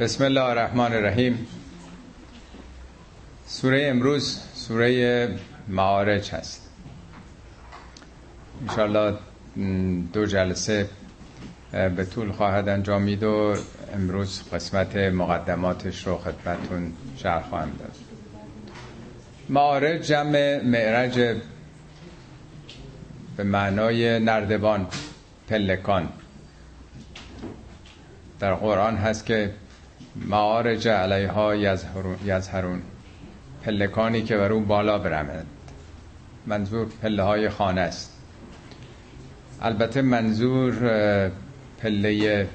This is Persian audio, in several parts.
بسم الله الرحمن الرحیم. سوره امروز سوره معارج هست. انشاءالله دو جلسه به طول خواهد انجامید و امروز قسمت مقدماتش رو خدمتون شرح خواهم داد. معارج جمع معرج به معنای نردبان پلکان. در قرآن هست که معارج علیها یزهرون پلکانی که بر او بالا برمند. منظور پله های خانه است. البته منظور پله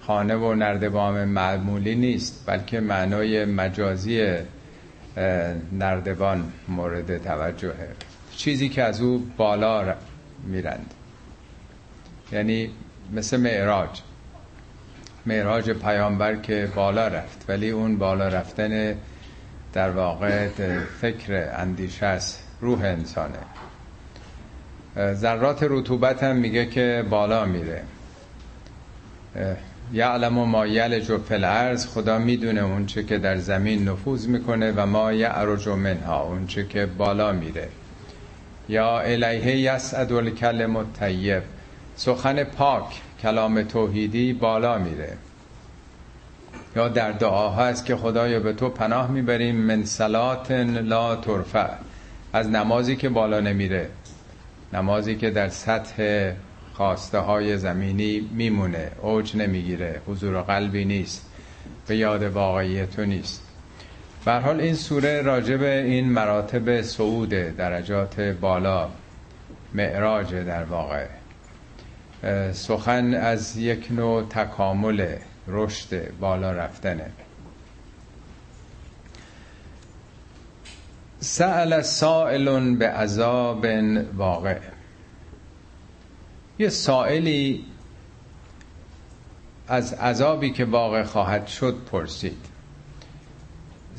خانه و نردبان معمولی نیست بلکه معنای مجازی نردبان مورد توجهه. چیزی که از او بالا میرند. یعنی مثل معراج. معراج پیامبر که بالا رفت ولی اون بالا رفتن در واقع فکر اندیشه است روح انسانه. ذرات رطوبت هم میگه که بالا میره. یعلم و ما یلج و فل خدا می‌دونه اونچه که در زمین نفوذ می‌کنه و ما یعرج منها اونچه که بالا میره. یا الیه یسعد الکلم الطیب سخن پاک. کلام توحیدی بالا میره. یا در دعا هست که خدایا به تو پناه می‌بریم من صلات لا ترفع. از نمازی که بالا نمیره. نمازی که در سطح خواسته های زمینی میمونه. اوج نمی‌گیره. حضور قلبی نیست. به یاد واقعی تو نیست. به حال این سوره راجب این مراتب صعود درجات بالا معراج در واقع. سخن از یک نوع تکامل رشد بالا رفتنه. سأل سائل به عذاب واقع. یه سائلی از عذابی که واقع خواهد شد پرسید.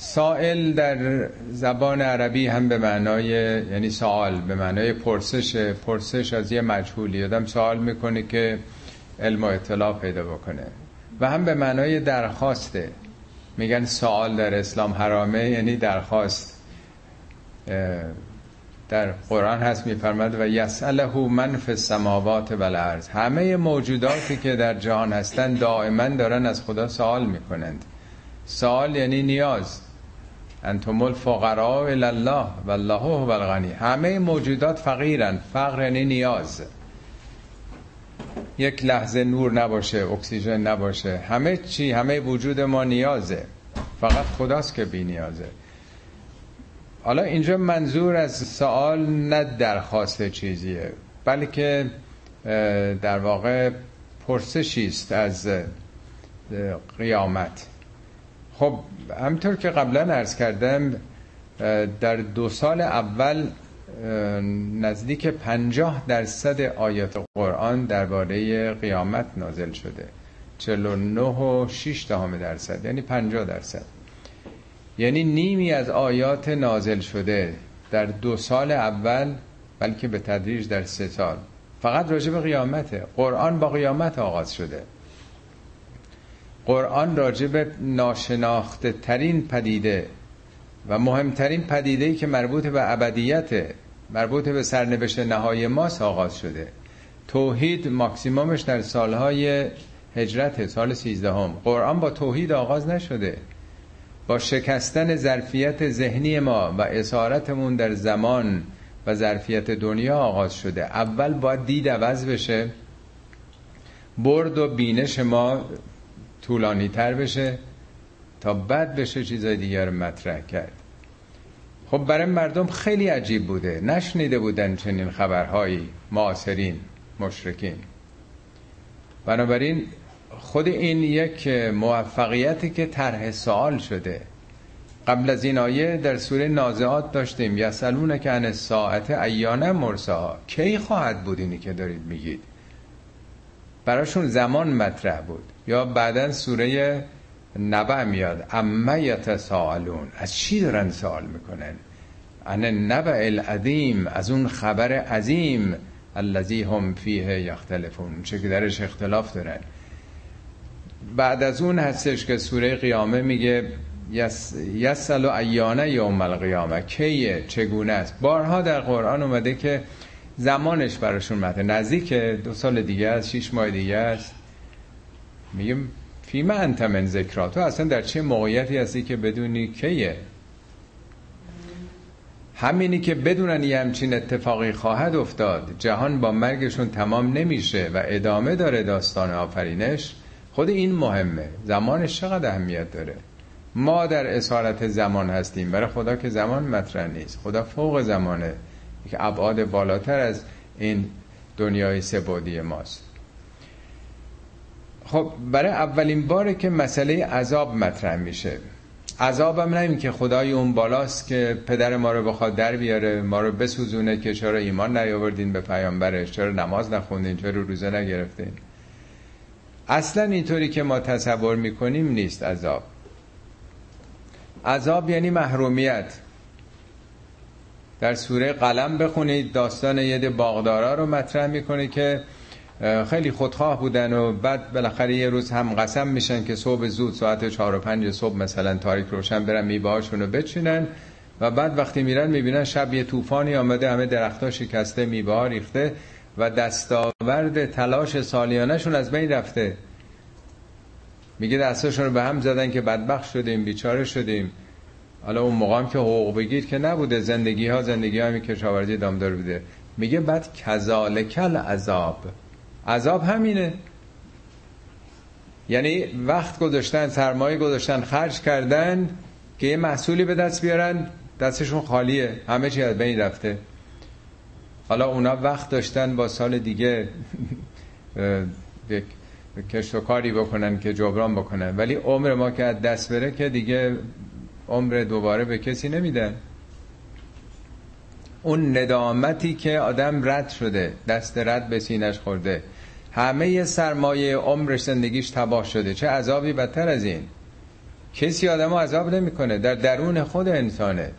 سائل در زبان عربی هم به معنای یعنی سوال به معنای پرسش پرسش از یه مجهولی. آدم سوال می‌کنه که علم و اطلاع پیدا بکنه. و هم به معنای درخواسته. میگن سوال در اسلام حرامه یعنی درخواست. در قرآن هست میفرماد و یسأله من فی السماوات و الارض. همه موجوداتی که در جهان هستند دائما دارن از خدا سوال می‌کنند. سوال یعنی نیاز. انتم الفقراء الی الله والله هو الغنی. همه موجودات فقیرن. فقر یعنی نیاز. یک لحظه نور نباشه اکسیژن نباشه. همه چی همه وجود ما نیازه. فقط خداست که بی نیازه. حالا اینجا منظور از سوال نه درخواست چیزیه بلکه در واقع پرسشی است از قیامت. خب همطور که قبلا عرض کردم در دو سال اول نزدیک پنجاه درصد آیات قرآن درباره قیامت نازل شده. 49 و 6 دهم درصد یعنی 50 درصد. یعنی نیمی از آیات نازل شده در دو سال اول بلکه به تدریج در سه سال. فقط راجع به قیامته. قرآن با قیامت آغاز شده. قرآن راجع به ناشناخته ترین پدیده و مهمترین پدیده که مربوط به ابدیت مربوط به سرنوشت نهای ما آغاز شده. توحید ماکسیمومش در سالهای هجرت سال سیزدهم. قرآن با توحید آغاز نشده. با شکستن ظرفیت ذهنی ما و اسارتمون در زمان و ظرفیت دنیا آغاز شده. اول باید دید عوض بشه. برد و بینش ما طولانی تر بشه تا بعد بشه چیزای دیگر مطرح کرد. خب برای مردم خیلی عجیب بوده. نشنیده بودن چنین خبرهایی. معاصرین مشرکین. بنابراین خود این یک موفقیتی که طرح سوال شده. قبل از این آیه در سوره نازعات داشتیم. یسالون که ان ساعت ایانه مرساها. کی خواهد بود اینی که دارید میگید؟ براشون زمان مطرح بود. یا بعدا سوره نبع میاد. اما یتساءلون. از چی دارن سوال می‌کنن؟ ان نبع العظیم. از اون خبر عظیم. الذی هم فیه یختلفون. چه که درش اختلاف دارن. بعد از اون هستش که سوره قیامه میگه یسل و ایانه یوم القیامه. کیه؟ چگونه است؟ بارها در قرآن اومده که زمانش براشون مده نزدیک دو سال دیگه است شیش ماه دیگه است. میگیم فیما انت من ذکرا تو اصلا در چه موقعیتی هستی که بدونی کیه؟ همینی که بدونن یه همچین اتفاقی خواهد افتاد جهان با مرگشون تمام نمیشه و ادامه داره داستان آفرینش. خود این مهمه. زمانش چقدر اهمیت داره؟ ما در اسارت زمان هستیم. برای خدا که زمان مطرح نیست. خدا فوق زمانه. که ابعاد بالاتر از این دنیای سبودی ماست. خب برای اولین باره که مسئله عذاب مطرح میشه. عذابم نه که خدای اون بالاست که پدر ما رو بخواد در بیاره ما رو بسوزونه که چرا ایمان نیاوردین به پیامبرش چرا نماز نخوندین چرا روزه نگرفتین. اصلا اینطوری که ما تصور می‌کنیم نیست عذاب. عذاب یعنی محرومیت. در سوره قلم بخونید داستان یه باغدارا رو مطرح می‌کنه که خیلی خودخواه بودن و بعد بالاخره یه روز هم قسم میشن که صبح زود ساعت چهار و پنج صبح مثلا تاریک روشن برن میبهاشون رو بچینن و بعد وقتی میرن می‌بینن شب یه طوفانی آمده همه درختها شکسته میبه ریخته و دستاورد تلاش سالیانشون از بین رفته. میگه دستاشون رو به هم زدن که بدبخت شدیم بیچاره شدیم. حالا اون موقع که حقوق بگیر که نبوده زندگی ها زندگی ها کشاورزی دامدار بوده. میگه بعد کذالکل عذاب عذاب همینه. یعنی وقت گذاشتن سرمایه گذاشتن خرج کردن که یه محصولی به دست بیارن دستشون خالیه. همه چی از بین رفته. حالا اونا وقت داشتن با سال دیگه کشت و کاری بکنن که جبران بکنن. ولی عمر ما که از دست بره که دیگه عمر دوباره به کسی نمیدن اون ندامتی که آدم رد شده دست رد به سینش خورده. همه سرمایه عمر زندگیش تباه شده. چه عذابی بدتر از این. کسی آدم عذاب نمی‌کنه. در درون خود انسانه.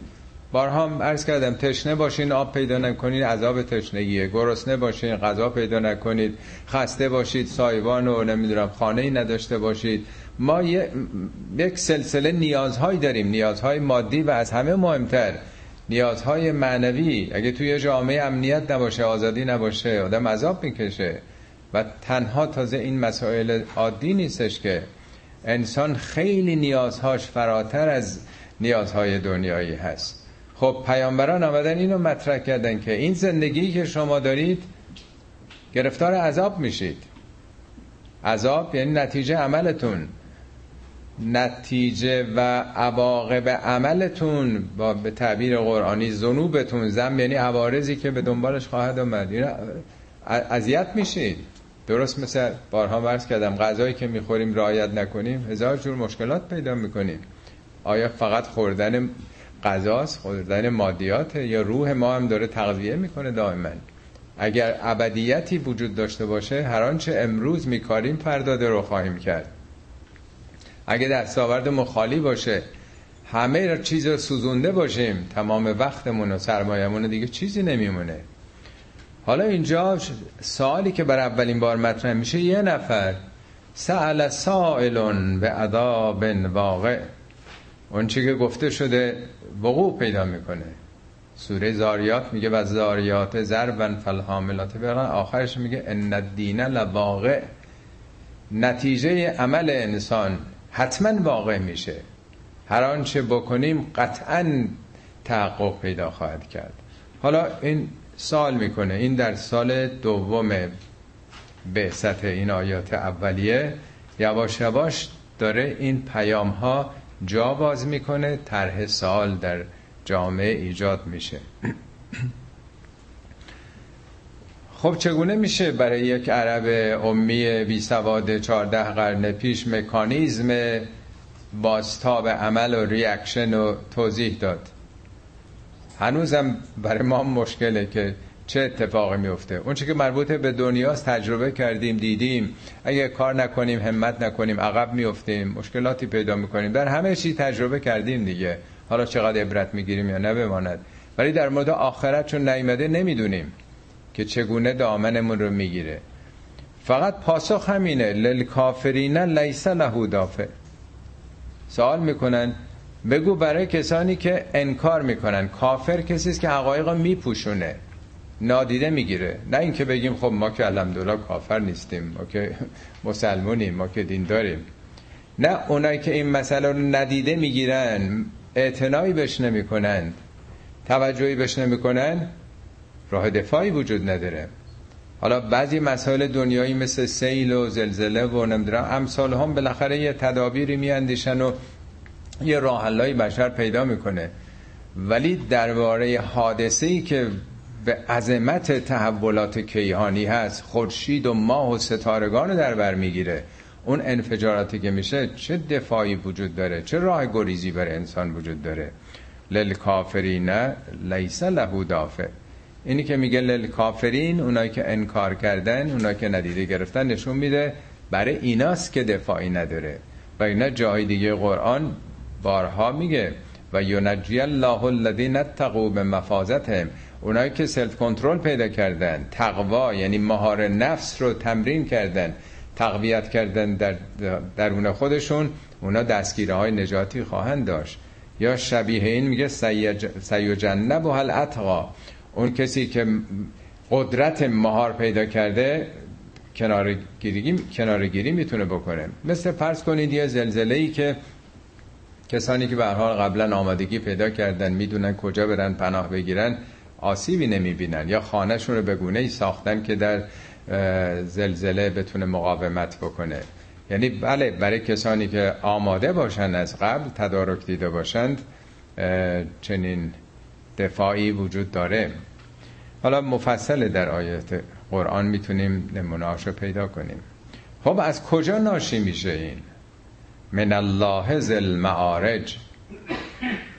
بارها عرض کردم تشنه باشین آب پیدا نکنید عذاب تشنگیه. گرسنه باشین غذا پیدا نکنید خسته باشید سایبان و نمی‌دونم خانه ای نداشته باشید. ما یک سلسله نیازهایی داریم. نیازهای مادی و از همه مهمتر. نیازهای معنوی. اگه توی جامعه امنیت نباشه آزادی نباشه آدم عذاب می‌کشه. و تنها تازه این مسائل عادی نیستش که انسان خیلی نیازهاش فراتر از نیازهای دنیایی هست. خب پیامبران آمدن اینو مطرح کردن که این زندگی که شما دارید گرفتار عذاب میشید. عذاب یعنی نتیجه عملتون. نتیجه و عواقب عملتون با به تعبیر قرآنی ذنوبتون زم یعنی عوارضی که به دنبالش خواهد آمد. اذیت میشید درست مثل بارها مرز کردم غذایی که می‌خوریم رعایت نکنیم هزار جور مشکلات پیدا می‌کنیم. آیا فقط خوردن غذاست خوردن مادیات یا روح ما هم داره تغذیه می‌کنه دائما؟ اگر ابدیتی وجود داشته باشه هر آنچه امروز میکاریم فردا رو خواهیم کرد. اگه دستاورد مخالی باشه همه چیز رو سوزونده باشیم تمام وقتمون و سرمایه‌مون دیگه چیزی نمیمونه. حالا اینجا سوالی که بر اولین بار مطرح میشه یه نفر سأل سائلون به عذاب واقع. اون چی که گفته شده وقوع پیدا می‌کنه. سوره زاریات میگه و زاریات ضربا فالحاملات برن آخرش میگه ان الدین لواقع. نتیجه عمل انسان. حتما واقع میشه. هر آنچه بکنیم قطعا تحقق پیدا خواهد کرد. حالا این سال می‌کنه. این در سال دوم به سطح این آیات اولیه یواش یواش داره این پیام ها جا باز می‌کنه طرح سال در جامعه ایجاد میشه. خب چگونه میشه برای یک عرب امی بی سواد 14 قرن پیش مکانیزم بازتاب عمل و ریاکشن و توضیح داد؟ هنوزم برای ما مشکله که چه اتفاقی میفته. اون که مربوط به دنیاست تجربه کردیم دیدیم. اگه کار نکنیم همت نکنیم عقب میفتیم مشکلاتی پیدا می‌کنیم. در همه چی تجربه کردیم دیگه. حالا چقدر عبرت می‌گیریم یا نه بماند ولی در مورد آخرت چون نیمده نمی‌دونیم. که چگونه دامنمون رو می‌گیره. فقط پاسخ همینه للکافرین لیس له دافع. سوال می‌کنن بگو برای کسانی که انکار می‌کنن کافر کسی است که حقایق میپوشونه نادیده می‌گیره. نه اینکه بگیم خب ما که الحمدلله کافر نیستیم ما که مسلمونیم ما که دین داریم. نه اونایی که این مسئله رو ندیده می‌گیرن اعتنایی بهش نمی‌کنند. توجهی بهش نمی‌کنن راه دفاعی وجود نداره. حالا بعضی مسائل دنیایی مثل سیل و زلزله و نمی‌دونم امثال هم بالاخره یه تدابیری میاندیشن و یه راه بشر پیدا می‌کنه. ولی درباره حادثه ای که به عظمت تحولات کیهانی هست خورشید و ماه و ستارگان در بر می‌گیره. اون انفجاراتی که میشه چه دفاعی وجود داره؟ چه راه گریزی برای انسان وجود داره؟ للکافرین لیس له دافع. اینی که میگه للکافرین اونایی که انکار کردن اونایی که ندیده گرفتن نشون میده برای ایناست که دفاعی نداره. و اینا جای دیگه قرآن بارها میگه و ینجی الله الذین اتقوا به مفازتهم اونایی که سلف کنترل پیدا کردن تقوا یعنی مهار نفس رو تمرین کردن تقویت کردن در درون خودشون اونا دستگیره های نجاتی خواهند داشت. یا شبیه این میگه سیجنب و هل اتقا. اون کسی که قدرت مهار پیدا کرده کنارگیری کنارگیری می‌تونه بکنه. مثل فرض کنید یه زلزله ای که کسانی که به حال قبلا آمادگی پیدا کردن می‌دونن کجا برن پناه بگیرن آسیبی نمی‌بینن. یا خانهشون رو به گونه ای ساختن که در زلزله بتونه مقاومت بکنه. یعنی بله برای کسانی که آماده باشن از قبل تدارک دیده باشند چنین دفاعی وجود داره. حالا مفصل در آیت قرآن می‌تونیم نمونهاشو پیدا کنیم. خب از کجا ناشی میشه این؟ من الله زل معارج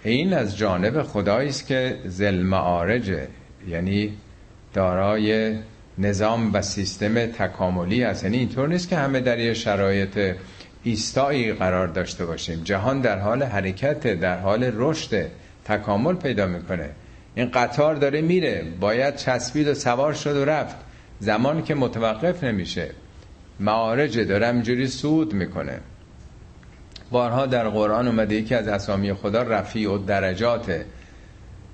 این از جانب خدایی است که زل معارجه یعنی دارای نظام و سیستم تکاملی هست یعنی اینطور نیست که همه در یه شرایط ایستایی قرار داشته باشیم. جهان در حال حرکت در حال رشد. تکامل پیدا می‌کنه. این قطار داره میره. باید چسبید و سوار شد و رفت. زمان که متوقف نمیشه. معارجه داره همجوری سود می‌کنه. بارها در قرآن اومده یکی از اسامی خدا رفیع و درجات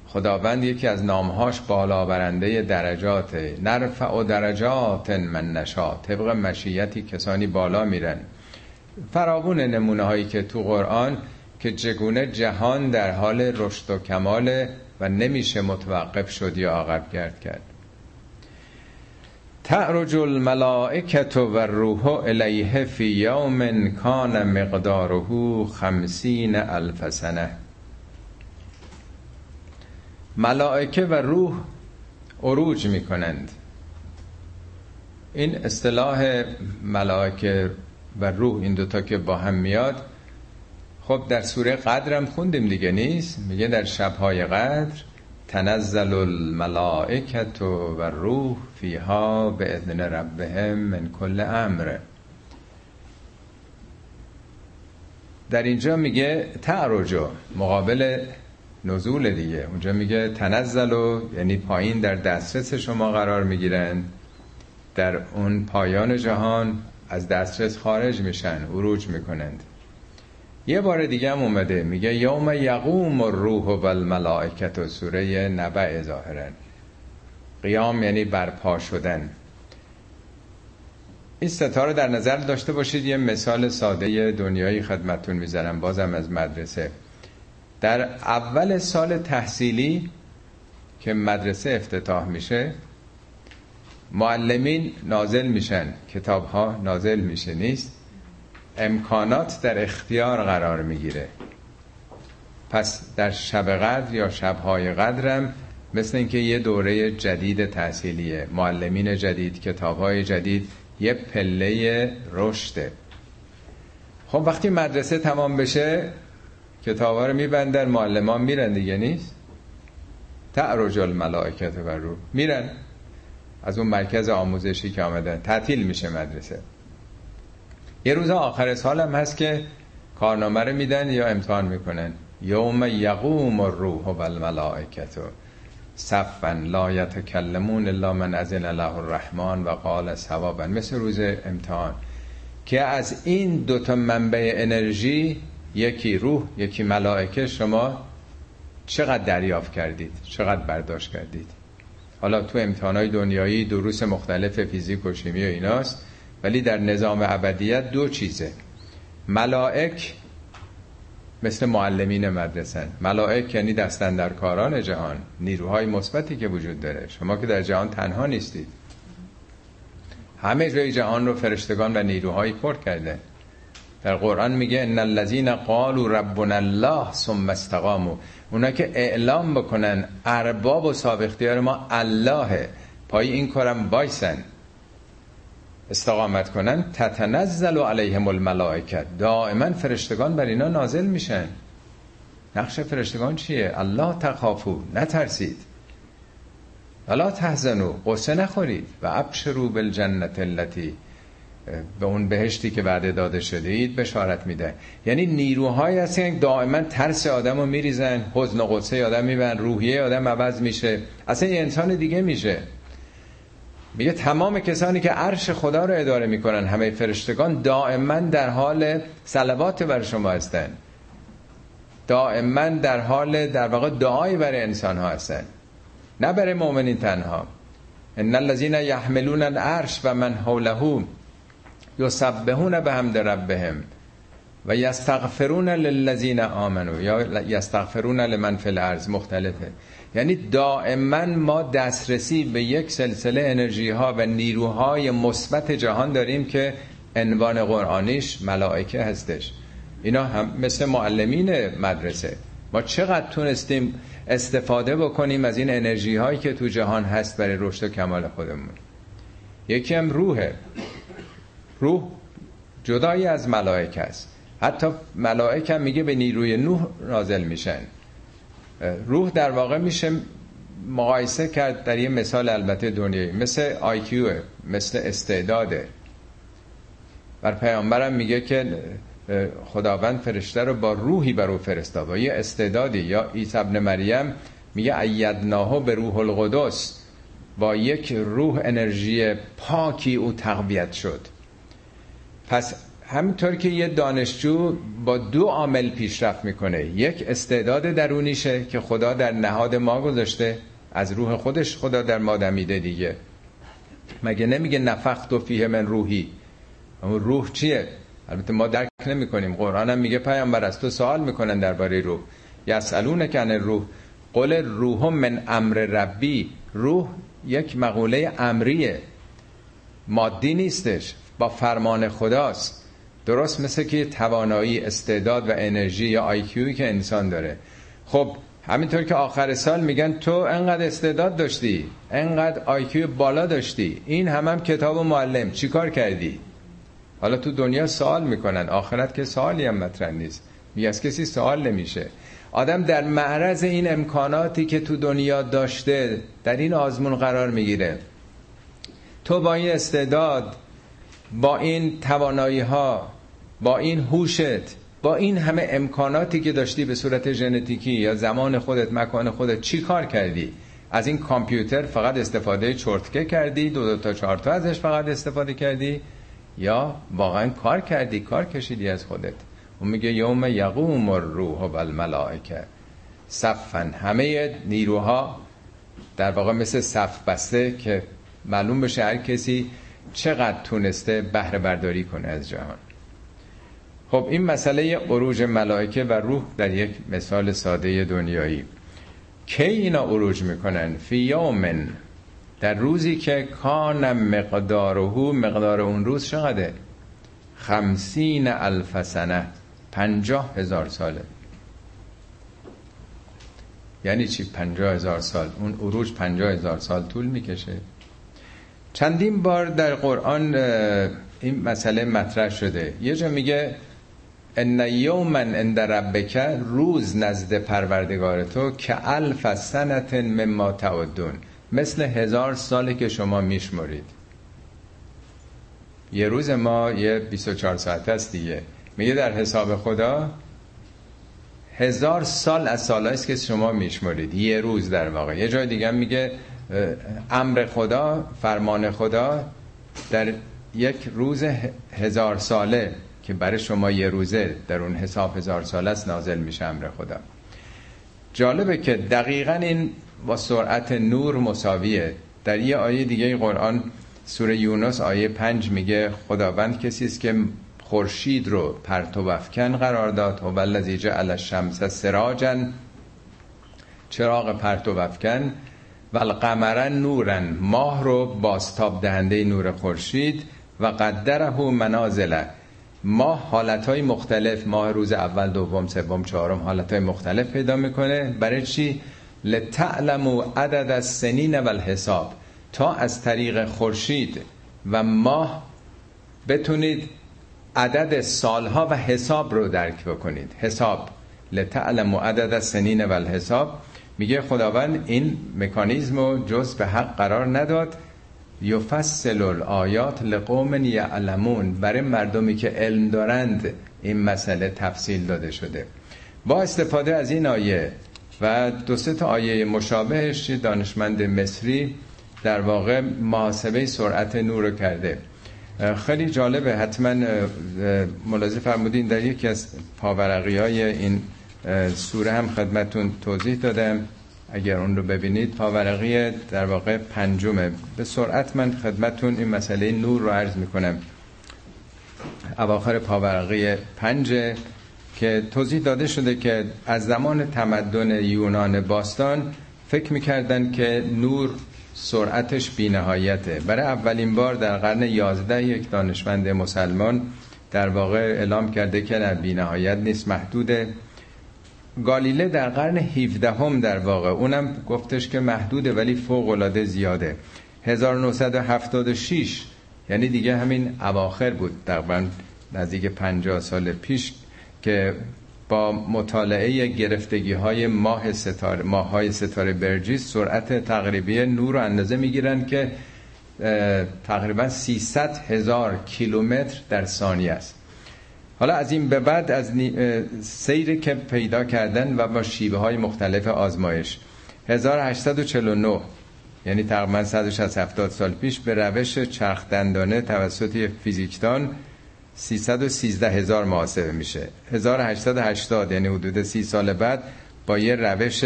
خداوند یکی از نامهاش بالا برنده درجات نرفع و درجات من نشا طبق مشیتی کسانی بالا میرن. فراغون نمونه هایی که تو قرآن که چگونه جهان در حال رشد و کمال و نمیشه متوقف شد یا عقب گرد کرد. تعرج الملائکت و روح الیه فی یوم کان مقداره خمسین الف سنه ملائکه و روح عروج می کنند این اصطلاح ملائکه و روح این دوتا که با هم میاد خب در سوره قدرم خوندیم دیگه نیست؟ میگه در شبهای قدر تنزل الملائکت و روح فیها به اذن ربهم من کل امر. در اینجا میگه تعرجو مقابل نزول دیگه. اونجا میگه تنزل و یعنی پایین در دسترس شما قرار می‌گیرن. در اون پایان جهان از دسترس خارج میشن عروج می‌کنند. یه بار دیگه هم اومده میگه یوم یقوم الروح و الملائکت و سوره نبع ظاهرن قیام یعنی برپا شدن. این ستاره در نظر داشته باشید یه مثال ساده دنیایی خدمتون می‌زنم بازم از مدرسه. در اول سال تحصیلی که مدرسه افتتاح میشه معلمین نازل میشن کتاب ها نازل میشه نیست؟ امکانات در اختیار قرار می‌گیره. پس در شب قدر یا شبهای قدرم مثل اینکه یه دوره جدید تحصیلیه معلمین جدید کتابهای جدید یه پله رشده. خب وقتی مدرسه تمام بشه کتابا رو میبندن معلمان میرن دیگه نیست؟ تعرج الملائکت و رو میرن. از اون مرکز آموزشی که آمدن تعطیل میشه مدرسه. یه روز آخر سال هم هست که کارنامه رو میدن یا امتحان می‌کنن. یوم یقوم الروح و الملائکت صفا لا یتکلمون الا من اذن له الرحمن و قال ثوابا. مثل روز امتحان. که از این دوتا منبع انرژی یکی روح یکی ملائکه شما چقدر دریافت کردید؟ چقدر برداشت کردید؟ حالا تو امتحانات دنیایی دروس مختلف فیزیک و شیمی و ایناست. ولی در نظام ابدیت دو چیزه. ملائک مثل معلمین مدرسه ملائک یعنی دستن در کاران جهان نیروهای مثبتی که وجود داره. شما که در جهان تنها نیستید. همه جای جهان رو فرشتگان و نیروهایی پر کرده. در قرآن میگه ان الذين قالوا ربنا الله ثم استقاموا. اونا که اعلام بکنن ارباب و صاحب اختیار ما الله. پای این کارم وایسن. استقامت کنن تتنزل علیهم الملائکه. دائما فرشتگان بر اینا نازل میشن. نقش فرشتگان چیه؟ الله تخافو نترسید. ولا تحزنو قصه نخورید. و ابشرو بالجنت التي به اون بهشتی که وعده داده شدید بشارت میده. یعنی نیروهایی هستن دائما ترس آدم رو میریزن حزن و قصه آدم میبن روحیه آدم عوض میشه. اصلا یه انسان دیگه میشه. میگه تمام کسانی که عرش خدا رو اداره می‌کنن همه فرشتگان دائما در حال صلوات بر شما هستن. دائما در حال در واقع دعای برای انسان ها هستن. نه برای مؤمنین تنها. ان الذين يحملون العرش و من حوله یسبحون به حمد ربهم و یستغفرون للذین آمنو یا یستغفرون لمن فی الارض مختلفه. یعنی دائما ما دسترسی به یک سلسله انرژی ها و نیروهای مثبت جهان داریم که عنوان قرآنیش ملائکه هستش. اینا هم مثل معلمین مدرسه. ما چقدر تونستیم استفاده بکنیم از این انرژی هایی که تو جهان هست برای رشد و کمال خودمون. یکی هم روحه. روح جدایی از ملائکه است. حتی ملائکه هم میگه به نیروی نوح نازل میشن. روح در واقع میشه مقایسه کرد در یه مثال البته دنیایی مثل آیکیوه مثل استعداده. بر پیامبرم میگه که خداوند فرشته رو با روحی بر او فرستاد و یه استعدادی. یا عیسی ابن مریم میگه ایدناهو به روح القدس. با یک روح انرژی پاکی او تقویت شد. پس همینطور که یه دانشجو با دو عامل پیشرفت می‌کنه. یک استعداد درونیشه که خدا در نهاد ما گذاشته از روح خودش خدا در ما دمیده دیگه. مگه نمیگه نفخت و فیه من روحی؟ اما روح چیه؟ البته ما درک نمی کنیم قرآن هم میگه پیامبر از تو سوال می‌کنن درباره روح. یسالون کن روح قل روح من امر ربی. روح یک مقوله امریه. مادی نیستش با فرمان خداست. درست مثل که توانایی استعداد و انرژی یا آیکیوی که انسان داره. خب همینطور که آخر سال میگن تو انقدر استعداد داشتی انقدر آیکیو بالا داشتی. این هم هم کتاب و معلم چیکار کردی؟ حالا تو دنیا سوال می‌کنن. آخرت که سوالی هم مطرح نیست. می از کسی سوال نمیشه. آدم در معرض این امکاناتی که تو دنیا داشته در این آزمون قرار می‌گیره. تو با این استعداد با این توانایی ها با این هوشت با این همه امکاناتی که داشتی به صورت ژنتیکی یا زمان خودت مکان خودت چی کار کردی؟ از این کامپیوتر فقط استفاده چرتکه کردی؟ دو دو تا چهار تا ازش فقط استفاده کردی؟ یا واقعا کار کردی؟ کار کشیدی از خودت؟ اون میگه یوم یقوم الروح و الملائکه. صفن همه نیروها در واقع مثل صف بسته که معلوم بشه هر کسی چقدر تونسته بهره برداری کنه از جهان. خب این مسئله عروج ملائکه و روح در یک مثال ساده دنیایی. کی اینا عروج می‌کنن؟ فی یومن. در روزی که کان مقدارهو مقدار اون روز چقدره؟ خمسین الف سنه. پنجاه هزار ساله. یعنی چی؟ پنجاه هزار سال. اون عروج پنجاه هزار سال طول می‌کشه؟ چندین بار در قرآن این مسئله مطرح شده. یه جا میگه ان یوما عند ربک روز نزد پروردگار تو که الف سنت مما تعدون. مثل هزار سالی که شما میشمرید. یه روز ما یه 24 ساعت است دیگه. میگه در حساب خدا هزار سال از سال که شما میشمرید. یه روز در واقع. یه جای دیگه میگه امر خدا فرمان خدا در یک روز هزار ساله که برای شما یه روزه در اون حساب هزار ساله است نازل میشه امر خدا. جالبه که دقیقا این با سرعت نور مساویه. در یه آیه دیگه قرآن سوره یونس آیه پنج میگه خداوند کسی است که خورشید رو پرتو افکن قرار داد و والذی جعل الشمس سراجا چراغ پرتو افکن و القمر نورن ماه رو باستاب دهنده نور خورشید و قدره منازله. ماه حالتهای مختلف ماه روز اول دوم سوم چهارم حالتهای مختلف پیدا می‌کنه. برای چی؟ لتعلموا عدد السنین و الحساب تا از طریق خورشید و ماه بتونید عدد سالها و حساب رو درک بکنید. حساب. لتعلموا عدد السنین و الحساب میگه خداوند این مکانیزم رو جز به حق قرار نداد. یفصل الآیات لقوم یعلمون. برای مردمی که علم دارند این مسئله تفصیل داده شده. با استفاده از این آیه و دو سه تا آیه مشابهش دانشمند مصری در واقع محاسبه سرعت نور کرده. خیلی جالبه حتما ملاحظه فرمودین در یکی از پاورقی های این سوره هم خدمتون توضیح دادم. اگر اون رو ببینید پاورقی در واقع پنجمه. به سرعت من خدمتون این مسئله نور رو عرض می‌کنم. اواخر پاورقی پنجه که توضیح داده شده که از زمان تمدن یونان باستان فکر می‌کردن که نور سرعتش بینهایته. برای اولین بار در قرن 11 یک دانشمند مسلمان در واقع اعلام کرده که نه بینهایت نیست محدوده. گالیله در قرن 17 هم در واقع. اونم گفتش که محدوده ولی فوق العاده زیاده 1976 یعنی دیگه همین اواخر بود تقریبا نزدیک 50 سال پیش که با مطالعه گرفتگی های ماه ستاره ماه های ستاره برجیس سرعت تقریبی نور رو اندازه می‌گیرن که تقریبا 300 هزار کیلومتر در ثانیه است. حالا از این به بعد از سیری که پیدا کردن و با شیبه های مختلف آزمایش. 1849 یعنی تقریبا 160 سال پیش به روش چرخ دندانه توسط فیزیکدان 313 هزار محاسبه میشه. 1880 یعنی حدود 30 سال بعد با یه روش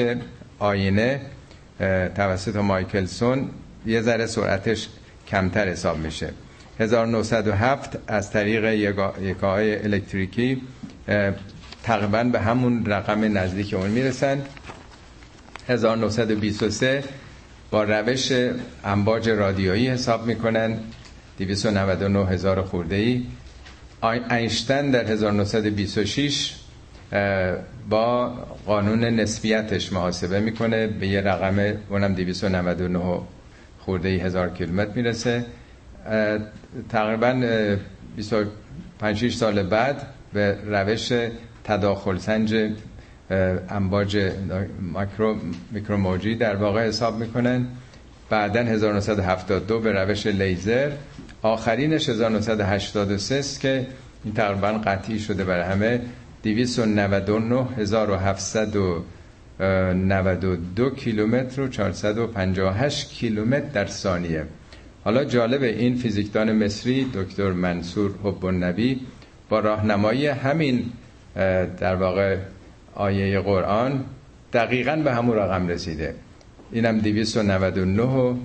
آینه توسط مایکلسون یه ذره سرعتش کمتر حساب میشه. 1907 از طریق یکای الکتریکی تقریبا به همون رقم نزدیک اون می‌رسن. 1923 با روش امواج رادیویی حساب می‌کنن. 299 هزار خورده ای اینشتن در 1926 با قانون نسبیتش محاسبه می‌کنه. به یه رقم اونم 299 خورده ای هزار کیلومتر می‌رسه. تقریبا 25 سال بعد به روش تداخل سنج امواج ماکرو میکروموجی در واقع حساب می‌کنن. بعدا 1972 به روش لیزر. آخرینش 1983 است که این تقریبا قطعی شده برای همه. 299792 کیلومتر و 458 کیلومتر در ثانیه. حالا جالب این فیزیکدان مصری دکتر منصور حب النبی با راهنمایی همین در واقع آیه قرآن دقیقا به همون رقم رسیده. اینم 299 و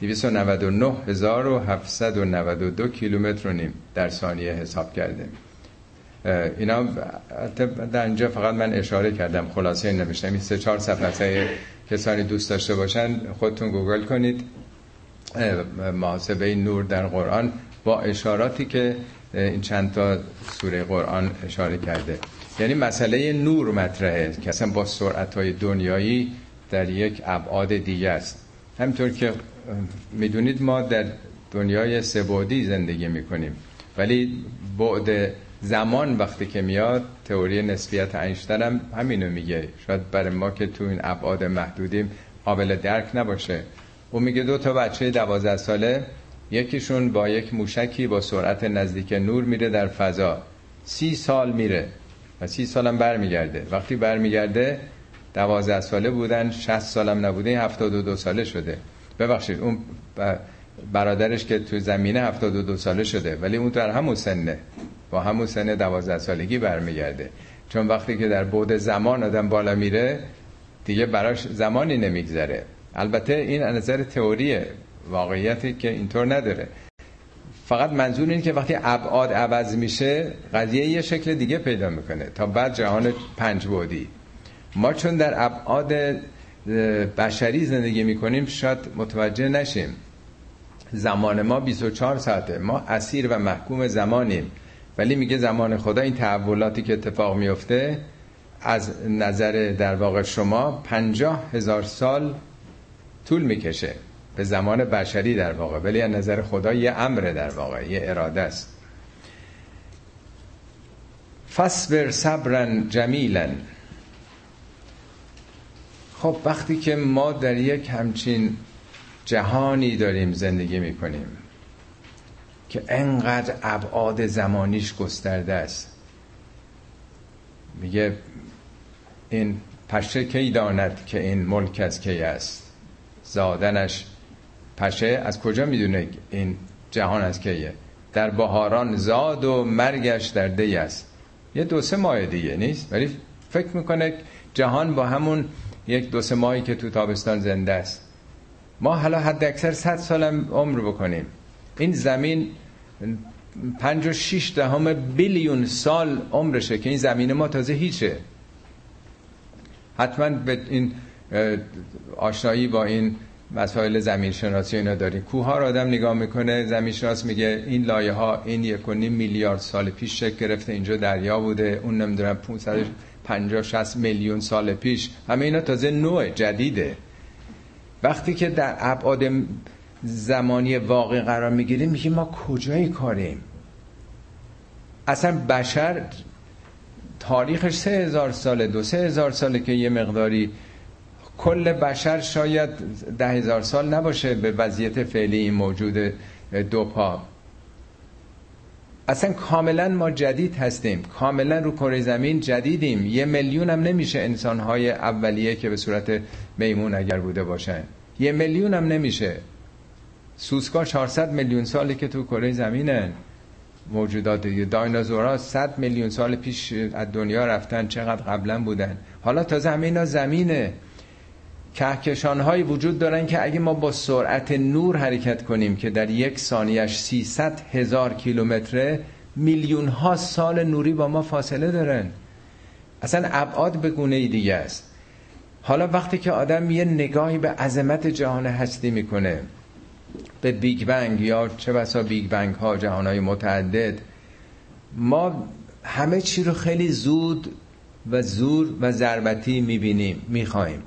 299792 کیلومتر و نیم در ثانیه حساب کرده اینا در اینجا فقط من اشاره کردم خلاصه نمیشتم این سه چهار صفحه کسانی دوست داشته باشن خودتون گوگل کنید. محاسبه نور در قرآن با اشاراتی که این چند تا سوره قرآن اشاره کرده. یعنی مسئله نور مطرحه که اصلا با سرعت های دنیایی در یک ابعاد دیگه است. همطور که می‌دونید ما در دنیای سبودی زندگی می‌کنیم. ولی بعد زمان وقتی که میاد تئوری نسبیت اینشتین هم همینو میگه. شاید برای ما که تو این ابعاد محدودیم قابل درک نباشه. او میگه دو تا بچه دوازده ساله یکیشون با یک موشکی با سرعت نزدیک نور میره در فضا. سی سال میره و سی سالم برمیگرده. وقتی برمیگرده دوازده ساله بودن 60 سالم نبوده 72 ساله شده. ببخشید اون برادرش که تو زمینه 72 ساله شده ولی اون در همون سنه. با همون سن 12 سالگی برمیگرده. چون وقتی که در بعد زمان آدم بالا میره دیگه براش زمانی نمیگذره. البته این نظر تئوریه واقعیتی که اینطور نداره. فقط منظور این که وقتی ابعاد عوض میشه قضیه یه شکل دیگه پیدا می‌کنه. تا بعد جهان پنج بودی ما چون در ابعاد بشری زندگی می‌کنیم شاید متوجه نشیم. زمان ما 24 ساعته. ما اسیر و محکوم زمانیم. ولی میگه زمان خدا این تحولاتی که اتفاق میفته از نظر در واقع شما پنجاه هزار سال طول می‌کشه. به زمان بشری در واقع. ولی از نظر خدا یه امر در واقع یه اراده است. فصبر صبرا جمیلا خب وقتی که ما در یک همچین جهانی داریم زندگی می‌کنیم که انقدر ابعاد زمانیش گسترده است. میگه این پشه کی داند که این ملک از کی است؟ زادنش پشه. از کجا می‌دونه این جهان از کیه؟ در بهاران زاد و مرگش در دی است. یه دو سه ماه دیگه نیست؟ ولی فکر می‌کنه جهان با همون یک دو سه ماهی که تو تابستان زنده است. ما حالا حد اکثر صد سالم عمر بکنیم. این زمین پنج و دهم بیلیون سال عمرشه که این زمین ما تازه هیچه. حتما به این آشنایی با این مسائل زمین شناسی اینا داریم. کوه ها رو آدم نگاه می‌کنه زمین شناس میگه این لایه ها این یک میلیارد سال پیش شکل گرفته اینجا دریا بوده اون نمی‌دونم 550 60 میلیون سال پیش. همه اینا تازه نوع جدیده. وقتی که در ابعاد زمانی واقعی قرار می‌گیریم میگیم ما کجای کاریم؟ اصلا بشر تاریخش سه هزار ساله دو سه هزار ساله که یه مقداری کل بشر شاید ده هزار سال نباشه به وضعیت فعلی این موجود دو پا. اصلا کاملا ما جدید هستیم. کاملا رو کره زمین جدیدیم. یه میلیون هم نمیشه انسانهای اولیه که به صورت میمون اگر بوده باشن. یه میلیون هم نمیشه. سوسکا 400 میلیون سالی که تو کره زمینن موجودات دایناسورها 100 میلیون سال پیش از دنیا رفتن. چقدر قبلا بودن. حالا تازه همه اینا زمینه. کهکشان های وجود دارن که اگه ما با سرعت نور حرکت کنیم که در یک ثانیهش 300 هزار کیلومتره میلیون ها سال نوری با ما فاصله دارن. اصلا ابعاد به گونه دیگه است. حالا وقتی که آدم یه نگاهی به عظمت جهان هستی می‌کنه به Big Bang یا چه بسا Big Bang ها جهان های متعدد ما همه چی رو خیلی زود و زور و ضربتی می‌بینیم می‌خوایم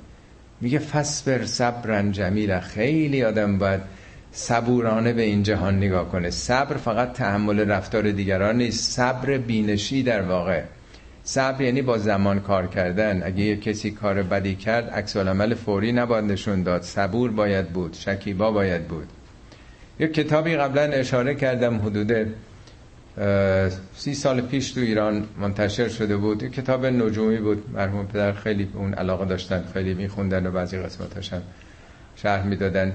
میگه فاصبر صبرا جمیلا خیلی آدم باید صبورانه به این جهان نگاه کنه. صبر فقط تحمل رفتار دیگران نیست. صبر بینشی در واقع. صبر یعنی با زمان کار کردن. اگه یه کسی کار بدی کرد عکس عمل فوری نباید نشون داد. صبور باید بود. شکیبا باید بود. یه کتابی قبلا اشاره کردم حدود سی سال پیش تو ایران منتشر شده بود. یه کتاب نجومی بود مرحوم پدر خیلی اون علاقه داشتن خیلی میخوندن و بعضی قسمتاش هم شرح می‌دادن.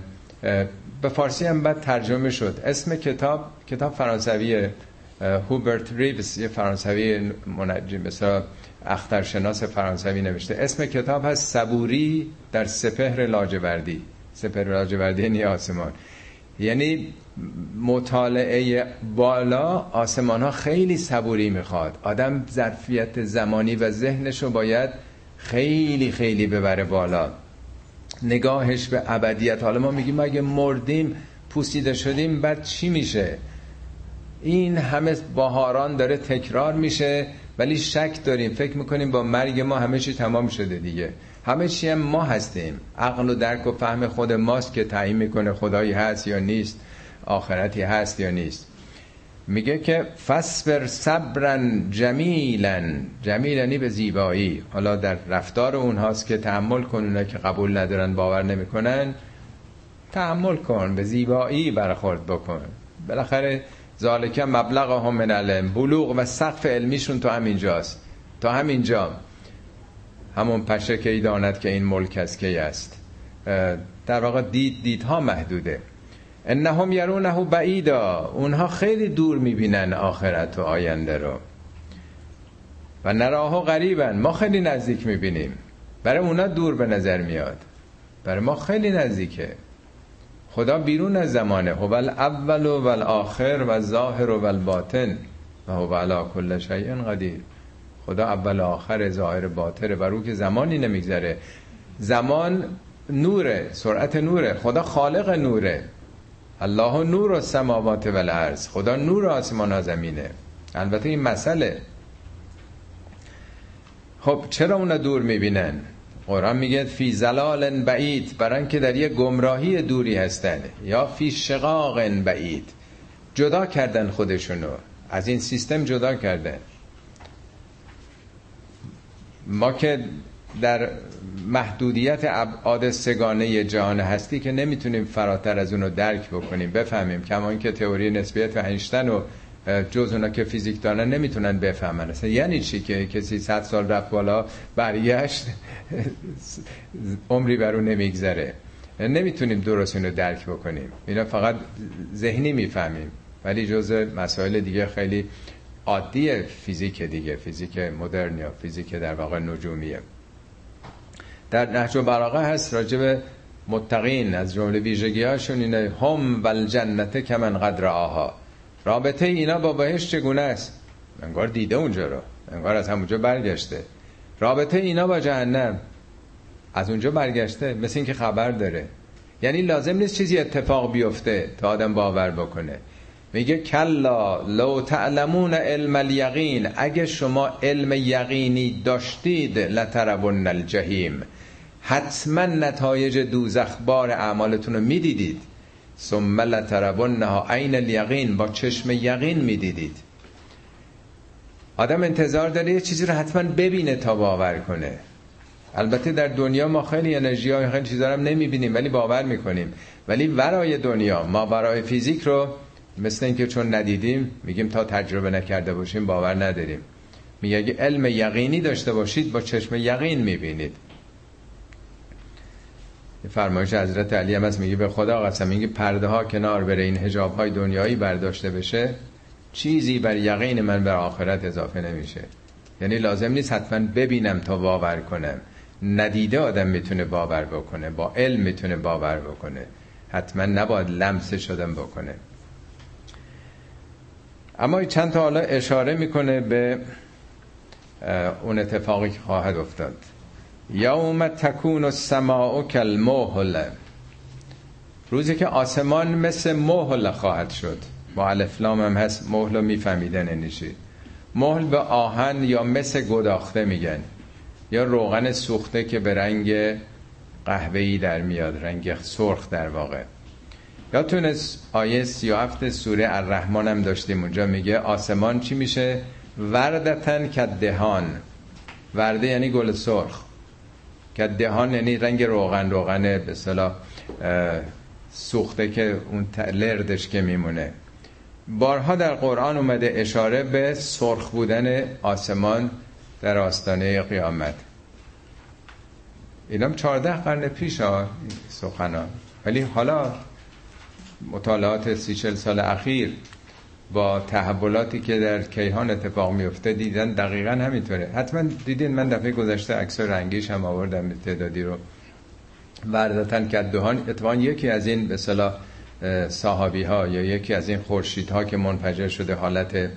به فارسی هم بعد ترجمه شد. اسم کتاب کتاب فرانسوی هوبرت ریوز یه فرانسوی منجم مثلا اخترشناس فرانسوی نوشته. اسم کتاب هست صبوری در سپهر لاجوردی. سپهر لاجوردی یعنی آسمان یعنی مطالعه بالا آسمان ها خیلی صبوری می‌خواد. آدم ظرفیت زمانی و ذهنش رو باید خیلی خیلی ببره بالا. نگاهش به ابدیت. حالا ما میگیم اگه مردیم پوسیده شدیم بعد چی میشه؟ این همه بهاران داره تکرار میشه ولی شک داریم. فکر می‌کنیم با مرگ ما همه چی تمام شده دیگه. همه چی هم ما هستیم. عقل و درک و فهم خود ماست که تعیین می‌کنه خدایی هست یا نیست. آخرتی هست یا نیست. میگه که فصبر صبرن جمیلن. جمیلنی به زیبایی. حالا در رفتار اونهاست که تحمل کن که قبول ندارن باور نمی‌کنن. تحمل کن به زیبایی برخورد بکن. بالاخره ذالکه مبلغ هم من علم بلوغ و سقف علمیشون تو همینجاست تا همینجا همون پشه که ای داند که این ملک از کی است. در واقع دید دیدها محدوده. انهم یرونه بعیدا. اونها خیلی دور می‌بینن آخرت و آینده رو. و نراها غریبن. ما خیلی نزدیک می‌بینیم. برای اونا دور به نظر میاد. برای ما خیلی نزدیکه. خدا بیرون از زمانه. هو الاول و الاخر و ظاهر و الباطن. و هو علا کل شیء قدیر. خدا اول و آخر ظاهر باطره و رو که زمانی نمیگذره. زمان نوره. سرعت نوره. خدا خالق نوره. الله نور و سماوات و الارض. خدا نور آسمان ها زمینه. البته این مسئله. خب چرا اونا دور می‌بینن؟ قرآن میگه فی زلال بعید. بران که در یه گمراهی دوری هستن. یا فی شقاق بعید. جدا کردن خودشونو. از این سیستم جدا کردن. ما که در محدودیت ابعاد سگانه جهان هستی که نمی‌تونیم فراتر از اونو درک بکنیم. بفهمیم. کما که تئوری نسبیت و اینشتن و جز اونا که فیزیک دارن نمی‌تونن بفهمن. اصلا یعنی چی که کسی صد سال رفت بالا برگشت عمری بر اون نمیگذره. نمی‌تونیم درست اینو درک بکنیم. اینا فقط ذهنی می‌فهمیم. ولی جز مسائل دیگه خیلی عادی فیزیک دیگه. فیزیک مدرن یا فیزیک در واقع نجومیه. در نهج براغه هست راجب متقین از جمله ویژگی هاشون اینه هم و الجنت کمن قدر آها رابطه اینا با بهش چگونه است؟ انگار دیده اونجا رو انگار از همونجا برگشته. رابطه اینا با جهنم از اونجا برگشته مثل اینکه خبر داره. یعنی لازم نیست چیزی اتفاق بیفته تا آدم باور بکنه. میگه کلا لو تعلمون علم الیقین اگه شما علم یقینی داشتید لتربون الجحیم. حتما نتایج دوزخ بار اعمالتون رو می‌دیدید. ثم لتربنها عین الیقین با چشم یقین می‌دیدید. آدم انتظار داره یه چیزی رو حتما ببینه تا باور کنه. البته در دنیا ما خیلی انرژی های خیلی چیزا رو نمی‌بینیم ولی باور می‌کنیم. ولی ورای دنیا ما ورای فیزیک رو مثل اینکه چون ندیدیم میگیم تا تجربه نکرده باشیم باور نداریم. میگه اگه علم یقینی داشته باشید با چشم یقین می‌بینید. فرمایش حضرت علی هم میگه به خدا قسم میگه پرده ها کنار بره این حجاب های دنیایی برداشته بشه چیزی بر یقین من بر آخرت اضافه نمیشه. یعنی لازم نیست حتما ببینم تا باور کنم. ندیده آدم می‌تونه باور بکنه با علم می‌تونه باور بکنه. حتما نباید لمس شدن بکنه. اما چند تا حالا اشاره می‌کنه به اون اتفاقی که خواهد افتاد. یوم تکون السماء کالمهل. روزی که آسمان مثل مهل خواهد شد. با الفلام هم هست مهل رو میفهمیدن نشید مهل به آهن یا مثل گداخته میگن. یا روغن سوخته که به رنگ قهوه‌ای در میاد رنگ سرخ در واقع. یادتون آیه 37 سوره الرحمن هم داشتیم اونجا میگه آسمان چی میشه؟ وردتن کدهان ورده یعنی گل سرخ. کدهان یعنی رنگ روغن روغن به صلاح سوخته که اون لردش که میمونه. بارها در قرآن اومده اشاره به سرخ بودن آسمان در آستانه قیامت. اینم چارده قرن پیش ها سخنا ولی حالا مطالعات سی چل سال اخیر با تحولاتی که در کیهان اتفاق میفته دیدن دقیقا همینطوره. حتما دیدین من دفعه گذشته عکس رنگیش هم آوردم تعدادی رو. وردتن کدوهان اتفاقا یکی از این به صلاح صحابی ها یا یکی از این خورشید ها که منفجر شده حالت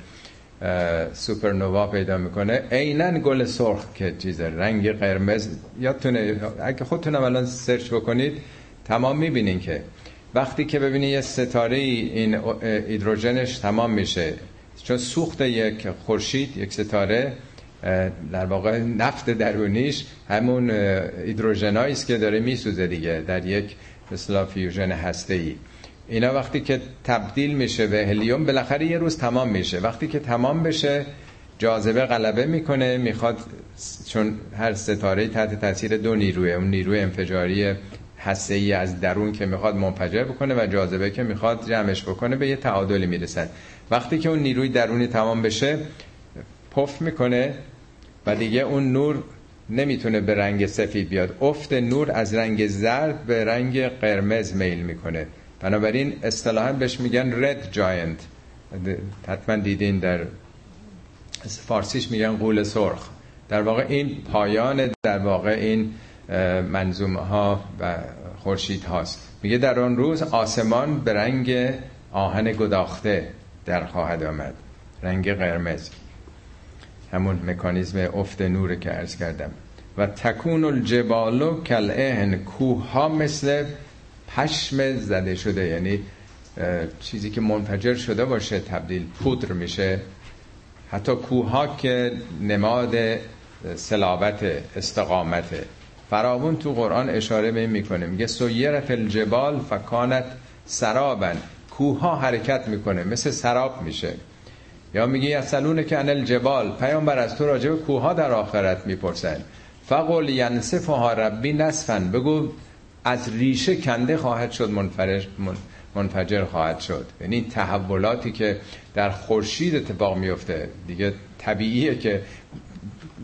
سوپرنوا پیدا می‌کنه عینا گل سرخ که چیز رنگ قرمز. یادتونه اگه خودتونم الان سرچ بکنید تمام می‌بینین که وقتی که ببینی یه ستاره این هیدروژنش تمام میشه چون سوخت یک خورشید یک ستاره در واقع نفت درونیش همون هیدروژنایی است که داره میسوزه دیگه در یک مثلا فیوژن هسته ای اینا وقتی که تبدیل میشه به هلیوم بالاخره یه روز تمام میشه. وقتی که تمام بشه جاذبه غلبه می‌کنه می‌خواد چون هر ستاره تحت تاثیر دو نیروه اون نیروی انفجاری هسته ای از درون که می‌خواد منفجر بکنه و جاذبه که می‌خواد جمعش بکنه به یه تعادلی می‌رسن وقتی که اون نیروی درونی تمام بشه پف می‌کنه و دیگه اون نور نمی‌تونه به رنگ سفید بیاد. افت نور از رنگ زرد به رنگ قرمز میل می‌کنه. بنابراین اصطلاحا بهش میگن رد جاینت حتما دیدین در فارسیش میگن قول سرخ. در واقع این پایان در واقع این منظومه ها و خورشید هاست میگه در آن روز آسمان به رنگ آهن گداخته در خواهد آمد. رنگ قرمز. همون مکانیزم افت نور که عرض کردم. و تکون الجبالو کل کوه ها مثل پشم زده شده. یعنی چیزی که منفجر شده باشه تبدیل پودر میشه. حتی کوه ها که نماد سلابت استقامت. فراون تو قرآن اشاره به این می‌کنه. میگه سویرت الجبال فکانت سرابن. کوه حرکت می‌کنه مثل سراب میشه. یا میگه یسلون که انل جبال پیامبر از تو راجب کوه ها در آخرت می‌پرسن. فقل ینصفها ربی نصفن بگو از ریشه کنده خواهد شد منفرش منفجر خواهد شد. یعنی تحولاتی که در خورشید اتفاق میفته دیگه طبیعیه که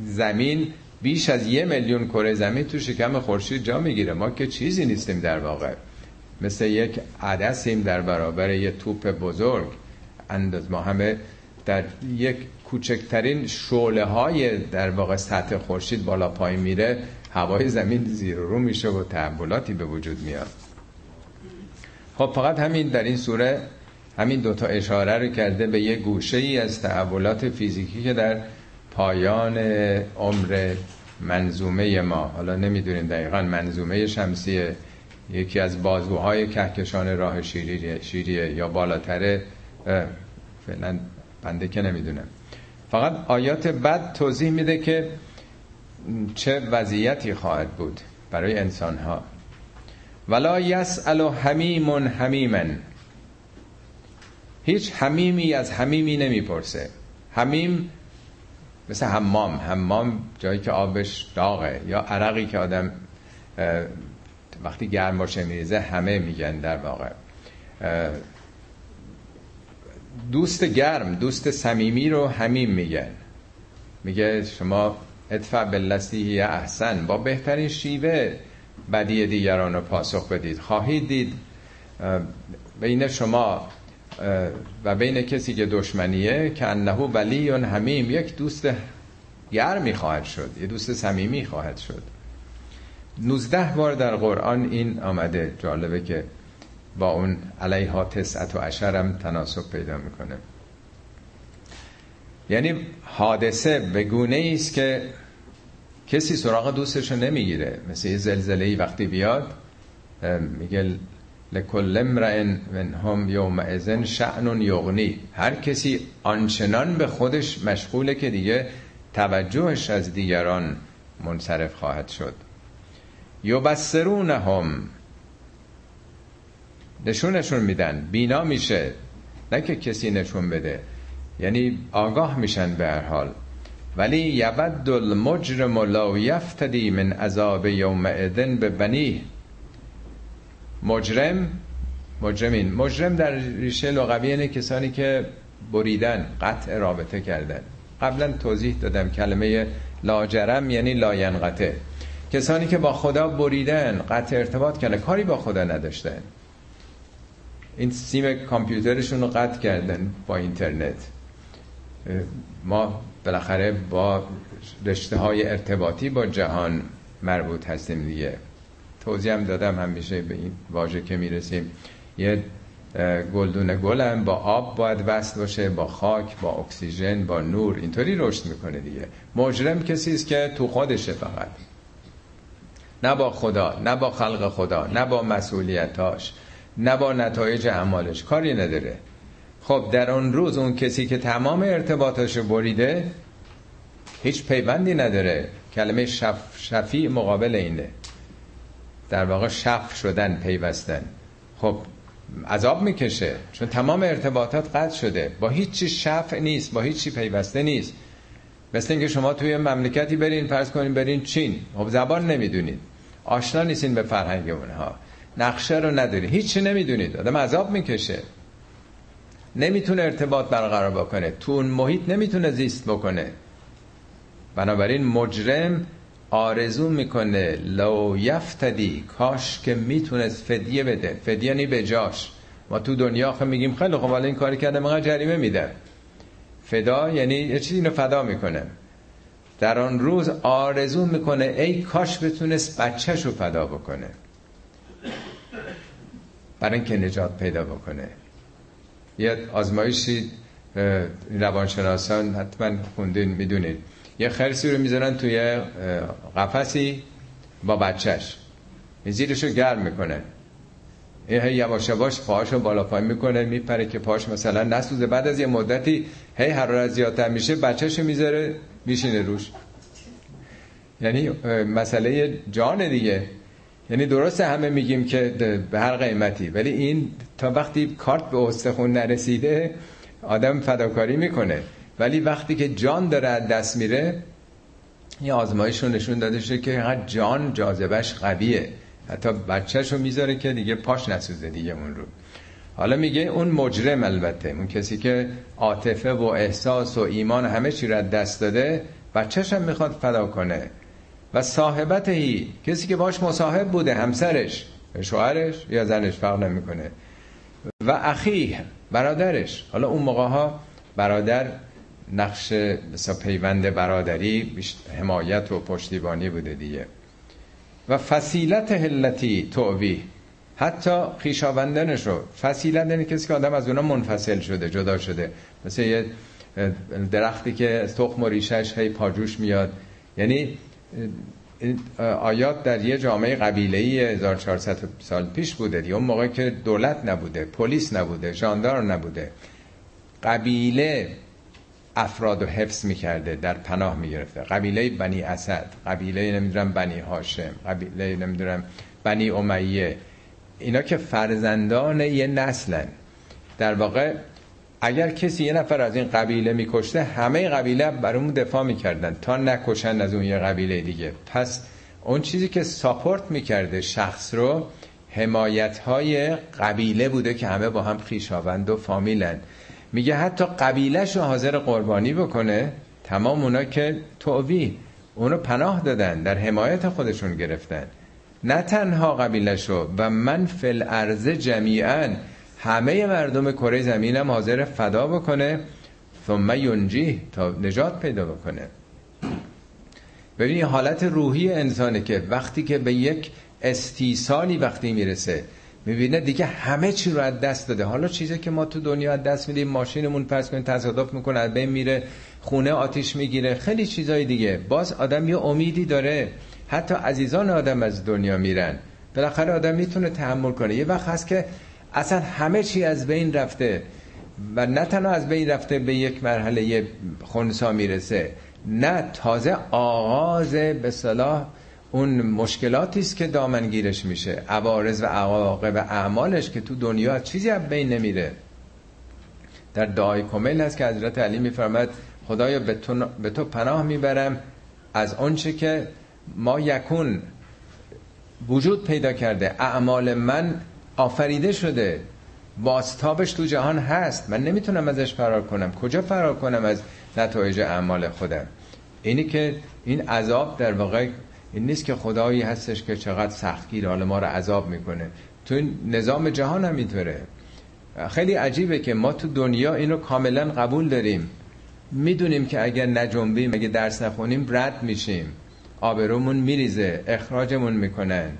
زمین بیش از یه میلیون کره زمین تو شکم خورشید جا می‌گیره. ما که چیزی نیستیم در واقع. مثل یک عدسیم در برابر یه توپ بزرگ. انداز ما همه در یک کوچکترین شعله های در واقع سطح خورشید بالا پای میره. هوای زمین زیر رو میشه و تحولاتی به وجود میاد. خب فقط همین در این سوره همین دوتا اشاره رو کرده به یه گوشه ای از تحولات فیزیکی که در پایان عمر منظومه ما. حالا نمی‌دونیم دقیقا منظومه شمسیه. یکی از بازوهای کهکشان راه شیریه, شیریه یا بالاتره. فعلا بنده که نمی‌دونم. فقط آیات بعد توضیح میده که چه وضعیتی خواهد بود برای انسان ها ولا یسأل حمیم حمیمن هیچ حمیمی از حمیمی نمی‌پرسه. حمیم مثل حمام. حمام جایی که آبش داغه. یا عرقی که آدم وقتی گرم باشه میریزه همه میگن در واقع. دوست گرم دوست صمیمی رو همین میگن. میگه شما ادفع یا احسن. با بهترین شیوه بدی دیگران رو پاسخ بدید. خواهید دید بین شما و بین کسی که دشمنیه که انه ولی همیم یک دوست گرمی خواهد شد یه دوست صمیمی خواهد شد. 19 بار در قرآن این آمده جالبه که با اون علیها تسعت و عشرم تناسب پیدا می‌کنه. یعنی حادثه به گونه است که کسی سراغ دوستش رو نمی‌گیره. مثل یه زلزله وقتی بیاد میگه لکل امرئ منهم یومئذ شأن یغنی. هر کسی آنچنان به خودش مشغوله که دیگه توجهش از دیگران منصرف خواهد شد. یبصرونهم. نشونشون میدن. بینا میشه. نه که کسی نشون بده. یعنی آگاه میشن به هر حال. ولی یود المجرم لا یفتدی من عذاب یوم ادن به بنی مجرم مجرمین. مجرم در ریشه لغوی اینه کسانی که بریدن قطع رابطه کردن. قبلا توضیح دادم کلمه لاجرم یعنی لاینقطع. کسانی که با خدا بریدن قطع ارتباط کردن کاری با خدا نداشتن. این سیم کامپیوترشون رو قطع کردن با اینترنت. ما بالاخره با رشته های ارتباطی با جهان مربوط هستیم دیگه. توضیح هم دادم همیشه به این واژه که می‌رسیم. یه گلدون گلم با آب باید وصل باشه با خاک با اکسیژن با نور. اینطوری رشد می‌کنه دیگه. مجرم کسی است که تو خودشه فقط. نه با خدا نه با خلق خدا نه با مسئولیتاش نه با نتایج اعمالش. کاری نداره. خب در اون روز اون کسی که تمام ارتباطاشو بریده هیچ پیوندی نداره. کلمه شف شفی مقابل اینه. در واقع شف شدن پیوستن. خب عذاب می‌کشه. چون تمام ارتباطات قطع شده. با هیچی شفع نیست با هیچی پیوسته نیست. مثل اینکه شما توی مملکتی برین فرض کنین برین چین. خب زبان نمی‌دونید. آشنا نیستین به فرهنگ اونها. نقشه رو نداری هیچی نمی‌دونید. آدم عذاب می‌کشه. نمی‌تونه ارتباط برقرار بکنه. تو اون محیط نمی‌تونه زیست بکنه. بنابراین مجرم آرزو می‌کنه لو یفتدی کاش که می‌تونست فدیه بده. فدیه نی به جاش. ما تو دنیا خب میگیم خیلی خب این کاری کردم من جریمه میدم فدا یعنی یه چیزی اینو فدا می‌کنه. در آن روز آرزو می‌کنه ای کاش بتونست بچهش رو فدا بکنه. برای اینکه نجات پیدا بکنه. یه آزمایشی روانشناسان حتما خوندین می‌دونید یه خرسی رو می‌ذارن توی قفسی با بچهش. زیرشو گرم می‌کنه. این هی یواش یواش پاهاشو بالا پایین می‌کنه میپره که پاش مثلا نسوزه. بعد از یه مدتی هی حرارت زیادتر میشه بچهشو می‌ذاره میشینه روش. یعنی مسئله جان دیگه. یعنی درسته همه میگیم که به هر قیمتی ولی این تا وقتی کارت به استخون نرسیده آدم فداکاری می‌کنه. ولی وقتی که جان داره از دست میره یه آزمایش رو نشون داده شده که اینقدر جان جاذبش قویه. حتی بچهش رو می‌ذاره که دیگه پاش نسوزه دیگه اون رو. حالا میگه اون مجرم البته اون کسی که عاطفه و احساس و ایمان همه چی رو دست داده بچهش هم می‌خواد فدا کنه. و صاحبتهی کسی که باش مصاحب بوده همسرش شوهرش یا زنش فرق نمی‌کنه. و اخی برادرش. حالا اون موقع ها برادر نقش مثلا پیوند برادری حمایت و پشتیبانی بوده دیگه. و فسیلت هلتی تووی. حتی خیشاوندنش رو. فسیلت یعنی کسی که آدم از اونا منفصل شده جدا شده. مثل یه درختی که تخم و ریشش هی پاجوش میاد. یعنی آیات در یه جامعه قبیله ای 1400 سال پیش بوده دیگه. اون موقع که دولت نبوده پلیس نبوده ژاندار نبوده. قبیله افراد و حفظ می‌کرده در پناه می‌گرفته. قبیله بنی اسد قبیله نمی‌دونم بنی هاشم قبیله نمی‌دونم بنی امیه. اینا که فرزندان یه نسلن. در واقع اگر کسی یه نفر از این قبیله میکشته همه قبیله برامون دفاع می‌کردن. تا نکشن از اون یه قبیله دیگه. پس اون چیزی که ساپورت می‌کرده شخص رو حمایت های قبیله بوده که همه با هم خیشاوند و فامیلن. میگه حتی قبیلهش رو حاضر قربانی بکنه تمام اونا که تووی اونو پناه دادن در حمایت خودشون گرفتن. نه تنها قبیلش رو و من فل ارزه جمیعا همه مردم کره زمین هم حاضر فدا بکنه ثم ینجی تا نجات پیدا بکنه. ببینید حالت روحی انسانه که وقتی که به یک استیصالی وقتی می‌رسه می‌بینه دیگه همه چی رو از دست داده. حالا چیزی که ما تو دنیا از دست میدیم ماشینمون پس کنیم تصادف می‌کنه از بین میره خونه آتیش می‌گیره خیلی چیزای دیگه. باز آدم یه امیدی داره. حتی عزیزان آدم از دنیا میرن. بالاخره آدم می‌تونه تحمل کنه. یه وقت هست که اصلا همه چی از بین رفته و نه تنها از بین رفته به یک مرحله خونسا می‌رسه. نه تازه آغاز به صلاح اون مشکلاتی است که دامنگیرش میشه. عوارض و عواقب اعمالش که تو دنیا چیزی از بین نمیره. در دعای کمیل هست که حضرت علی میفرماد خدایا به تو, به تو پناه می‌برم از آنچه که ما یکون وجود پیدا کرده. اعمال من آفریده شده. باستابش تو جهان هست. من نمی‌تونم ازش فرار کنم. کجا فرار کنم از نتایج اعمال خودم؟ اینی که این عذاب در واقع این نیست که خدایی هستش که چقدر سختگیر حال ما رو عذاب می‌کنه. تو نظام جهان هم اینطوره. خیلی عجیبه که ما تو دنیا اینو کاملا قبول داریم. می‌دونیم که اگر نجنبیم اگه درس نخونیم رد میشیم. آبرومون میریزه اخراجمون می‌کنن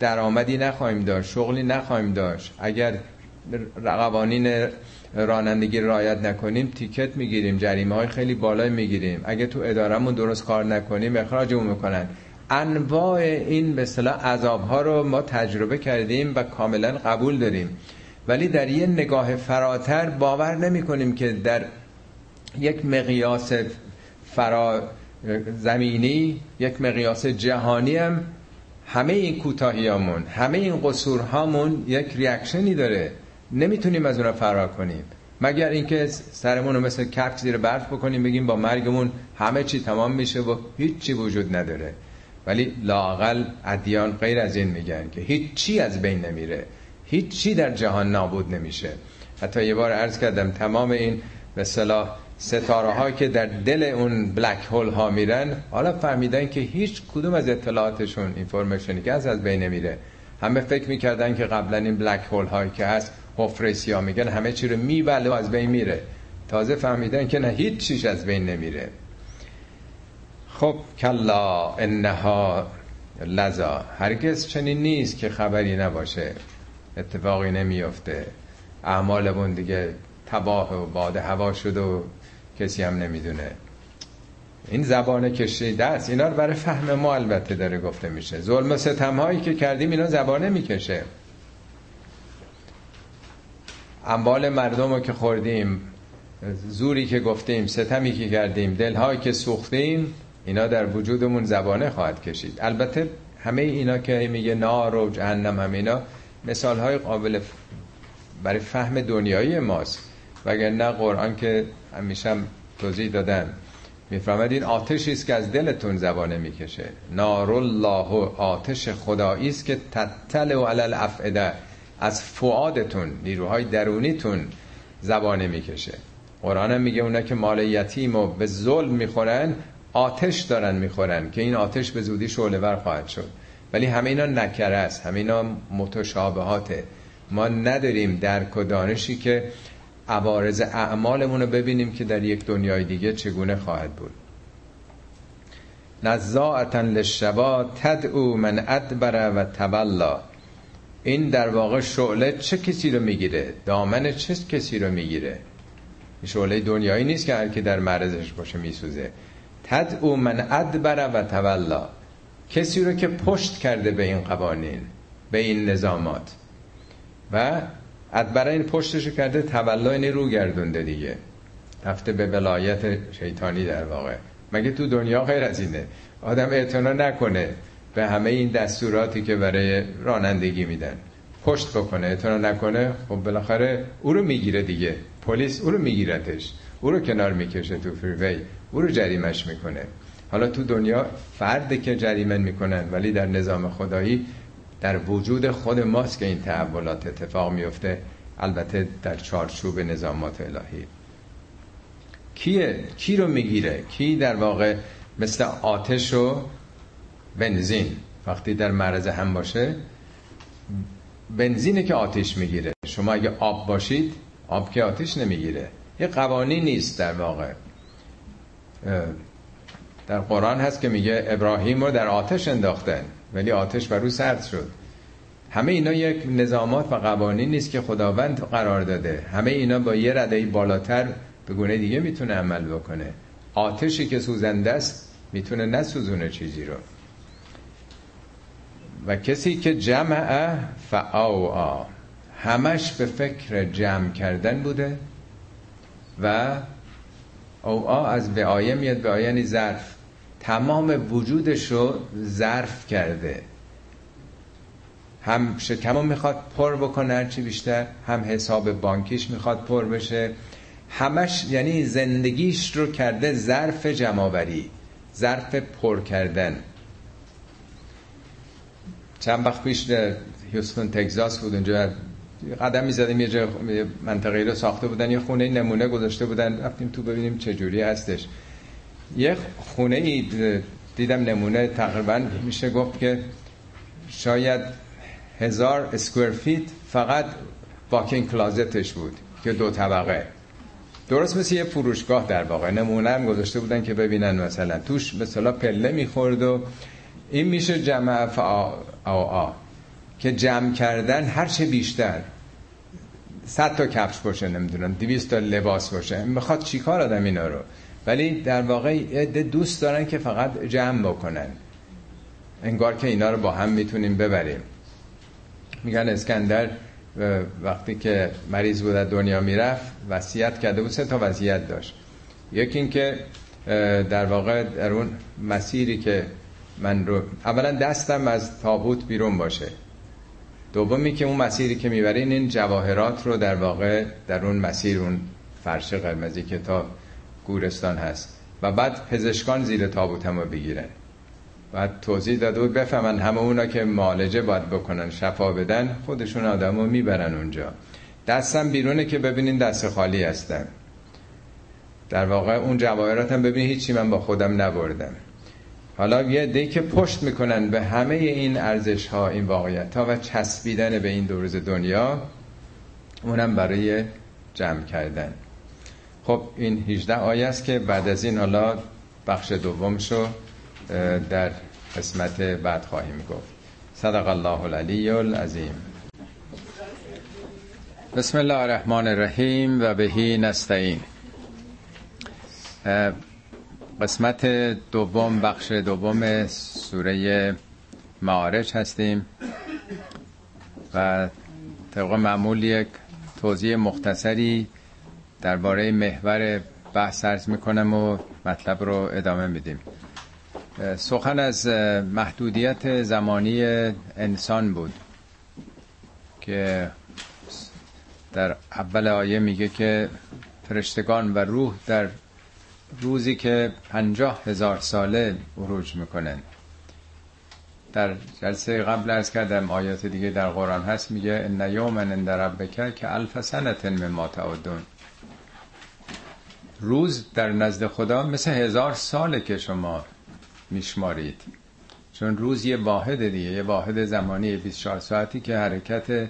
درآمدی نخواهیم داشت شغلی نخواهیم داشت. اگر قوانین رانندگی رعایت نکنیم تیکت می‌گیریم جریمه های خیلی بالای می‌گیریم. اگه تو ادارمون درست کار نکنیم اخراجمون می‌کنن. انواع این مثلا عذاب ها رو ما تجربه کردیم و کاملا قبول داریم. ولی در یه نگاه فراتر باور نمی کنیم که در یک مقیاس فرا زمینی یک مقیاس جهانی هم همه این کوتاهیامون همه این قصورهامون یک ریاکشنی داره. نمی‌تونیم از اونها فرار کنیم. مگر اینکه سرمون رو مثل کفش زیر برف بکنیم بگیم با مرگمون همه چی تمام میشه و هیچی وجود نداره. ولی لاقل ادیان غیر از این میگن که هیچی از بین نمیره. هیچی در جهان نابود نمیشه. حتی یه بار عرض کردم تمام این به صلاح ستاره ها که در دل اون بلک هول ها میرن حالا فهمیدن که هیچ کدوم از اطلاعاتشون اینفورمیشنی که از از بین میره همه فکر می‌کردن که قبلا این بلک هول هایی که هست حفره میگن همه چی رو میبله از بین میره. تازه فهمیدن که نه هیچ چیش از بین نمیره. خب کلا انها لذا. هرگز چنین نیست که خبری نباشه. اتفاقی نمیفته اعمالمون دیگه تباه و باد هوا شده و کسی هم نمی‌دونه. این زبان کشیده است. اینا رو برای فهم ما البته داره گفته میشه. ظلم و ستم هایی که کردیم اینا زبانه می‌کشه اموال مردم رو که خوردیم زوری که گفتیم ستمی که کردیم دلهایی که سوختیم اینا در وجودمون زبانه خواهد کشید. البته همه اینا که میگه نار و جهنم هم اینا مثال های قابل برای فهم دنیایی ماست. وگرنه قرآن که همیشه توضیح دادم میفرمد این آتشی است که از دلتون زبانه می‌کشه. نار الله آتش خدایی است که تتل و علل افعده از فعادتون نیروهای درونیتون زبانه می‌کشه. قرآن هم میگه اونا که مال یتیم و به ظلم می‌خورن آتش دارن می‌خورن که این آتش به زودی شعله ور خواهد شد. ولی همه اینا نکره است همه اینا متشابهاته ما نداریم درک و دانشی که عوارض اعمالمون رو ببینیم که در یک دنیای دیگه چگونه خواهد بود. نزاعتا للشوا تدعو من ادبر و تولا این در واقع شعله چه کسی رو می‌گیره؟ دامن چه کسی رو می‌گیره؟ شعله دنیایی نیست که هر کی در معرضش باشه میسوزه. تدعو من ادبر و تولا کسی رو که پشت کرده به این قوانین به این نظامات. و ادبره این پشتشو کرده تولا اینه رو گردونده دیگه. رفته به ولایت شیطانی در واقع. مگه تو دنیا غیر از اینه؟ آدم اعتنا نکنه به همه این دستوراتی که برای رانندگی میدن. پشت بکنه اعتنا نکنه خب بالاخره او رو می‌گیره دیگه. پلیس او رو میگیرتش. او رو کنار می‌کشه تو فریوی او رو جریمش می‌کنه. حالا تو دنیا فرد که جریمن می‌کنن ولی در نظام خدایی در وجود خود ماست که این تحولات اتفاق میفته البته در چارچوب نظامات الهی. کیه؟ کی رو می‌گیره؟ کی در واقع مثل آتش و بنزین؟ وقتی در معرض هم باشه بنزینه که آتش می‌گیره. شما اگه آب باشید آب که آتش نمی‌گیره. یه قوانین نیست در واقع. در قرآن هست که میگه ابراهیم رو در آتش انداختن ولی آتش بر رو سرد شد. همه اینا یک نظامات و قوانین نیست که خداوند قرار داده. همه اینا با یه رده بالاتر به گونه دیگه می‌تونه عمل بکنه. آتشی که سوزنده است می‌تونه نسوزونه چیزی رو. و کسی که جمع فعاوا همش به فکر جمع کردن بوده و او آ از وعایه میاد به یعنی ظرف. تمام وجودش رو ظرف کرده. هم شکمو می‌خواد پر بکنه هرچی بیشتر هم حساب بانکیش می‌خواد پر بشه. همش یعنی زندگیش رو کرده ظرف جمعوری ظرف پر کردن. چند وقت پیش در هیوستون تگزاس بود اونجا قدم می‌زدیم یه منطقه رو ساخته بودن یه خونه نمونه گذاشته بودن رفتیم تو ببینیم چه جوری هستش. یه خونه ای دیدم نمونه تقریبا میشه گفت که شاید هزار اسکویر فیت فقط واکینگ کلازتش بود که دو طبقه. درست مثل یه فروشگاه در واقع. نمونه هم گذاشته بودن که ببینن مثلا. توش مثلا پله می‌خورد و این میشه جمع فا آ. که جمع کردن هر چه بیشتر صد تا کفش باشه نمی‌دونم دویست تا لباس باشه. می‌خواد چیکار آدم اینا رو؟ ولی در واقع دوست دارن که فقط جمع بکنن. انگار که اینا رو با هم می‌تونیم ببریم. میگن اسکندر وقتی که مریض بود از دنیا می‌رفت وصیت کرده بود سه تا وصیت داشت. یکی این که در واقع در اون مسیری که من رو اولا دستم از تابوت بیرون باشه. دومی که اون مسیری که می‌برین این جواهرات رو در واقع در اون مسیر اون فرش قرمزی که تا گورستان هست. و بعد پزشکان زیر تابوتم رو بگیرن. بعد توضیح داده بود بفهمن همه اونا که مالجه باید بکنن شفا بدن خودشون آدم رو می‌برن اونجا. دستم بیرونه که ببینین دست خالی هستن. در واقع اون جواهرات هم ببینید هیچی من با خودم نبردم. حالا یه دی که پشت می‌کنن به همه این ارزش ها این واقعیت ها و چسبیدن به این دو دنیا اونم برای جمع کردن. خب این 18 آیه است که بعد از این حالا بخش دومشو در قسمت بعد خواهیم گفت. صدق الله العلی العظیم. بسم الله الرحمن الرحیم و بهی نستعین. قسمت دوم بخش دوم سوره معارج هستیم و طبق معمول یک توضیح مختصری درباره محور بحث ارز می‌کنم و مطلب رو ادامه میدیم. سخن از محدودیت زمانی انسان بود که در اول آیه میگه که فرشتگان و روح در روزی که پنجاه هزار ساله عروج می‌کنن. در جلسه قبل ارز کردم آیات دیگه در قرآن هست میگه ان یوما عند ربک که الف سنت مما تعدون. روز در نزد خدا مثل هزار ساله که شما میشمارید. چون روز یه واحد دیگه یه واحد زمانی 24 ساعتی که حرکت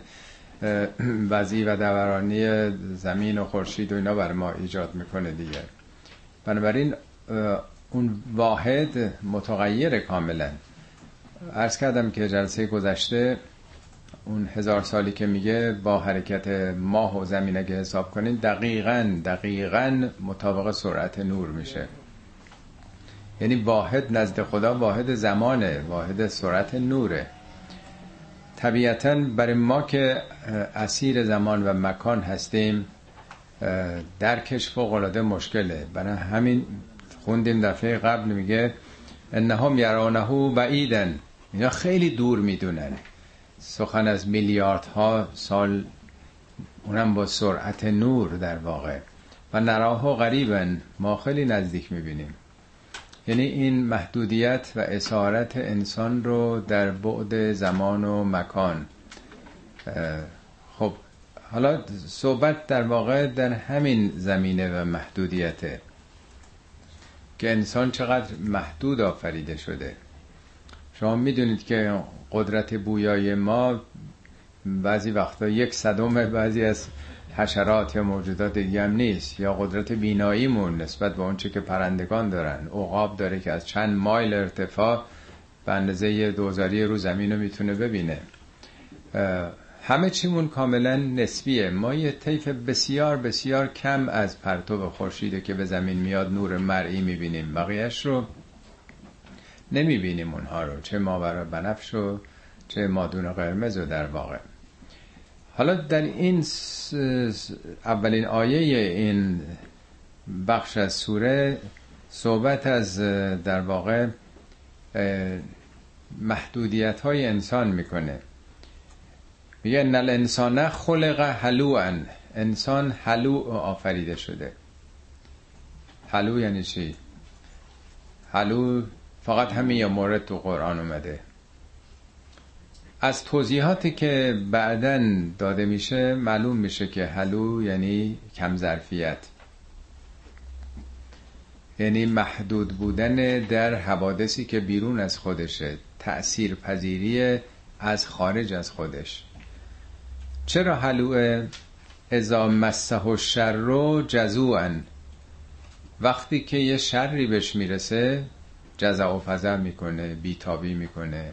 وضعی و دورانی زمین و خورشید و اینا بر ما ایجاد می‌کنه دیگه. بنابراین اون واحد متغیر کاملا. عرض کردم که جلسه گذشته اون هزار سالی که میگه با حرکت ماه و زمین اگه حساب کنین دقیقا دقیقا مطابق سرعت نور میشه. یعنی واحد نزد خدا واحد زمانه واحد سرعت نوره. طبیعتا برای ما که اسیر زمان و مکان هستیم درکش فوق العاده مشکله. برای همین خوندیم دفعه قبل میگه انهم یرانه بعیدن. اینا خیلی دور می‌دونن. سخن از میلیاردها سال اونم با سرعت نور در واقع. و نراها غریبن. ما خیلی نزدیک می‌بینیم. یعنی این محدودیت و اسارت انسان رو در بعد زمان و مکان حالا صحبت در واقع در همین زمینه و محدودیته که انسان چقدر محدود آفریده شده. شما می‌دونید که قدرت بویای ما بعضی وقتا یک صدم بعضی از حشرات یا موجودات دیگه هم نیست یا قدرت بیناییمون نسبت به اونچه که پرندگان دارن. عقاب داره که از چند مایل ارتفاع به اندازه دوزاری رو زمین رو می‌تونه ببینه. همه چیمون کاملا نسبیه. ما یه طیف بسیار بسیار کم از پرتو خورشیده که به زمین میاد نور مرئی می‌بینیم. بقیهش رو نمی‌بینیم اونها رو. چه ماورا بنفش و چه مادون قرمز و در واقع. حالا در این اولین آیه این بخش از سوره صحبت از در واقع محدودیت های انسان می‌کنه. میگه نل انسان خلق حلوان. انسان حلو آفریده شده. حلو یعنی چی؟ حلو فقط همین یا مورد تو قرآن اومده. از توضیحاتی که بعدا داده میشه معلوم میشه که حلو یعنی کم ظرفیت. یعنی محدود بودن در حوادثی که بیرون از خودشه. تأثیر پذیری از خارج از خودش. چرا حلوه ازا مسه و شر و جزوان وقتی که یه شری بهش می‌رسه جزع و می‌کنه بیتابی می‌کنه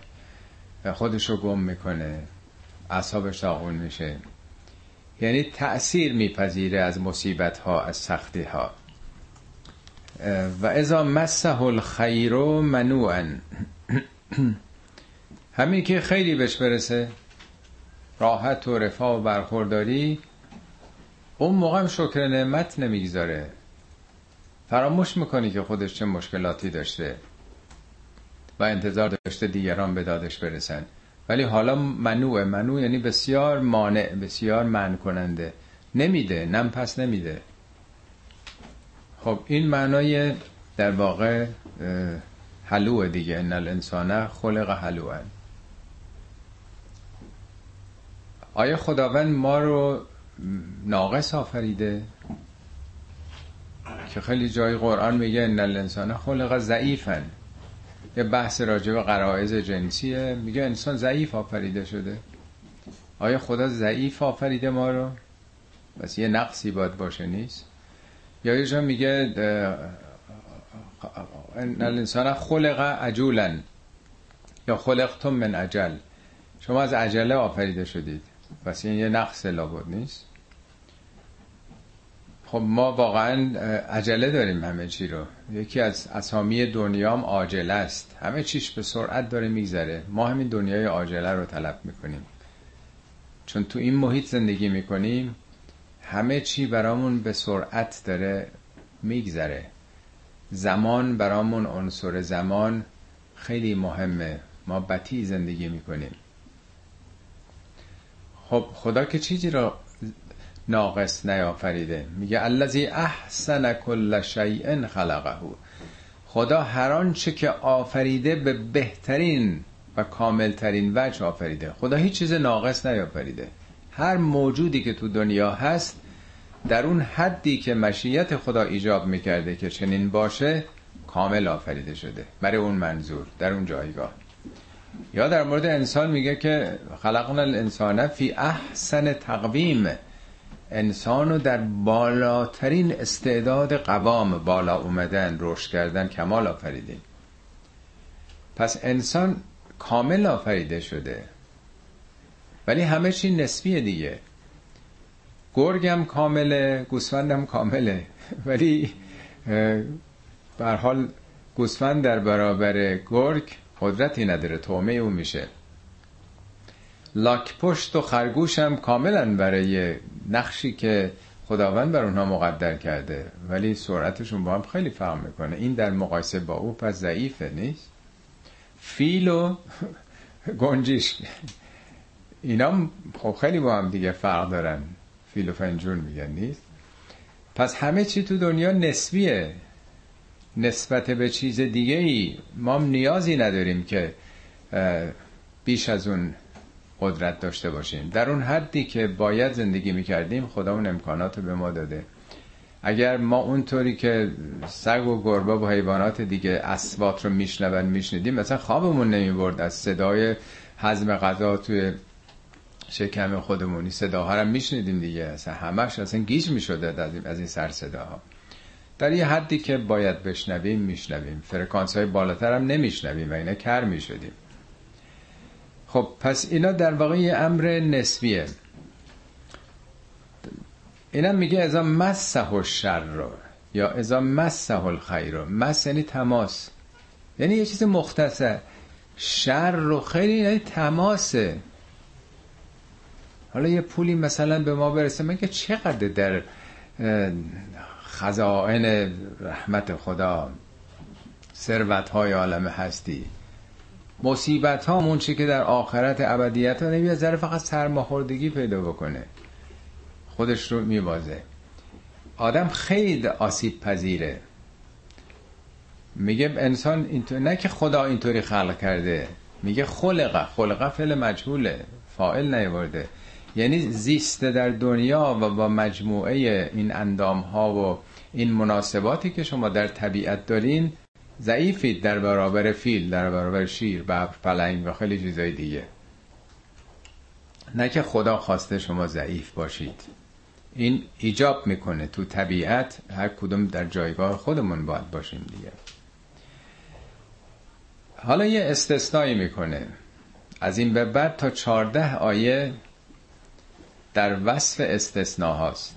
خودشو گم می‌کنه اصابش داغون میشه. یعنی تأثیر میپذیره از مصیبت ها از سختی ها و ازا مسه الخیر منوعا. همین که خیلی بهش برسه. راحت و رفاه و برخورداری اون موقع هم شکر نعمت نمی‌گذاره. فراموش می‌کنی که خودش چه مشکلاتی داشته و انتظار داشته دیگران به دادش برسن. ولی حالا منوع منوع یعنی بسیار مانع بسیار من کننده نمیده نم پس نمیده. خب این معنای در واقع حلوه دیگه. ان الانسان خلق حلوه آیا خداوند ما رو ناقص آفریده؟ که خیلی جای قرآن میگه ان الانسان خلق ضعیفن یه بحث راجع به قرائز جنسیه. میگه انسان ضعیف آفریده شده. آیا خدا ضعیف آفریده ما رو؟ بس یه نقصی باید باشه نیست. یا یه جا میگه ان الانسان خلق عجولا. یا خلقتم من عجل. شما از عجله آفریده شدید. پس این یه نقص لابد نیست. خب ما واقعا عجله داریم همه چی رو. یکی از اسامی دنیام عاجله است. همه چیش به سرعت داره میگذره. ما همین دنیای عاجله رو طلب می‌کنیم. چون تو این محیط زندگی می‌کنیم همه چی برامون به سرعت داره میگذره. زمان برامون عنصر زمان خیلی مهمه. ما بطی زندگی می‌کنیم. خب خدا که چیزی رو ناقص نیافریده. میگه الذی احسن کل شیء خلقه. خدا هر آنچه که آفریده به بهترین و کاملترین وجه آفریده. خدا هیچ چیز ناقص نیافریده. هر موجودی که تو دنیا هست در اون حدی که مشیت خدا ایجاب می‌کرده که چنین باشه کامل آفریده شده. برای اون منظور در اون جایگاه. یا در مورد انسان میگه که خلقنا الانسان فی احسن تقویم. انسان رو در بالاترین استعداد قوام بالا اومدن رشد کردن کمال آفریدیم پس انسان کامل آفریده شده. ولی همه چی نسبیه دیگه. گرگم کامله گوسفندم کامله. ولی بر حال گوسفند در برابر گرگ قدرتی نداره تومه او میشه. لاک پشت و خرگوش هم کاملا برای نقشی که خداوند بر اونها مقدر کرده ولی سرعتشون با هم خیلی فرق می‌کنه. این در مقایسه با او پس ضعیفه نیست؟ فیل و گنجیش. اینا خب خیلی با هم دیگه فرق دارن. فیل و فنجون میگن نیست؟ پس همه چی تو دنیا نسبیه. نسبت به چیز دیگه ای ما نیازی نداریم که بیش از اون قدرت داشته باشیم. در اون حدی که باید زندگی می‌کردیم خدا اون امکانات رو به ما داده. اگر ما اونطوری که سگ و گربه و حیوانات دیگه اسوات رو میشنون میشنیدیم مثلا خوابمون نمی‌برد. از صدای حزم غذا توی شکم خودمونی صداها رو میشنیدیم دیگه. اصلا همش اصلا گیج می‌شده از این سر صداها. در یه حدی که باید بشنویم میشنویم. فرکانس های بالاتر هم نمیشنویم و اینا کر می‌شدیم. خب پس اینا در واقع یه امر نسبیه. اینم میگه ازا مسه و شر رو یا ازا مسه الخیر رو. مس یعنی تماس. یعنی یه چیز مختصر. شر رو خیلی یعنی تماسه. حالا یه پولی مثلا به ما برسه. میگه چقدر در خزائن رحمت خدا ثروت های عالم هستی. مصیبت ها که در آخرت ابدیت ها نمیاد ذره فقط سرماخوردگی پیدا بکنه. خودش رو میبازه. آدم خیلی آسیب پذیره. میگه انسان اینطور نه که خدا اینطوری خلق کرده میگه خلقه. خلقه فعل مجهوله فائل نیورده. یعنی زیسته در دنیا و با مجموعه این اندام ها و این مناسباتی که شما در طبیعت دارین ضعیفید در برابر فیل در برابر شیر ببر پلنگ و خیلی چیزای دیگه. نه که خدا خواسته شما ضعیف باشید. این ایجاب می‌کنه تو طبیعت هر کدوم در جایگاه خودمون باید باشیم دیگه. حالا یه استثنایی می‌کنه. از این به بعد تا چارده آیه در وصف استثناهاست.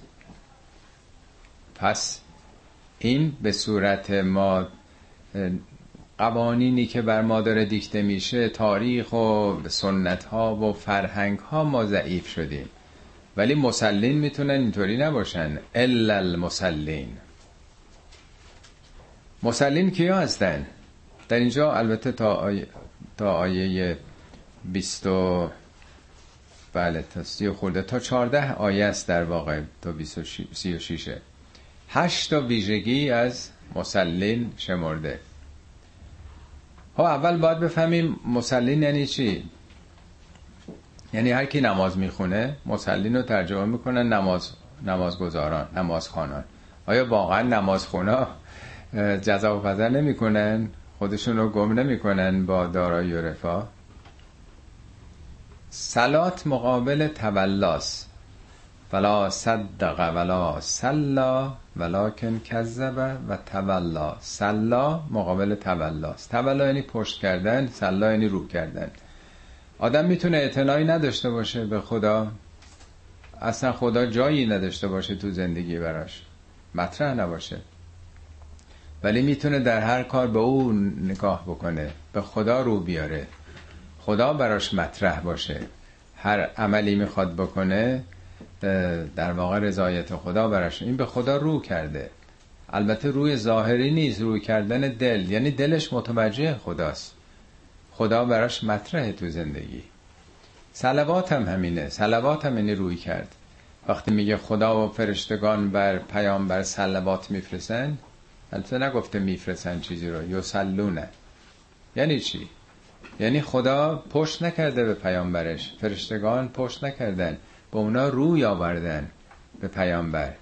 پس این به صورت ما قوانینی که بر ما داره دیکته میشه تاریخ و سنت ها و فرهنگ ها ما ضعیف شدیم. ولی مسلین می‌تونن اینطوری نباشن. الا المسلین. مسلین کیا هستن؟ در اینجا البته تا آیه, تا آیه 20 بله تا سی خورده تا چارده آیه است در واقع تا سی و شیشه. هشت تا ویژگی از مسلین شمرده. ها خب اول باید بفهمیم مسلین یعنی چی؟ یعنی هر کی نماز می‌خونه مسلین رو ترجمه می‌کنن نماز نمازگزاران نماز خانان آیا واقعا نماز خونا جزا و نمی نمی‌کنن؟ خودشون رو گم نمی‌کنن با دارایی و رفاه؟ سلات مقابل تولاس ولا صدق ولا سلا ولکن کذب و تولا. سلا مقابل تولاست. تولا یعنی پشت کردن سلا یعنی رو کردن. آدم می‌تونه اعتنایی نداشته باشه به خدا. اصلا خدا جایی نداشته باشه تو زندگی براش. مطرح نباشه. ولی می‌تونه در هر کار به او نگاه بکنه. به خدا رو بیاره. خدا براش مطرح باشه. هر عملی می‌خواد بکنه در واقع رضایت خدا براش. این به خدا رو کرده. البته روی ظاهری نیست روی کردن دل. یعنی دلش متوجه خداست. خدا براش مطرحه تو زندگی. سلوات هم همینه. سلوات هم اینی روی کرد. وقتی میگه خدا و فرشتگان بر پیام بر سلوات میفرسن البته نگفته میفرسن چیزی رو. یسلونه یعنی چی؟ یعنی خدا پشت نکرده به پیامبرش. فرشتگان پشت نکردن. به اونا روی آوردن به پیامبر.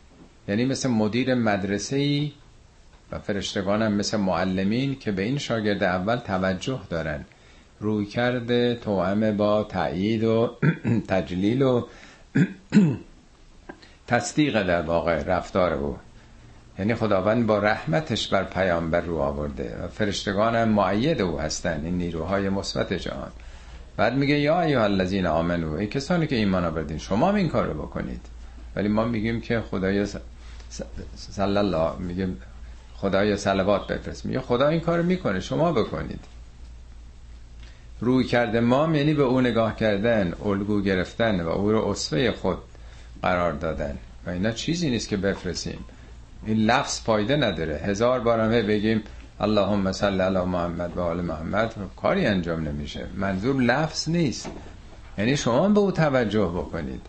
یعنی مثل مدیر مدرسه ای و فرشتگان هم مثل معلمین که به این شاگرد اول توجه دارن. روی کرده توامه با تایید و تجلیل و تصدیق در واقع رفتار او. یعنی خداوند با رحمتش بر پیامبر رو آورده و فرشتگان هم معید او هستن. این نیروهای مثبت جهان. بعد میگه یا ایها الذین آمنو ای کسانی که ایمان آوردین شما هم این کار رو بکنید. ولی ما میگیم که خدای صلی الله میگه خدای صلوات بفرست. میگه خدا این کار می‌کنه شما بکنید. روی کرده ما یعنی به او نگاه کردن الگو گرفتن و او رو اصفه خود قرار دادن. و اینا چیزی نیست که بفرستیم. این لفظ پایده نداره. هزار بار همه بگیم اللهم صل علی محمد و آل محمد. کاری انجام نمیشه. منظور لفظ نیست. یعنی شما به او توجه بکنید.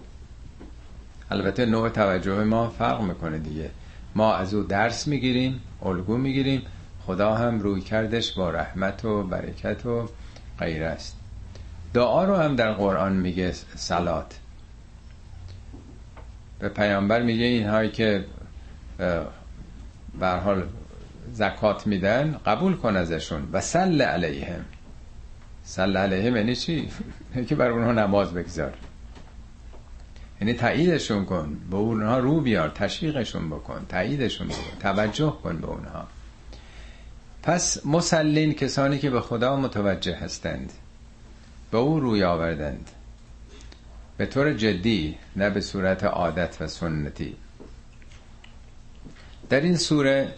البته نوع توجه ما فرق می‌کنه دیگه. ما از او درس می‌گیریم الگو می‌گیریم. خدا هم روی کردش با رحمت و برکت و غیر است. دعا رو هم در قرآن میگه سلات به پیامبر میگه اینهایی که به حال زکات میدن قبول کن ازشون. و سل علیهم. سل علیهم یعنی چی؟ که بر اونها نماز بگذار. یعنی تاییدشون کن. به اونها رو بیار تشویقشون بکن تاییدشون بکن توجه کن به اونها. پس مسلین کسانی که به خدا متوجه هستند به او روی آوردند. به طور جدی نه به صورت عادت و سنتی. در این سوره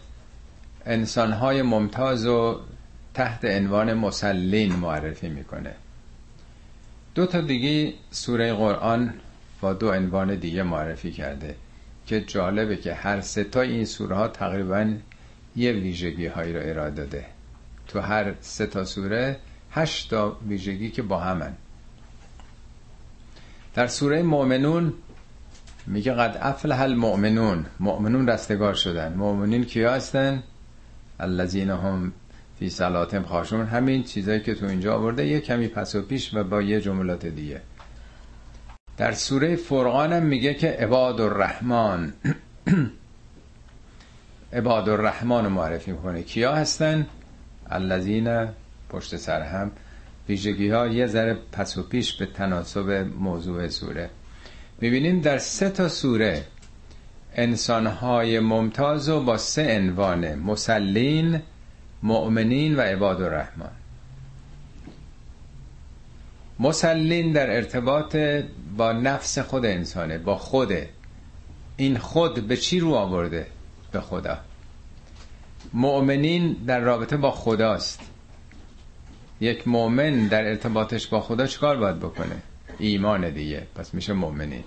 انسانهای ممتاز و تحت عنوان مسلین معرفی می‌کنه. دو تا دیگه سوره قرآن با دو عنوان دیگه معرفی کرده که جالبه که هر سه تا این سوره ها تقریبا یه ویژگی هایی رو ارائه داده. تو هر سه تا سوره هشت تا ویژگی که با همن. در سوره مؤمنون میگه قد افلح المؤمنون. مؤمنون رستگار شدن. مؤمنین کیا هستن؟ الذین هم فی صلاتهم خاشون همین چیزایی که تو اینجا آورده یه کمی پس و پیش و با یه جملات دیگه. در سوره فرقان هم میگه که عباد الرحمن عباد الرحمن معرفی می‌کنه. کیا هستن؟ الذین پشت سر هم. ویژگی ها یه ذره پس و پیش به تناسب موضوع سوره. می‌بینیم در سه تا سوره انسانهای ممتاز و با سه عنوان مسلین مؤمنین و عباد الرحمن مسلین در ارتباط با نفس خود انسانه با خوده این خود به چی رو آورده؟ به خدا. مؤمنین در رابطه با خداست. یک مؤمن در ارتباطش با خدا چیکار باید بکنه؟ ایمان دیگه. پس میشه مؤمنین.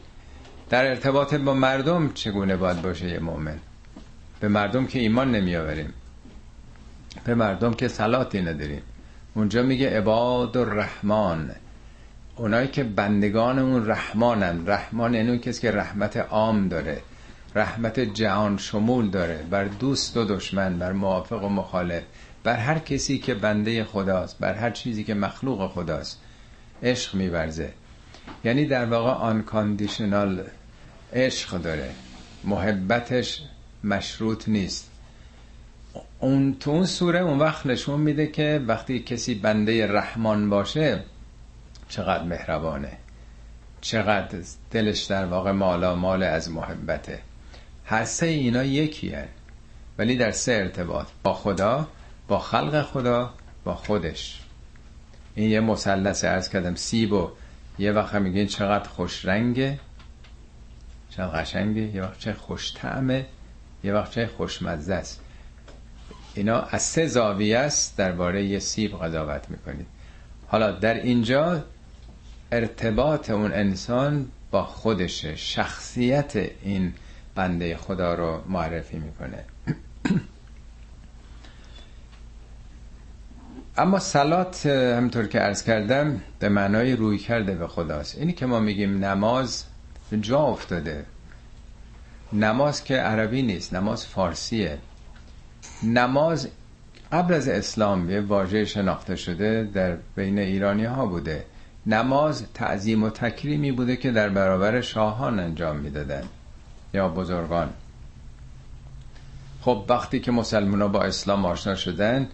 در ارتباط با مردم چگونه باید باشه یه مؤمن؟ به مردم که ایمان نمیآوریم. به مردم که صلاتی نداریم. اونجا میگه عباد الرحمن اونایی که بندگان اون رحمانن. رحمان یعنی اون کسی که رحمت عام داره. رحمت جهان شمول داره. بر دوست و دشمن بر موافق و مخالف. بر هر کسی که بنده خداست. بر هر چیزی که مخلوق خداست. عشق میورزه. یعنی در واقع آن کاندیشنال عشق داره. محبتش مشروط نیست. اون تو اون سوره اون وقت نشون میده که وقتی کسی بنده رحمان باشه چقدر مهربانه. چقدر دلش در واقع مالا مال از محبته. هر سه اینا یکی هن. ولی در سه ارتباط. با خدا با خلق خدا با خودش. این یه مثلث ارز کردم سیب و یه وقت میگین چقدر خوش رنگه چقدر قشنگه یه وقت چه خوش طعمه یه وقت چه خوشمزه است. اینا از سه زاویه است درباره یه سیب قضاوت می‌کنید. حالا در اینجا ارتباط اون انسان با خودشه شخصیت این بنده خدا رو معرفی می‌کنه. اما سلات همطور که ارز کردم به معنای روی کرده به خداست. اینی که ما میگیم نماز جا افتاده. نماز که عربی نیست نماز فارسیه. نماز قبل از اسلام یه واژه شناخته شده در بین ایرانی ها بوده. نماز تعظیم و تکریمی بوده که در برابر شاهان انجام می‌دادن. یا بزرگان. خب وقتی که مسلمان ها با اسلام آشنا شدن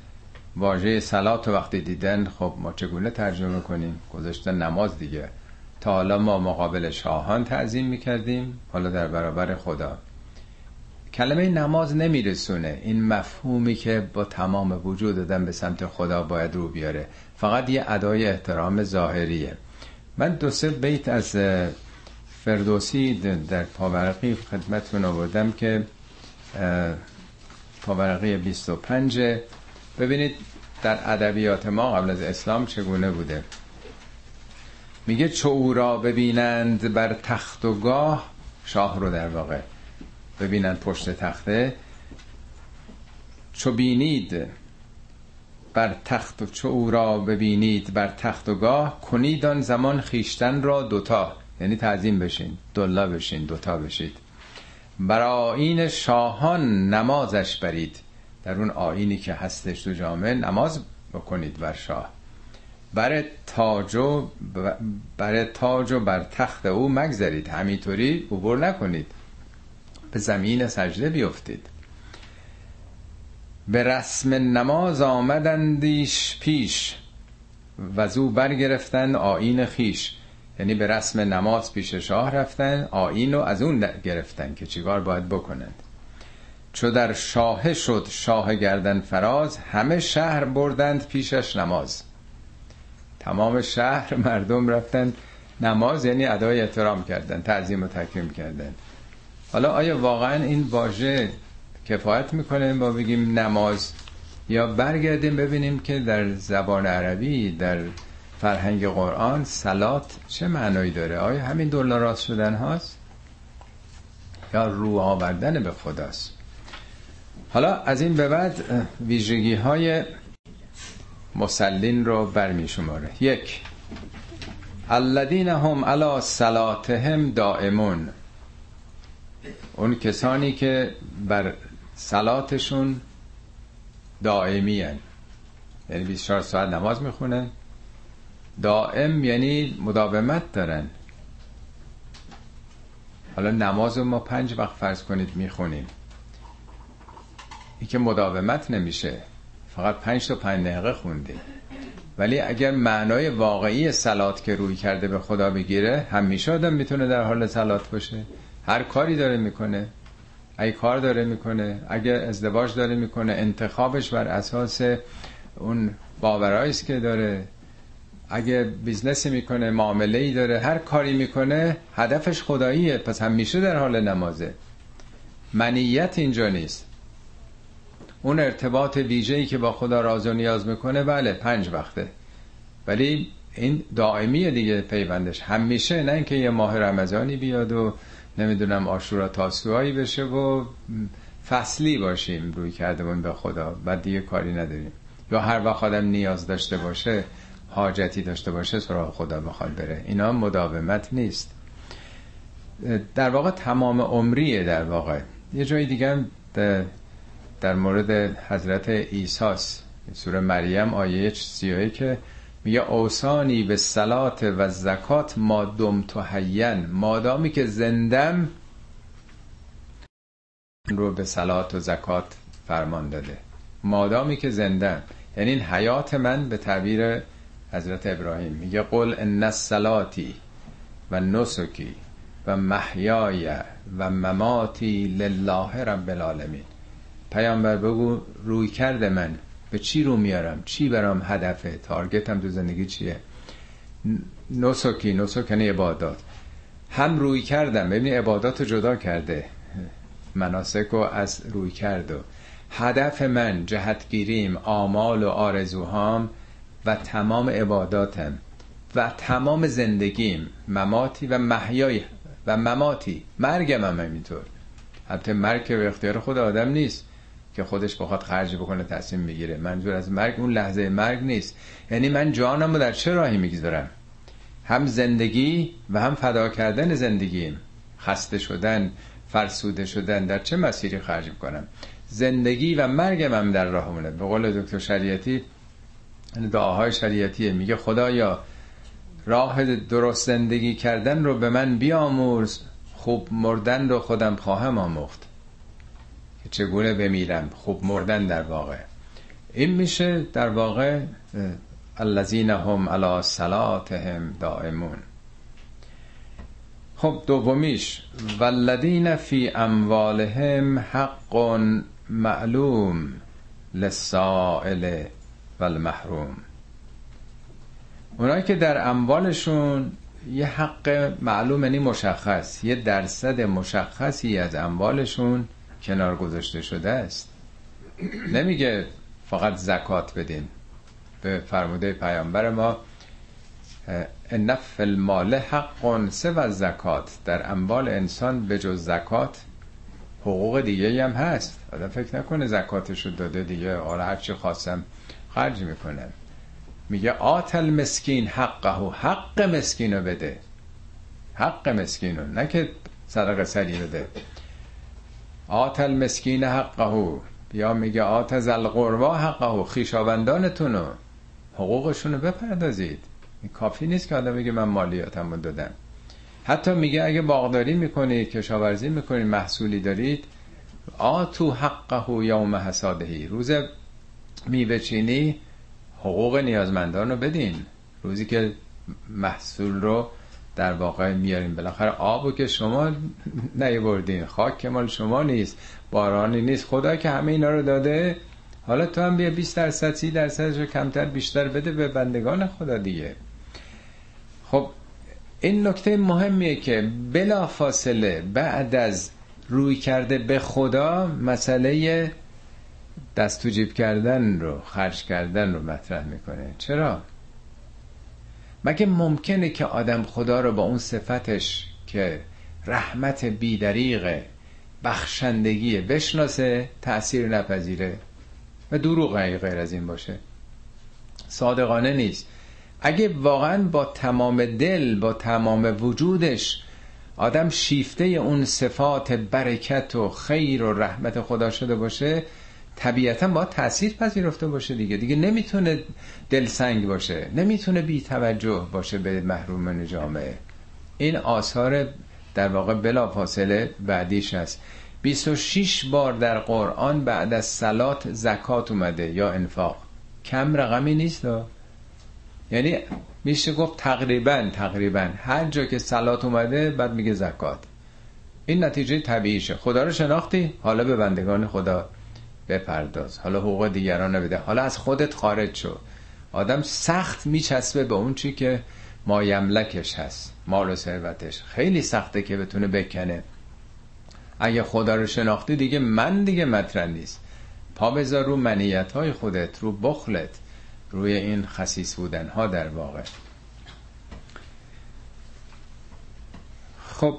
واژه سلات وقتی دیدن خب ما چگونه ترجمه کنیم؟ گذاشتن نماز دیگه. تا حالا ما مقابل شاهان تعظیم می‌کردیم حالا در برابر خدا. کلمه نماز نمیرسونه. این مفهومی که با تمام وجود دادن به سمت خدا باید رو بیاره. فقط یه ادای احترام ظاهریه. من دو سه بیت از فردوسی در پاورقی خدمتتون آوردم که پاورقی 25 ببینید در ادبیات ما قبل از اسلام چگونه بوده. میگه چو او را ببینند بر تخت و گاه. شاه رو در واقع ببینند پشت تخته. چو بینید بر تخت و چو او را ببینید بر تخت و گاه کنید آن زمان خیشتن را دوتا. یعنی تعظیم بشین دلا بشین دوتا بشید. بر آین شاهان نمازش برید. در اون آینی که هستش تو جامعه نماز بکنید بر شاه. بر تاج و بر تاج و بر تخت او مگذرید. همینطوری عبور نکنید. به زمین سجده بیفتید. به رسم نماز آمدندیش پیش و زو برگرفتن آین خیش. یعنی به رسم نماز پیش شاه رفتن آین رو از اون گرفتن که چیکار باید بکنند. چو در شاه شد شاه گردن فراز همه شهر بردند پیشش نماز. تمام شهر مردم رفتن نماز یعنی ادای احترام کردن تعظیم و تکریم کردن. حالا آیا واقعا این واژه کفایت می‌کنه؟ با بگیم نماز. یا برگردیم ببینیم که در زبان عربی در فرهنگ قرآن سلات چه معنایی داره؟ آیا همین دلار راست شدن هاست؟ یا رو آوردن به خداست؟ حالا از این به بعد ویژگی های مسلین رو برمی شماره. یک. الذین هم علی صلاتهم دائمون. اون کسانی که بر صلاتشون دائمی هن. یعنی 24 ساعت نماز می‌خونن دائم یعنی مداومت دارن. حالا نماز ما پنج وقت فرض کنید می‌خونیم. این که مداومت نمیشه. فقط پنج تا پنج دقیقه خوندیم. ولی اگر معنای واقعی صلات که روی کرده به خدا بگیره همیشه آدم می‌تونه در حال صلات باشه. هر کاری داره می‌کنه. اگه کار داره می‌کنه. اگه ازدواج داره می‌کنه انتخابش بر اساس اون باورایی که داره. اگه business ی می‌کنه معامله ای داره هر کاری می‌کنه هدفش خداییه. پس همیشه در حال نمازه. منیت اینجا نیست. اون ارتباط ویژه‌ای که با خدا راز و نیاز می‌کنه بله پنج وقته. ولی این دائمی دیگه پیوندش. همیشه نه اینکه یه ماه رمضانی بیاد و نمی‌دونم آشورا تاسوهایی بشه و فصلی باشیم روی کردمون به خدا. بعد دیگه کاری نداریم. یا هر وقت آدم نیاز داشته باشه حاجتی داشته باشه سراغ خدا بخواد بره. اینا مداومت نیست. در واقع تمام عمریه در واقع. یه جای دیگه در مورد حضرت ایساس سوره مریم آیه 31 که میگه اوسانی به سلات و زکات ما دم تو حین مادامی که زندم رو به صلات و زکات فرمان داده. مادامی که زنده یعنی این حیات من به تعبیر حضرت ابراهیم. میگه قل ان الصلاتی و نسکی و محیای و مماتی لله رب العالمین. پیامبر بگو روی کرده من. به چی رو میارم؟ چی برام هدفه تارگتم تو زندگی چیه؟ نسکی نسک عبادات. هم روی کردم. ببین عبادات جدا کرده. مناسک رو از روی کرد و. هدف من جهتگیریم آمال و آرزوهام و تمام عباداتم و تمام زندگیم مماتی و محیای و مماتی. مرگم هم همینطور. حتی مرگ به اختیار خود آدم نیست. که خودش بخواد خرج بکنه تصمیم بگیره منظور از مرگ اون لحظه مرگ نیست. یعنی من جانم رو در چه راهی می‌گذارم؟ هم زندگی و هم فدا کردن زندگیم. خسته شدن فرسوده شدن در چه مسیری خرج می‌کنم؟ زندگی و مرگم هم در راهمونه. به قول دکتر شریعتی دعاهای شریعتیه. میگه خدایا راه درست زندگی کردن رو به من بیاموز خوب مردن رو خودم خواهم آموخت. چگونه بمیرم؟ خوب مردن در واقع. این میشه در واقع الذین هم علی صلاتهم دائمون. خب دومیش والذین فی اموالهم حق معلوم للسائل والمحروم. اونایی که در اموالشون یه حق معلوم یعنی مشخص یه درصد مشخصی از اموالشون کنار گذاشته شده است. نمیگه فقط زکات بدین. به فرموده پیامبر ما نف المال حق سو زکات در اموال انسان به جز زکات حقوق دیگه هم هست. آدم فکر نکنه زکاتشو داده دیگه. حالا هرچی خواستم خرج می‌کنه. میگه آتل مسکین حقه. حق مسکین رو بده. حق مسکین رو نه که صدق سری بده. آتل مسکین حقه. یا میگه آت زل قربا حقه. خیشاوندانتون رو حقوقشون رو بپردازید کافی نیست که آدم بگه من مالیاتم رو دادم. حتی میگه اگه باغداری می‌کنید کشاورزی می‌کنید محصولی دارید آتو حقه یوم حسادهی روز میوه چینی حقوق نیازمندان رو بدین. روزی که محصول رو در واقع میاریم بالاخره آبو که شما نیوردین خاک که مال شما نیست بارانی نیست. خدا که همه اینا رو داده حالا تو هم بیا 20 درصد 30 درصدش رو کمتر بیشتر بده به بندگان خدا دیگه. خب این نکته مهمیه که بلا فاصله بعد از روی کرده به خدا مسئله دست تو جیب کردن رو خرج کردن رو مطرح می‌کنه. چرا؟ مگه ممکنه که آدم خدا رو با اون صفتش که رحمت بیدریغه بخشندگیه بشناسه تأثیر نپذیره و دروغ غیر از این باشه؟ صادقانه نیست. اگه واقعا با تمام دل با تمام وجودش آدم شیفته اون صفات برکت و خیر و رحمت خدا شده باشه طبیعتا با تاثیر پذیرفته باشه دیگه. دیگه نمی‌تونه دلسنگ باشه نمی‌تونه بی توجه باشه به محروم جامعه. این آثار در واقع بلا فاصله بعدیش هست. 26 بار در قرآن بعد از سلات زکات اومده یا انفاق. کم رقمی نیست یعنی میشه گفت تقریبا تقریبا. هر جا که سلات اومده بعد میگه زکات. این نتیجه طبیعیشه. خدا رو شناختی؟ حالا به بندگان خدا. بپرداز. حالا حقوق دیگران بده. حالا از خودت خارج شو. آدم سخت میچسبه به اون چی که مایملکش هست مال و ثروتش. خیلی سخته که بتونه بکنه. اگه خدا رو شناختی دیگه من دیگه مطرح نیست. پا بذار رو منیت های خودت رو بخلت روی این خصیص بودن ها در واقع. خب.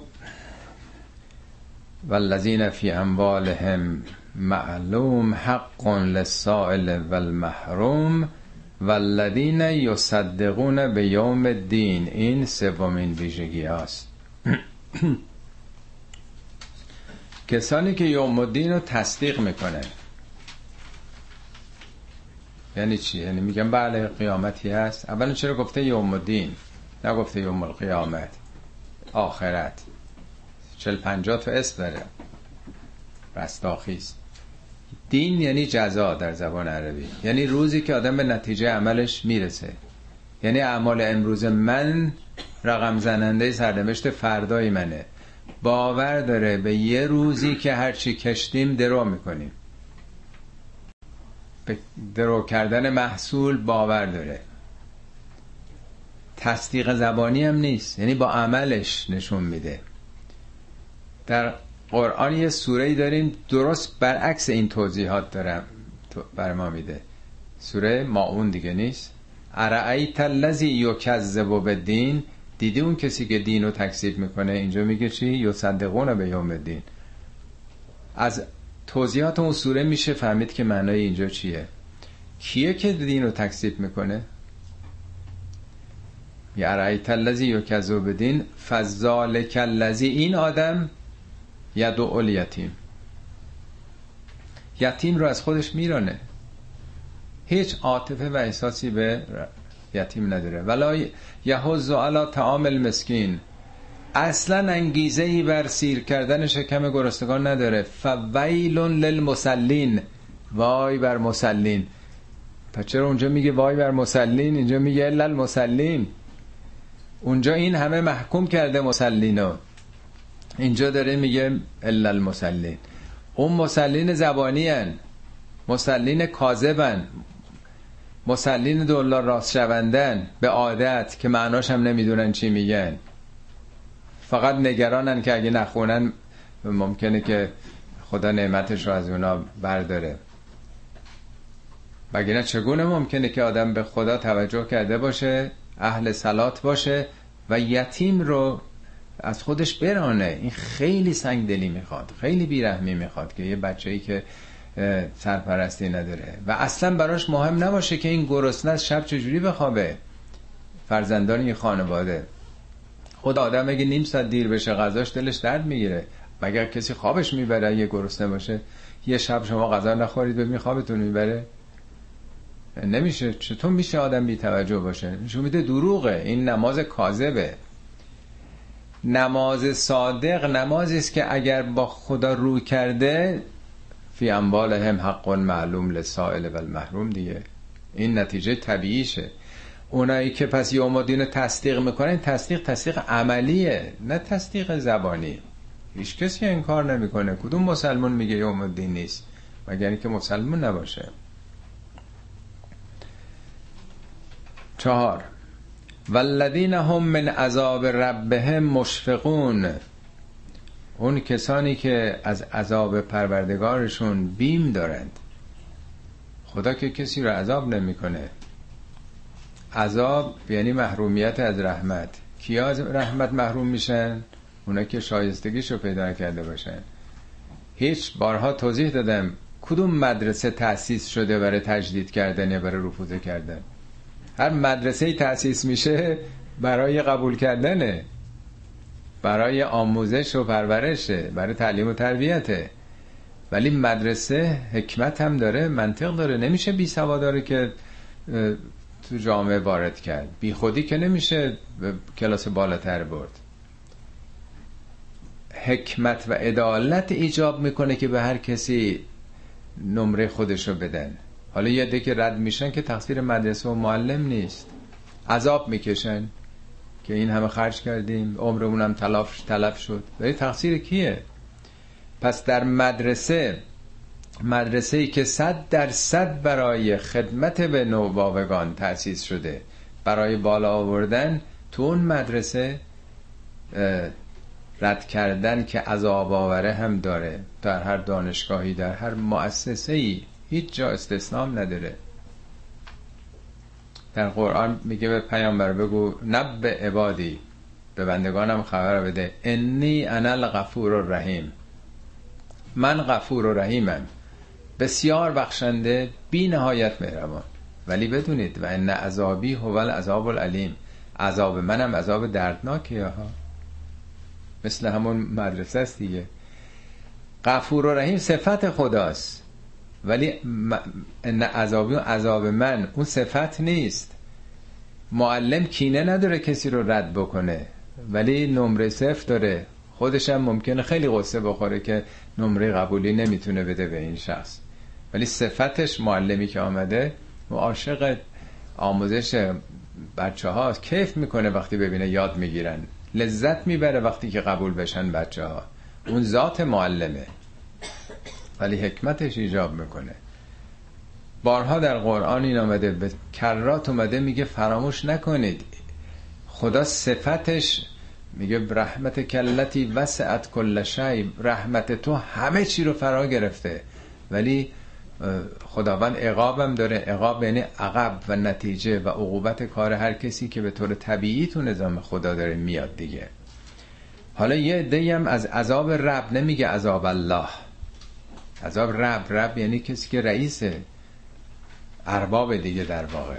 والذین فی اموالهم معلوم حق للسائل والمحروم والذین یصدقون به یوم الدین. این سومین ویژگی است کسانی که یوم الدین رو تصدیق می‌کنه یعنی چی؟ یعنی میگن بله قیامتی هست. اولا چرا گفته یوم الدین؟ نگفته یوم القیامت. آخرت. چل پنجاه تا اسم داره. رستاخیز. دین یعنی جزا در زبان عربی. یعنی روزی که آدم به نتیجه عملش می‌رسه. یعنی اعمال امروز من رقم زننده سرنوشت فردای منه. باور داره به یه روزی که هرچی کشتیم درو می‌کنیم. به درو کردن محصول باور داره. تصدیق زبانی هم نیست. یعنی با عملش نشون میده. در قرآن یه سوره داریم درست برعکس این توضیحات دارم بر ما میده. سوره ماعون دیگه نیست. ارعیت الذی یکذب بالدین؟ دیدی اون کسی که دین رو تکذیب می‌کنه؟ اینجا میگه چی؟ یصدقون به یوم الدین. از توضیحات اون سوره میشه فهمید که معنای اینجا چیه. کیه که دین رو تکذیب می‌کنه؟ یا الذی یکذب بالدین؟ فذالک الذی این آدم یدعو الیتیم یتیم. رو از خودش میرانه. هیچ عاطفه و احساسی به یتیم نداره. ولا یحض علی طعام المسکین. اصلا انگیزه ای بر سیر کردن شکم گرستگان نداره. فویل للمسلین وای بر مسلین پس چرا اونجا میگه وای بر مسلین اینجا میگه الا المسلین اونجا این همه محکوم کرده مسلینو اینجا داره میگه الا المسلین اون مسلین زبانی هن. مسلین کاذبن مسلین دلار راست شوندن به عادت که معناش هم نمی‌دونن چی میگن. فقط نگرانن که اگه نخونن ممکنه که خدا نعمتش رو از اونا برداره. بگیره چگونه ممکنه که آدم به خدا توجه کرده باشه اهل سلات باشه و یتیم رو از خودش برانه. این خیلی سنگ دلی می‌خواد خیلی بیرحمی می‌خواد که یه بچه ای که سرپرستی نداره. و اصلا براش مهم نباشه که این گرسنه از شب چجوری بخوابه. فرزندان این خانواده. خود آدم اگه نیم ساعت دیر بشه غذاش دلش درد می‌گیره. مگر کسی خوابش می‌بره؟ یه گرسنه باشه یه شب شما غذا نخورید ببین خوابتون می‌بره. نمیشه. چطور میشه آدم بی توجه باشه؟ نشون میده دروغه. این نماز کاذبه. نماز صادق نمازی است که اگر با خدا رو کرده فی هم حق معلوم لسائل و المحروم دیگه. این نتیجه طبیعیشه. اونایی که پس یوم الدین تصدیق می‌کنن تصدیق تصدیق عملیه نه تصدیق زبانی. هیچ کسی این کار نمی‌کنه. کدوم مسلمون میگه یوم الدین نیست؟ مگر اینکه مسلمون نباشه. چهار. والذین هم من عذاب ربهم مشفقون. اون کسانی که از عذاب پروردگارشون بیم دارند. خدا که کسی رو عذاب نمی‌کنه. عذاب یعنی محرومیت از رحمت. کیا از رحمت محروم میشن؟ اونا که شایستگیش رو پیدا کرده باشن. هیچ بارها توضیح دادم. کدوم مدرسه تأسیس شده برای تجدید کردن یا برای رفوزه کردن؟ هر مدرسه تأسیس میشه برای قبول کردنه. برای آموزش و پرورشه برای تعلیم و تربیته. ولی مدرسه حکمت هم داره منطق داره. نمیشه بی سواداره که تو جامعه وارد کرد. بی خودی که نمیشه به کلاس بالاتر برد. حکمت و عدالت ایجاب می‌کنه که به هر کسی نمره خودشو بدن. حالا یه ده که رد میشن که تقصیر مدرسه و معلم نیست. عذاب می‌کشن که این همه خرج کردیم عمرمون هم تلاف تلف شد. ولی تقصیر کیه؟ پس در مدرسه مدرسه ای که صد در صد برای خدمت به نوباوگان تأسیس شده برای بالا آوردن تو اون مدرسه رد کردن که عذاب آوره هم داره. در هر دانشگاهی در هر مؤسسه ای هیچ جا استثنام نداره. در قرآن میگه به پیامبر بگو نب عبادی. به بندگانم خبر بده. انی انا الغفور الرحیم. من غفور و رحیمم. بسیار بخشنده بی نهایت مهربان. ولی بدونید و ان عذابی هو العذاب العلیم. عذاب منم عذاب دردناکه ها. مثل همون مدرسه است دیگه. غفور و رحیم صفت خداست. ولی ان عذابی و عذاب من اون صفت نیست. معلم کینه نداره کسی رو رد بکنه ولی نمره صفر داره. خودش هم ممکنه خیلی قصه بخوره که نمره قبولی نمی‌تونه بده به این شخص. ولی صفتش معلمی که آمده و عاشق آموزش بچه ها کیف می‌کنه وقتی ببینه یاد می‌گیرن. لذت می‌بره وقتی که قبول بشن بچه ها اون ذات معلمه. ولی حکمتش ایجاب می‌کنه. بارها در قرآن این آمده به کرات اومده میگه فراموش نکنید. خدا صفتش میگه رحمت کلتی وسعت کل شی رحمت تو همه چی رو فرا گرفته. ولی خداوند عقابم داره. عقاب یعنی عقب و نتیجه و عقوبت کار هر کسی که به طور طبیعی تو نظام خدا داره میاد دیگه. حالا یه هم از عذاب رب نمیگه عذاب الله. عذاب رب رب یعنی کسی که رئیسه ارباب دیگه در واقع.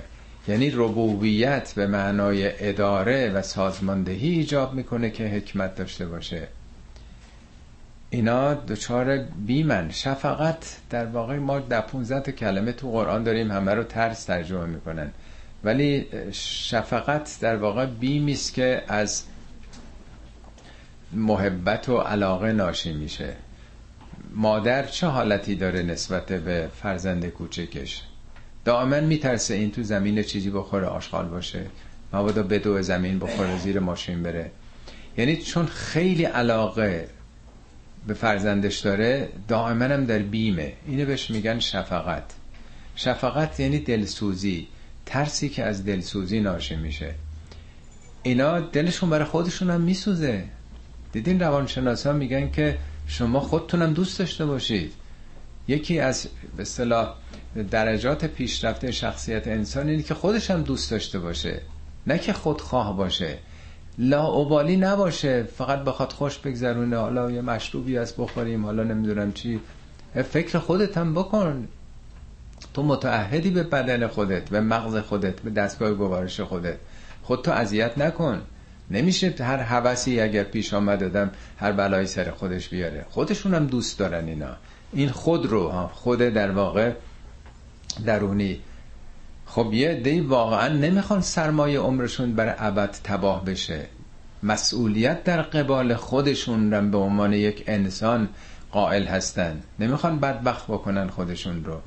یعنی ربوبیت به معنای اداره و سازماندهی ایجاب می‌کنه که حکمت داشته باشه. اینا دچار بیمن شفقت در واقع ما در 15 کلمه تو قرآن داریم همه رو ترس ترجمه می‌کنن. ولی شفقت در واقع بیمی است که از محبت و علاقه ناشی میشه. مادر چه حالتی داره نسبت به فرزند کوچکش؟ دائما میترسه این تو زمین چیزی بخوره آشغال باشه. مبادا بدو زمین بخوره زیر ماشین بره. یعنی چون خیلی علاقه به فرزندش داره دائما هم در بیمه. اینو بهش میگن شفقت. شفقت یعنی دلسوزی. ترسی که از دلسوزی ناشی میشه. اینا دلشون برای خودشون هم میسوزه. دیدین روانشناسا میگن که شما خودتونم دوست داشته باشید. یکی از به اصطلاح درجات پیشرفته شخصیت انسان اینه که خودش هم دوست داشته باشه. نه که خودخواه باشه. لاعبالی نباشه. فقط بخواد خوش بگذرونه. حالا یه مشروبی از بخوریم. حالا نمی‌دونم چی. فکر خودت هم بکن. تو متعهدی به بدن خودت به مغز خودت به دستگاه گوارش خودت. خودتو اذیت نکن. نمیشه هر حوثی اگر پیش آمد دادم هر بلایی سر خودش بیاره. خودشون هم دوست دارن اینا. این خود رو ها خود در واقع درونی. خب یه دی واقعا نمی‌خوان سرمایه عمرشون برای ابد تباه بشه. مسئولیت در قبال خودشون رم به عنوان یک انسان قائل هستن. نمی‌خوان بدبخت بکنن خودشون رو.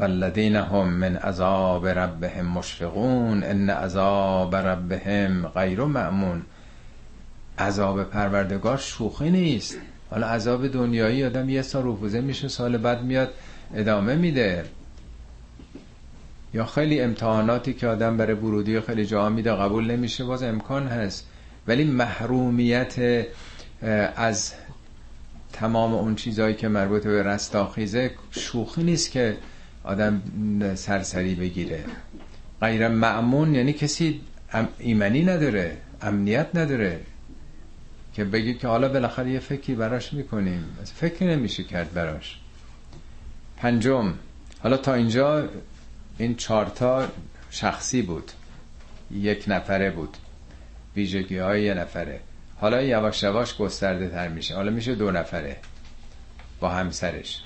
فالذین هم من عذاب ربهم مشفقون ان عذاب ربهم غیر معمون عذاب پروردگار شوخی نیست. حالا عذاب دنیایی آدم یه سال رفوزه میشه سال بعد میاد ادامه میده. یا خیلی امتحاناتی که آدم برای ورودی خیلی جا میده قبول نمیشه باز امکان هست. ولی محرومیت از تمام اون چیزهایی که مربوط به رستاخیزه شوخی نیست که آدم سرسری بگیره. غیر معمون یعنی کسی ایمنی نداره امنیت نداره که بگی که حالا بالاخره یه فکری براش می‌کنیم. فکری نمیشه کرد براش. پنجم حالا تا اینجا این چارتا شخصی بود. یک نفره بود. ویژگی های یه نفره. حالا یواش یواش گسترده تر میشه. حالا میشه دو نفره با همسرش.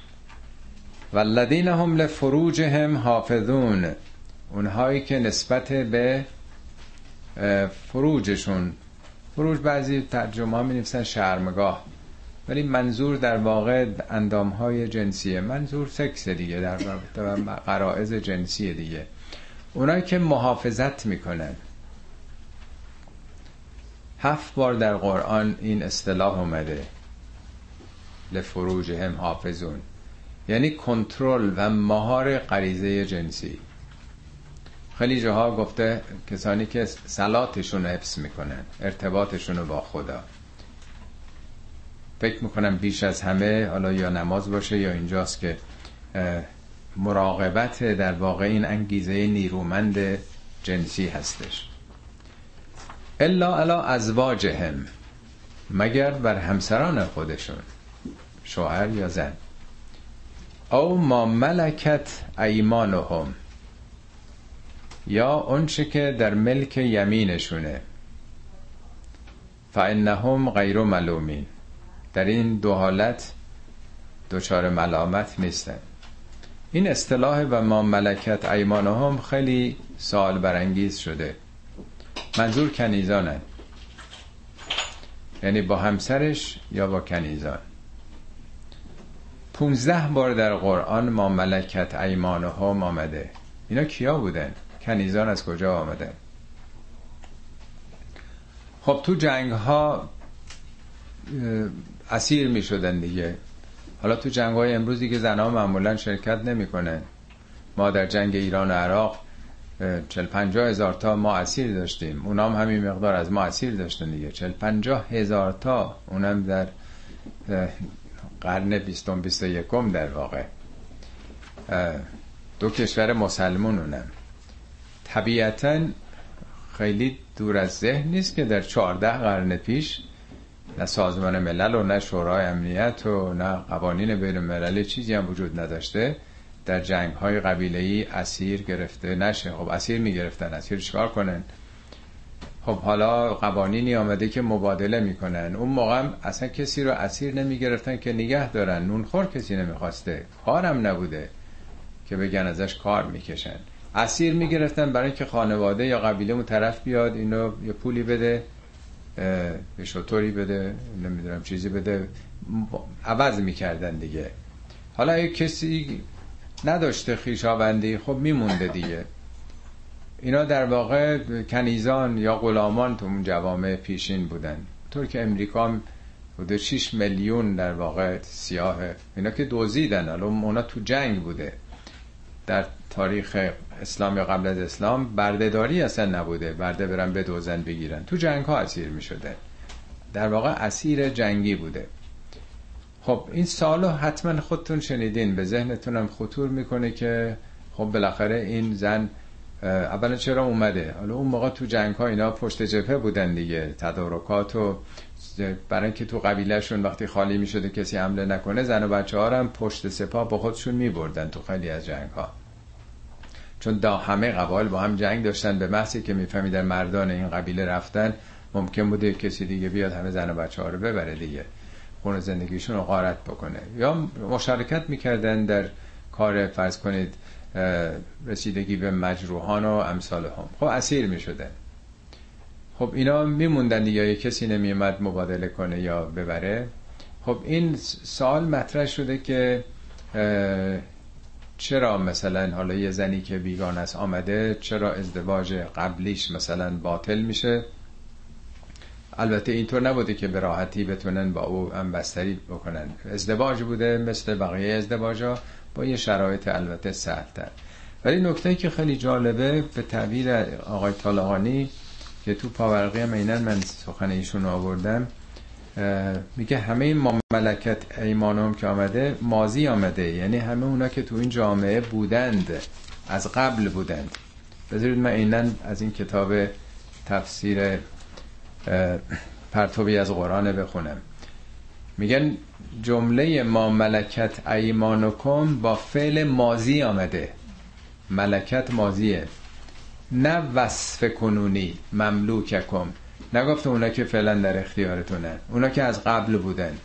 والذین هم لفروجهم حافظون. اونهایی که نسبت به فروجشون. فروج بعضی ترجمه ها می نفسن شرمگاه. ولی منظور در واقع اندام های جنسیه. منظور سکس دیگه در قرائز جنسی دیگه. اونایی که محافظت می‌کنن. هفت بار در قرآن این اصطلاح اومده. لفروج هم حافظون. یعنی کنترل و مهار غریزه جنسی. خیلی جاها گفته کسانی که سلاتشون حفظ می‌کنن ارتباطشون با خدا. فکر می‌کنم بیش از همه حالا یا نماز باشه یا اینجاست که مراقبت در واقع این انگیزه نیرومند جنسی هستش. الا علا ازواجهم مگر بر همسران خودشون شوهر یا زن. او ما ملکت ایمانهم. یا اونچه که در ملک یمینشونه. فانهم غیر ملومین. در این دو حالت دچار ملامت نیستن. این اصطلاح و ما ملکت ایمانهم خیلی سوال برانگیز شده. منظور کنیزانن. یعنی با همسرش یا با کنیزان. پونزده بار در قرآن ما ملکت ایمانهم آمده. اینا کیا بودن؟ کنیزان از کجا آمدن؟ خب تو جنگ ها اسیر می شدن دیگه. حالا تو جنگ های که زنها معمولا شرکت نمی‌کنن. ما در جنگ ایران و عراق چل پنجاه هزار تا ما اسیر داشتیم. اونام همین مقدار از ما اسیر داشتن دیگه. چل پنجاه هزار تا اونم در قرن بیستم بیست یکم در واقع. دو کشور مسلمون اونم طبیعتا خیلی دور از ذهن نیست که در چهارده قرن پیش نه سازمان ملل و نه شورای امنیت و نه قوانین بین المللی چیزی هم وجود نداشته. در جنگ های قبیله اسیر گرفته نشه. خب اسیر می‌گرفتن. اسیر چیکار کنن؟ خب حالا قوانینی آمده که مبادله می‌کنن. اون موقع اصلا کسی رو اسیر نمی‌گرفتن که نگه دارن. نونخور کسی نمی‌خواسته. کارم نبوده که بگن ازش کار می‌کشن. اسیر می‌گرفتن برای اینکه خانواده یا قبیله اون طرف بیاد اینو یه پولی بده یه شطوری بده نمی‌دونم چیزی بده. عوض می‌کردن دیگه. حالا یه کسی نداشته خیشاوندی خب میمونده دیگه. اینا در واقع کنیزان یا غلامان تو اون جوامع پیشین بودن. طور که امریکا بوده 6 میلیون در واقع سیاهه اینا که دوزیدن الان اونا تو جنگ بوده. در تاریخ اسلام یا قبل از اسلام بردهداری اصلا نبوده. برده برن به دوزن بگیرن. تو جنگ ها اسیر می شده در واقع اسیر جنگی بوده. خب این سالو حتما خودتون شنیدین. به ذهنتونم خطور می‌کنه که خب بالاخره این زن اولا چرا اومده؟ حالا اون موقع تو جنگ ها اینا پشت جبهه بودن دیگه تدارکات و برای اینکه تو قبیلهشون وقتی خالی می‌شده کسی حمله نکنه زن و بچه ها هم پشت سپاه با خودشون میبردن تو خیلی از جنگ ها چون دا همه قبایل با هم جنگ داشتن به محضی که میفهمیدن مردان این قبیله رفتن ممکن بوده کسی دیگه بیاد همه زن و بچه ها رو ببره دیگه خون زندگیشون رو غارت بکنه. یا مشارکت می‌کردن در کار فرض کنید رسیدگی به مجروحان و امثال هم. خب اسیر می‌شدن خب اینا میموندن یا یه کسی نمیومد مبادله کنه یا ببره. خب این سال مطرح شده که چرا مثلا حالا یه زنی که بیگان است آمده چرا ازدواج قبلیش مثلا باطل میشه؟ البته اینطور نبوده که به راحتی بتونن با او هم بستری بکنن. ازدواج بوده مثل بقیه ازدواج ها با یه شرایط البته سهلتر ولی نکته که خیلی جالبه به تعبیر آقای طالقانی که تو پاورقی هم اینن من سخن ایشون آوردم میگه همه این مملکت ایمانم که آمده مازی آمده. یعنی همه اونا که تو این جامعه بودند از قبل بودند. بذارید من اینن از این کتاب تفسیر پرتوبی از قرآن بخونم. میگن جمله ما ملکت ایمانکم با فعل مازی آمده. ملکت مازیه نه وصف کنونی مملوککم. نگفته اونا که فعلا در اختیارتونه. اونا که از قبل بودن.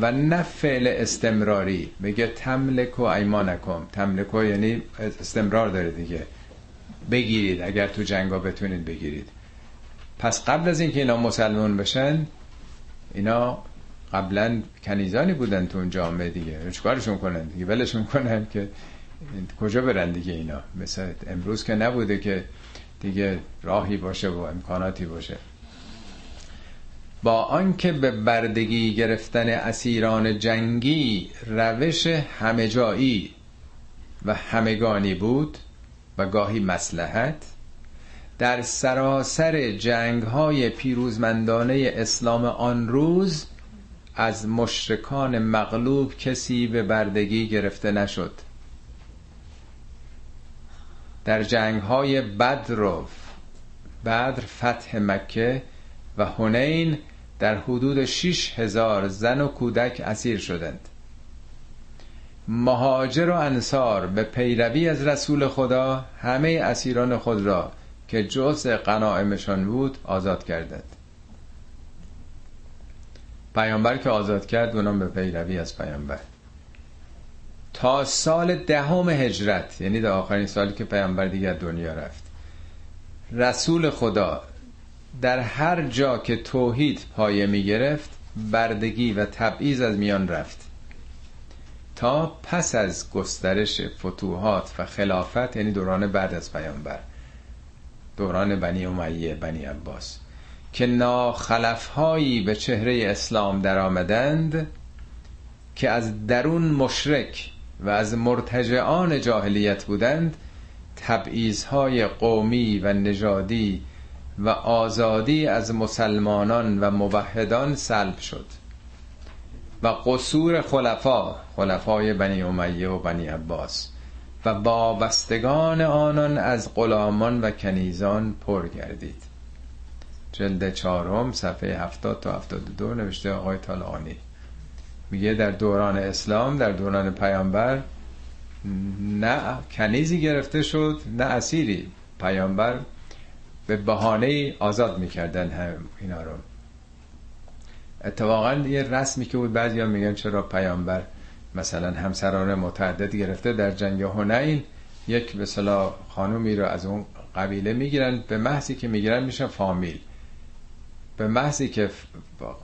و نه فعل استمراری. بگه تملک و ایمانکم. تملک یعنی استمرار داره دیگه. بگیرید. اگر تو جنگا بتونید بگیرید. پس قبل از اینکه اینا مسلمان بشن اینا قبلا کنیزانی بودن تو اون جامعه دیگه. چیکارشون کنن دیگه؟ ولشون کنن که کجا برن دیگه اینا؟ مثل امروز که نبوده که دیگه راهی باشه و امکاناتی باشه. با آنکه به بردگی گرفتن اسیران جنگی روش همه جایی و همگانی بود و گاهی مسلحت در سراسر جنگ های پیروزمندانه اسلام آن روز از مشرکان مغلوب کسی به بردگی گرفته نشد. در جنگ های بدر و بدر فتح مکه و هنین در حدود 6 هزار زن و کودک اسیر شدند. مهاجر و انصار به پیروی از رسول خدا همه اسیران خود را که جز قنائمشان بود آزاد کردند. پیامبر که آزاد کرد اونم به پیروی از پیامبر. تا سال دهم هجرت یعنی در آخرین سالی که پیامبر دیگر دنیا رفت. رسول خدا در هر جا که توحید پایه می گرفت بردگی و تبعیض از میان رفت. تا پس از گسترش فتوحات و خلافت یعنی دوران بعد از پیامبر. دوران بنی امیه بنی عباس. که ناخلفهایی به چهره اسلام در آمدند که از درون مشرک و از مرتجعان جاهلیت بودند تبعیضهای قومی و نژادی و آزادی از مسلمانان و موحدان سلب شد و قصور خلفا خلفای بنی امیه و بنی عباس و وابستگان آنان از غلامان و کنیزان پر گردید. جلد چهارم صفحه 70 تا 72 نوشته آقای طالعانی میگه در دوران اسلام در دوران پیامبر نه کنیزی گرفته شد نه اسیری. پیامبر به بهانه آزاد می‌کردن هم اینا رو. اتفاقا یه رسمی که بود بعضی میگن چرا پیامبر مثلا همسران متعدد گرفته در جنگ هنین یک به صلاح خانومی رو از اون قبیله می‌گیرن به محضی که می‌گیرن میشن فامیل. به محضی که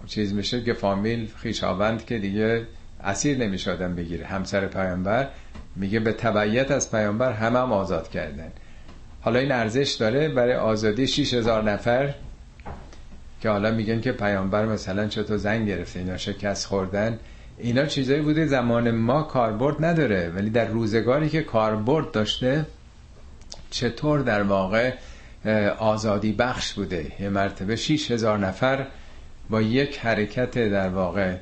چیز میشه که فامیل خیشاوند که دیگه اسیر نمیشادن بگیره. همسر پیامبر میگه به تبعیت از پیامبر همه هم آزاد کردن. حالا این ارزش داره برای آزادی 6000 نفر که حالا میگن که پیامبر مثلا چطور زنگ گرفته اینا شکست خوردن. اینا چیزایی بوده زمان ما کاربرد نداره. ولی در روزگاری که کاربرد داشته چطور در واقع آزادی بخش بوده. یه مرتبه 6000 نفر با یک حرکت در واقع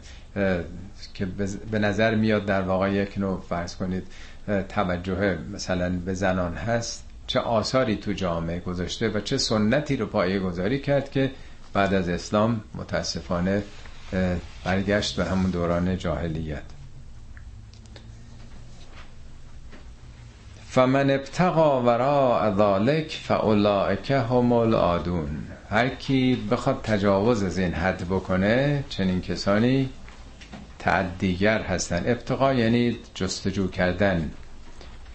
که به نظر میاد در واقع یک نوع فرض کنید توجه مثلا به زنان هست. چه آثاری تو جامعه گذاشته و چه سنتی رو پایه گذاری کرد که بعد از اسلام متاسفانه برگشت به همون دوران جاهلیت. فمن ابتقا وراء ذالک فاولئک هم العادون. هر کی بخواد تجاوز از این حد بکنه چنین کسانی تعدیگر هستن. ابتقا یعنی جستجو کردن.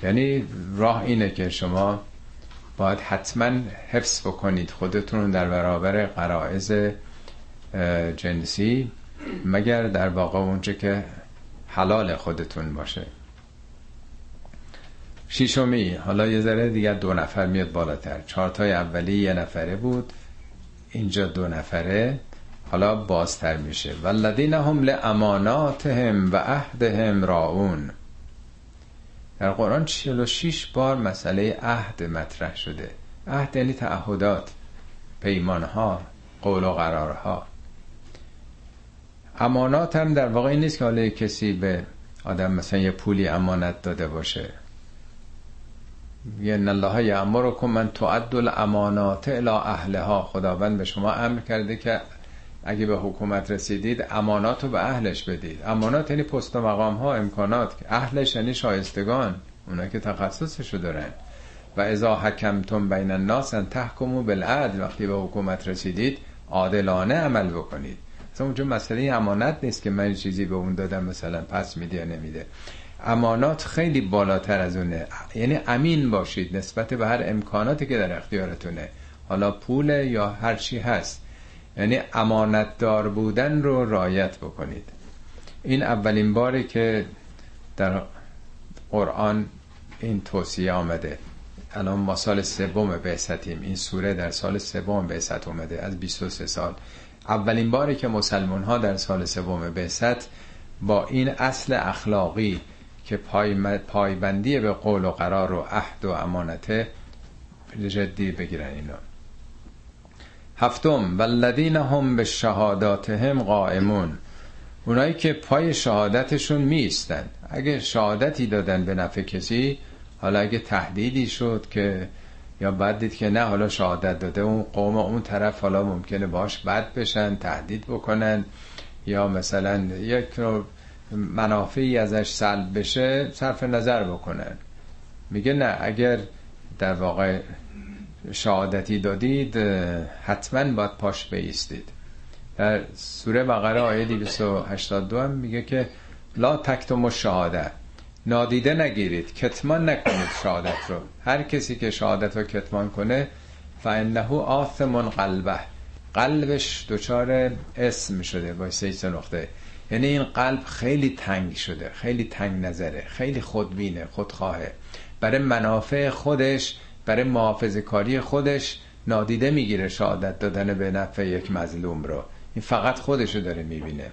یعنی راه اینه که شما باید حتما حفظ بکنید خودتون در برابر قرائز جنسی مگر در واقع اونچه که حلال خودتون باشه. شیشمی حالا یه ذره دیگر دو نفر میاد بالاتر. چهارتای اولی یه نفره بود. اینجا دو نفره. حالا بازتر میشه. والذین هم لاماناتهم و عهدهم راون در قرآن 46 بار مسئله عهد مطرح شده. عهد یعنی تعهدات پیمانها قول و قرارها. امانات هم در واقع این نیست که حالا کسی به آدم مثلا یه پولی امانت داده باشه. یه الله یعمرکم من تعد الامانات الى اهلها. خداوند به شما امر کرده که اگه به حکومت رسیدید امانات رو به اهلش بدید. امانات یعنی پست و مقام ها امکانات. اهلش یعنی شایستگان اونا که تخصصشو دارن. و ازا حکمتم بین الناس ان تحکمو بالعدل وقتی به حکومت رسیدید عادلانه عمل بکنید. مثلا اونجا مسئله امانت نیست که من چیزی به اون دادم مثلا پس میده یا نمیده. امانات خیلی بالاتر از اونه. یعنی امین باشید نسبت به هر امکاناتی که در اختیارتونه. حالا پول یا هر چی هست. یعنی امانتدار بودن رو رایت بکنید. این اولین باری که در قرآن این توصیه آمده. الان ما سال سوم بعثتیم. این سوره در سال سوم بعثت اومده. از 23 سال. اولین باری که مسلمان ها در سال سوم بعثت با این اصل اخلاقی که پای پایبندی به قول و قرار و عهد و امانته جدی بگیرن اینا. هفتم والذین هم به شهاداتهم قائمون. اونایی که پای شهادتشون میستن اگه شهادتی دادن به نفع کسی حالا اگه تهدیدی شد که یا بعد دید که نه حالا شهادت داده اون قوم اون طرف حالا ممکنه باش بد بشن تهدید بکنن. یا مثلا یک منافعی ازش سلب بشه صرف نظر بکنن میگه نه اگر در واقع شهادتی دادید حتما باید پاش بیستید در سوره بقره آیه 282 هم میگه که لا تکتم شهاده نادیده نگیرید کتمان نکنید شهادت رو. هر کسی که شهادت رو کتمان کنه فانه آثم قلبه. قلبش دچار اسم شده با سه نقطه. یعنی این قلب خیلی تنگ شده خیلی تنگ نظره خیلی خودبینه خودخواهه. برای منافع خودش برای محافظ کاری خودش نادیده می‌گیره شهادت دادن به نفع یک مظلوم رو. این فقط خودشو داره می‌بینه.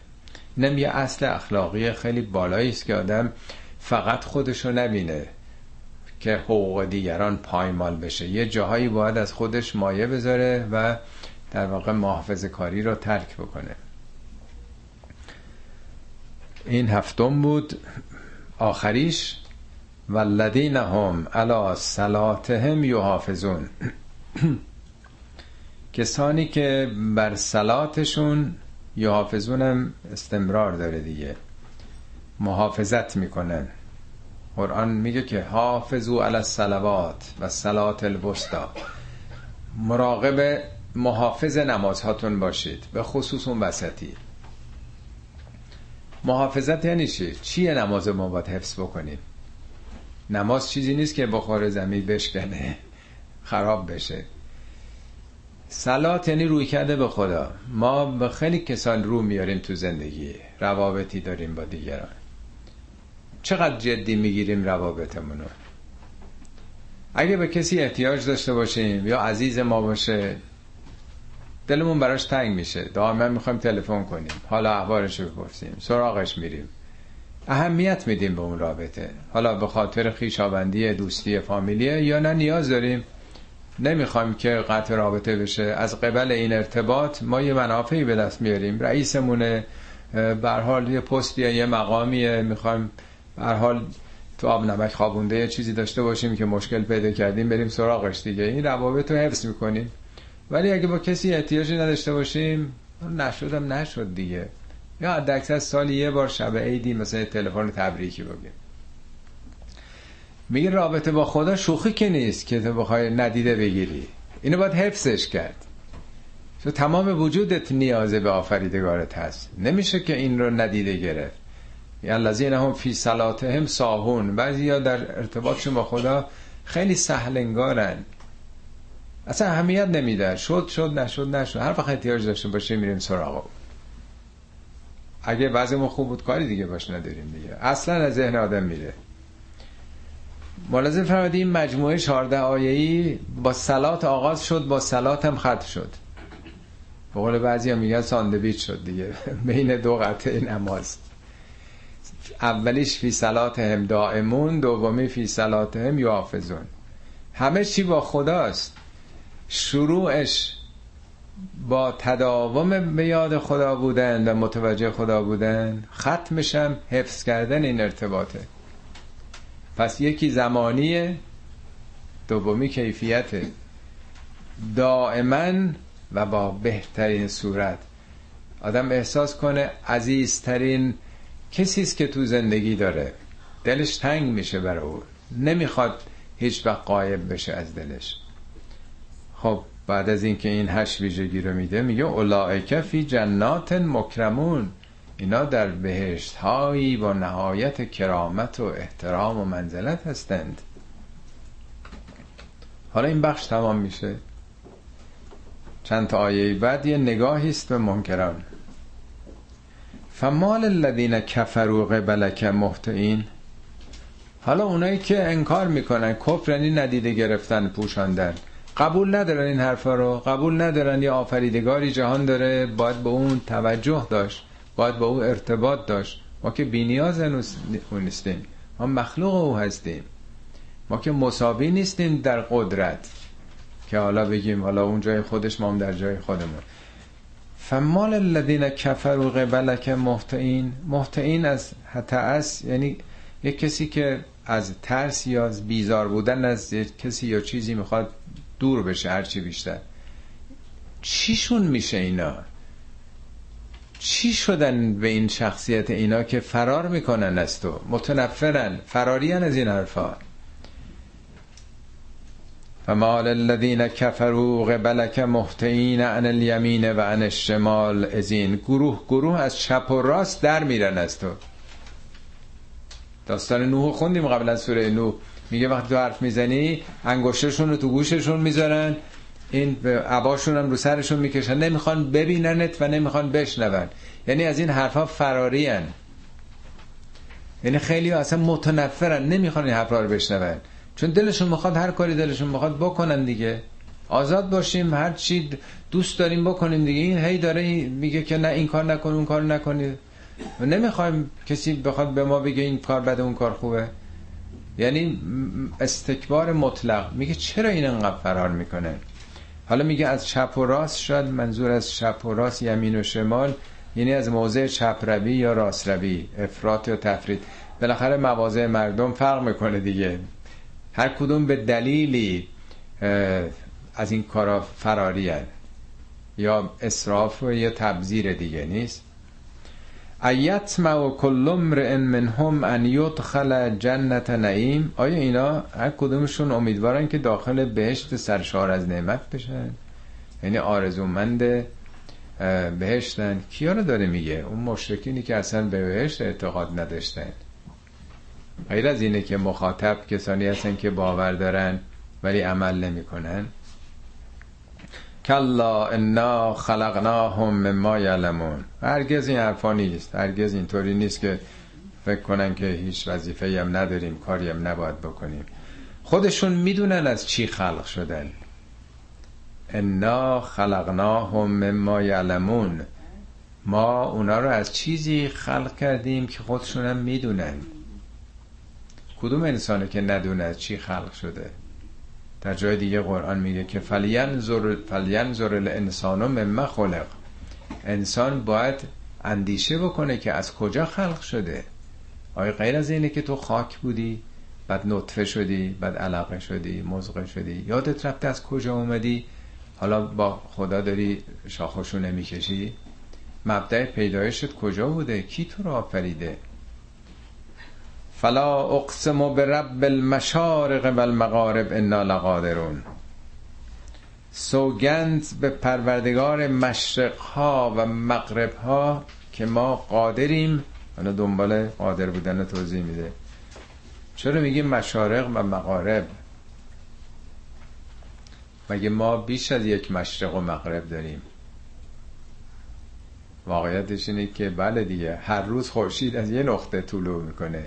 اینم یه اصل اخلاقی خیلی بالایی است که آدم فقط خودشو نبینه که حقوق دیگران پایمال بشه. یه جاهایی باید از خودش مایه بذاره و در واقع محافظ کاری رو ترک بکنه. این هفتم بود. آخریش والذین هم علی صلاتهم یحافظون. کسانی که بر صلاتشون یحافظون استمرار داره دیگه. محافظت می‌کنن. قرآن میگه که حافظو علی الصلوات و صلات الوسطا مراقب محافظ نمازهاتون باشید. به خصوص اون وسطی. محافظت یعنی چی؟ چیه نماز ما باید حفظ بکنیم؟ نماز چیزی نیست که بخار زمین بشکنه خراب بشه. سلات یعنی روی کرده به خدا. ما به خیلی کسان رو میاریم تو زندگی. روابطی داریم با دیگران. چقدر جدی می‌گیریم روابطمونو اگه به کسی احتیاج داشته باشیم یا عزیز ما باشه دلمون براش تنگ میشه. دائما می‌خوایم تلفن کنیم. حالا احوالش رو بپرسیم. سراغش میریم. اهمیت میدیم به اون رابطه. حالا به خاطر خیشاوندی دوستی فامیلیه یا نه نیاز داریم. نمی‌خوایم که قطع رابطه بشه. از قبل این ارتباط ما یه منافعی به دست میاریم. رئیسمونه. بر حال یه پستیه یه مقامیه. می‌خوایم بر حال تو آب نمک خوابونده یه چیزی داشته باشیم که مشکل پیدا کردیم. بریم سراغش دیگه. این روابط رو حفظ می‌کنیم. ولی اگه با کسی احتیاجی نداشته باشیم نشدم نشد دیگه. یا حد سالی یه بار شب عیدی مثلا تلفن تبریکی بگیم میگه رابطه با خدا شوخی که نیست که تو بخوای ندیده بگیری. اینو باید حفظش کرد. تو تمام وجودت نیازه به آفریدگارت هست. نمیشه که این رو ندیده گرفت. یا الذین هم فی صلاتهم ساهون. بعضی یا در ارتباطشون با خدا خیلی سهلنگارن اصلا اهمیت نمیده. شد شد نشد نشد. هر وقت احتیاج داشته باشه میریم سراغ اگه ما خوب بود کاری دیگه باش نداریم دیگه. اصلا از ذهن آدم میره. ملاحظه فرمودی این مجموعه 14 آیه‌ای با سلات آغاز شد با سلات هم ختم شد. به قول بعضی هم میگن ساندویچ شد دیگه. بین دو قطعه نماز. اولیش فی سلات هم دائمون دومی فی سلات هم یافزون همه چی با خداست. شروعش با تداوم به یاد خدا بودن و متوجه خدا بودن ختمشم حفظ کردن این ارتباطه. پس یکی زمانیه دومی کیفیته. دائما و با بهترین صورت. آدم احساس کنه عزیزترین کسی است که تو زندگی داره. دلش تنگ میشه برای او. نمی‌خواد هیچ وقت قایب بشه از دلش. خب بعد از اینکه این هشت ویژگی رو میده میگه اولائک فی جنات مکرمون. اینا در بهشت هایی با نهایت کرامت و احترام و منزلت هستند. حالا این بخش تمام میشه. چند تا آیه بعد یه نگاهی است به منکران. فمال الذین کفروا قبلک مهتئین حالا اونایی که انکار می‌کنن کفر یعنی ندیده گرفتن پوشاندن. قبول ندارن این حرفا رو. قبول ندارن یه آفریدگاری جهان داره. باید به اون توجه داشت. باید با او ارتباط داشت. ما که بینیاز او نیستیم. ما مخلوق او هستیم. ما که مساوی نیستیم در قدرت. که حالا بگیم حالا اون جای خودش ما هم در جای خودمون. فمال الذین کفروا قبلک محتعین محتعین از حتعس یعنی یک کسی که از ترس یا از بیزار بودن از کسی یا چیزی می‌خواد دور بشه هرچی بیشتر. چیشون میشه اینا؟ چی شدن به این شخصیت اینا که فرار می‌کنن از تو؟ متنفرن فراریان از این حرفا. فمال الذین کفروا قبلک محتین عن الیمین و عن الشمال ازین گروه گروه از چپ و راست در میرن از تو. داستان نوح خوندیم قبل از سوره نوح. میگه وقتی تو حرف می‌زنی انگشتشون رو تو گوششون می‌ذارن این عباشون هم رو سرشون می‌کشن. نمی‌خوان ببیننت و نمی‌خوان بشنون. یعنی از این حرفا فراری هن. یعنی خیلی اصلا متنفرن نمی‌خوان این حرفا رو بشنون. چون دلشون می‌خواد هر کاری دلشون می‌خواد بکنن دیگه. آزاد باشیم هر چی دوست داریم بکنیم دیگه. این هی داره میگه که نه این کار نکن اون کار نکنید نمی‌خوایم کسی بخواد به ما بگه این کار بده اون کار خوبه. یعنی استکبار مطلق. میگه چرا این انقدر فرار می‌کنه؟ حالا میگه از چپ و راست شاید منظور از چپ و راست یمین و شمال یعنی از موضع چپ روی یا راست روی افراط یا تفرید. بالاخره مواضع مردم فرق می‌کنه دیگه. هر کدوم به دلیلی از این کارا فراری یا اصراف یا تبذیر دیگه نیست. ایتمع کل امرئ منهم ان یدخل جنت نعیم آیا اینا هر کدومشون امیدوارن که داخل بهشت سرشار از نعمت بشن؟ یعنی آرزومند بهشتن. کیا رو داره میگه؟ اون مشرکینی که اصلا به بهشت اعتقاد نداشتن. غیر از اینه که مخاطب کسانی هستن که باور دارن ولی عمل نمی‌کنن. کلا انا خلقناهم مما یعلمون. هرگز این حرفا نیست. هرگز اینطوری نیست که فکر کنن که هیچ وظیفه هم نداریم کاری هم نباید بکنیم. خودشون می‌دونن از چی خلق شدن. انا خلقناهم مما یعلمون. ما اونا رو از چیزی خلق کردیم که خودشون هم می‌دونن. کدوم انسانه که ندونه از چی خلق شده؟ در جای دیگه قرآن میگه که فلینظر فلینظر الانسان مما خلق. انسان باید اندیشه بکنه که از کجا خلق شده. آیا غیر از اینه که تو خاک بودی بعد نطفه شدی بعد علاقه شدی مزغه شدی؟ یادت رفته از کجا اومدی؟ حالا با خدا داری شاخشونه می‌کشی؟ مبدع پیدایشت کجا بوده؟ کی تو رو آفریده؟ فلا اقسم برب المشارق و المغارب انا لقادرون. سوگند به پروردگار مشرق ها و مغرب ها که ما قادریم. حالا دنبال قادر بودن توضیح میده. چرا میگیم مشارق و مغارب؟ مگه ما بیش از یک مشرق و مغرب داریم؟ واقعیتش اینه که بله دیگه هر روز خورشید از یه نقطه طلوع می‌کنه.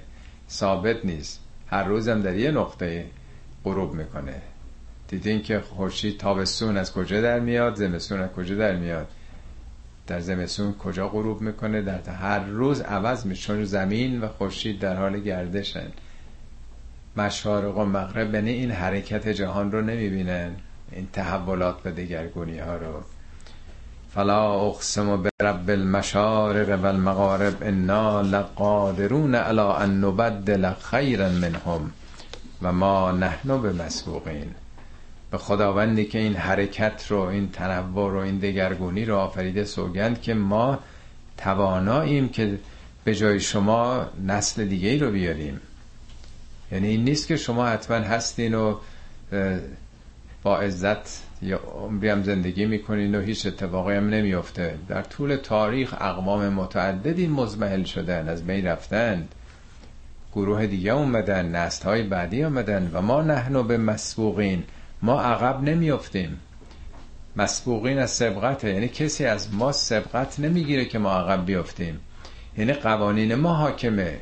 ثابت نیست. هر روزم در یه نقطه غروب می‌کنه. دیدین که خورشید تابستون از کجا در میاد؟ زمستون از کجا در میاد؟ در زمستون کجا غروب می‌کنه؟ در هر روز عوض میشه چون زمین و خورشید در حال گردشن. مشارق و مغرب یعنی این حرکت جهان رو نمی‌بینن. این تحولات و دگرگونی ها رو. فلا اقسم برب المشارق و المغارب انا لقادرون على ان نبدل خیرا منهم و ما نحن به مسبوقین به خداوندی که این حرکت رو این تنوع رو این دگرگونی رو آفریده سوگند که ما تواناییم که به جای شما نسل دیگه رو بیاریم. یعنی این نیست که شما حتما هستین و با عزت یا عمری هم زندگی می‌کنین و هیچ اتفاقی هم نمیفته در طول تاریخ اقوام متعددی مزمحل شدن از بین رفتند گروه دیگه اومدن نست های بعدی اومدن و ما نحنو به مسبوقین. ما عقب نمیافتیم. مسبوقین از سبقته یعنی کسی از ما سبقت نمی‌گیره که ما عقب بیافتیم. یعنی قوانین ما حاکمه.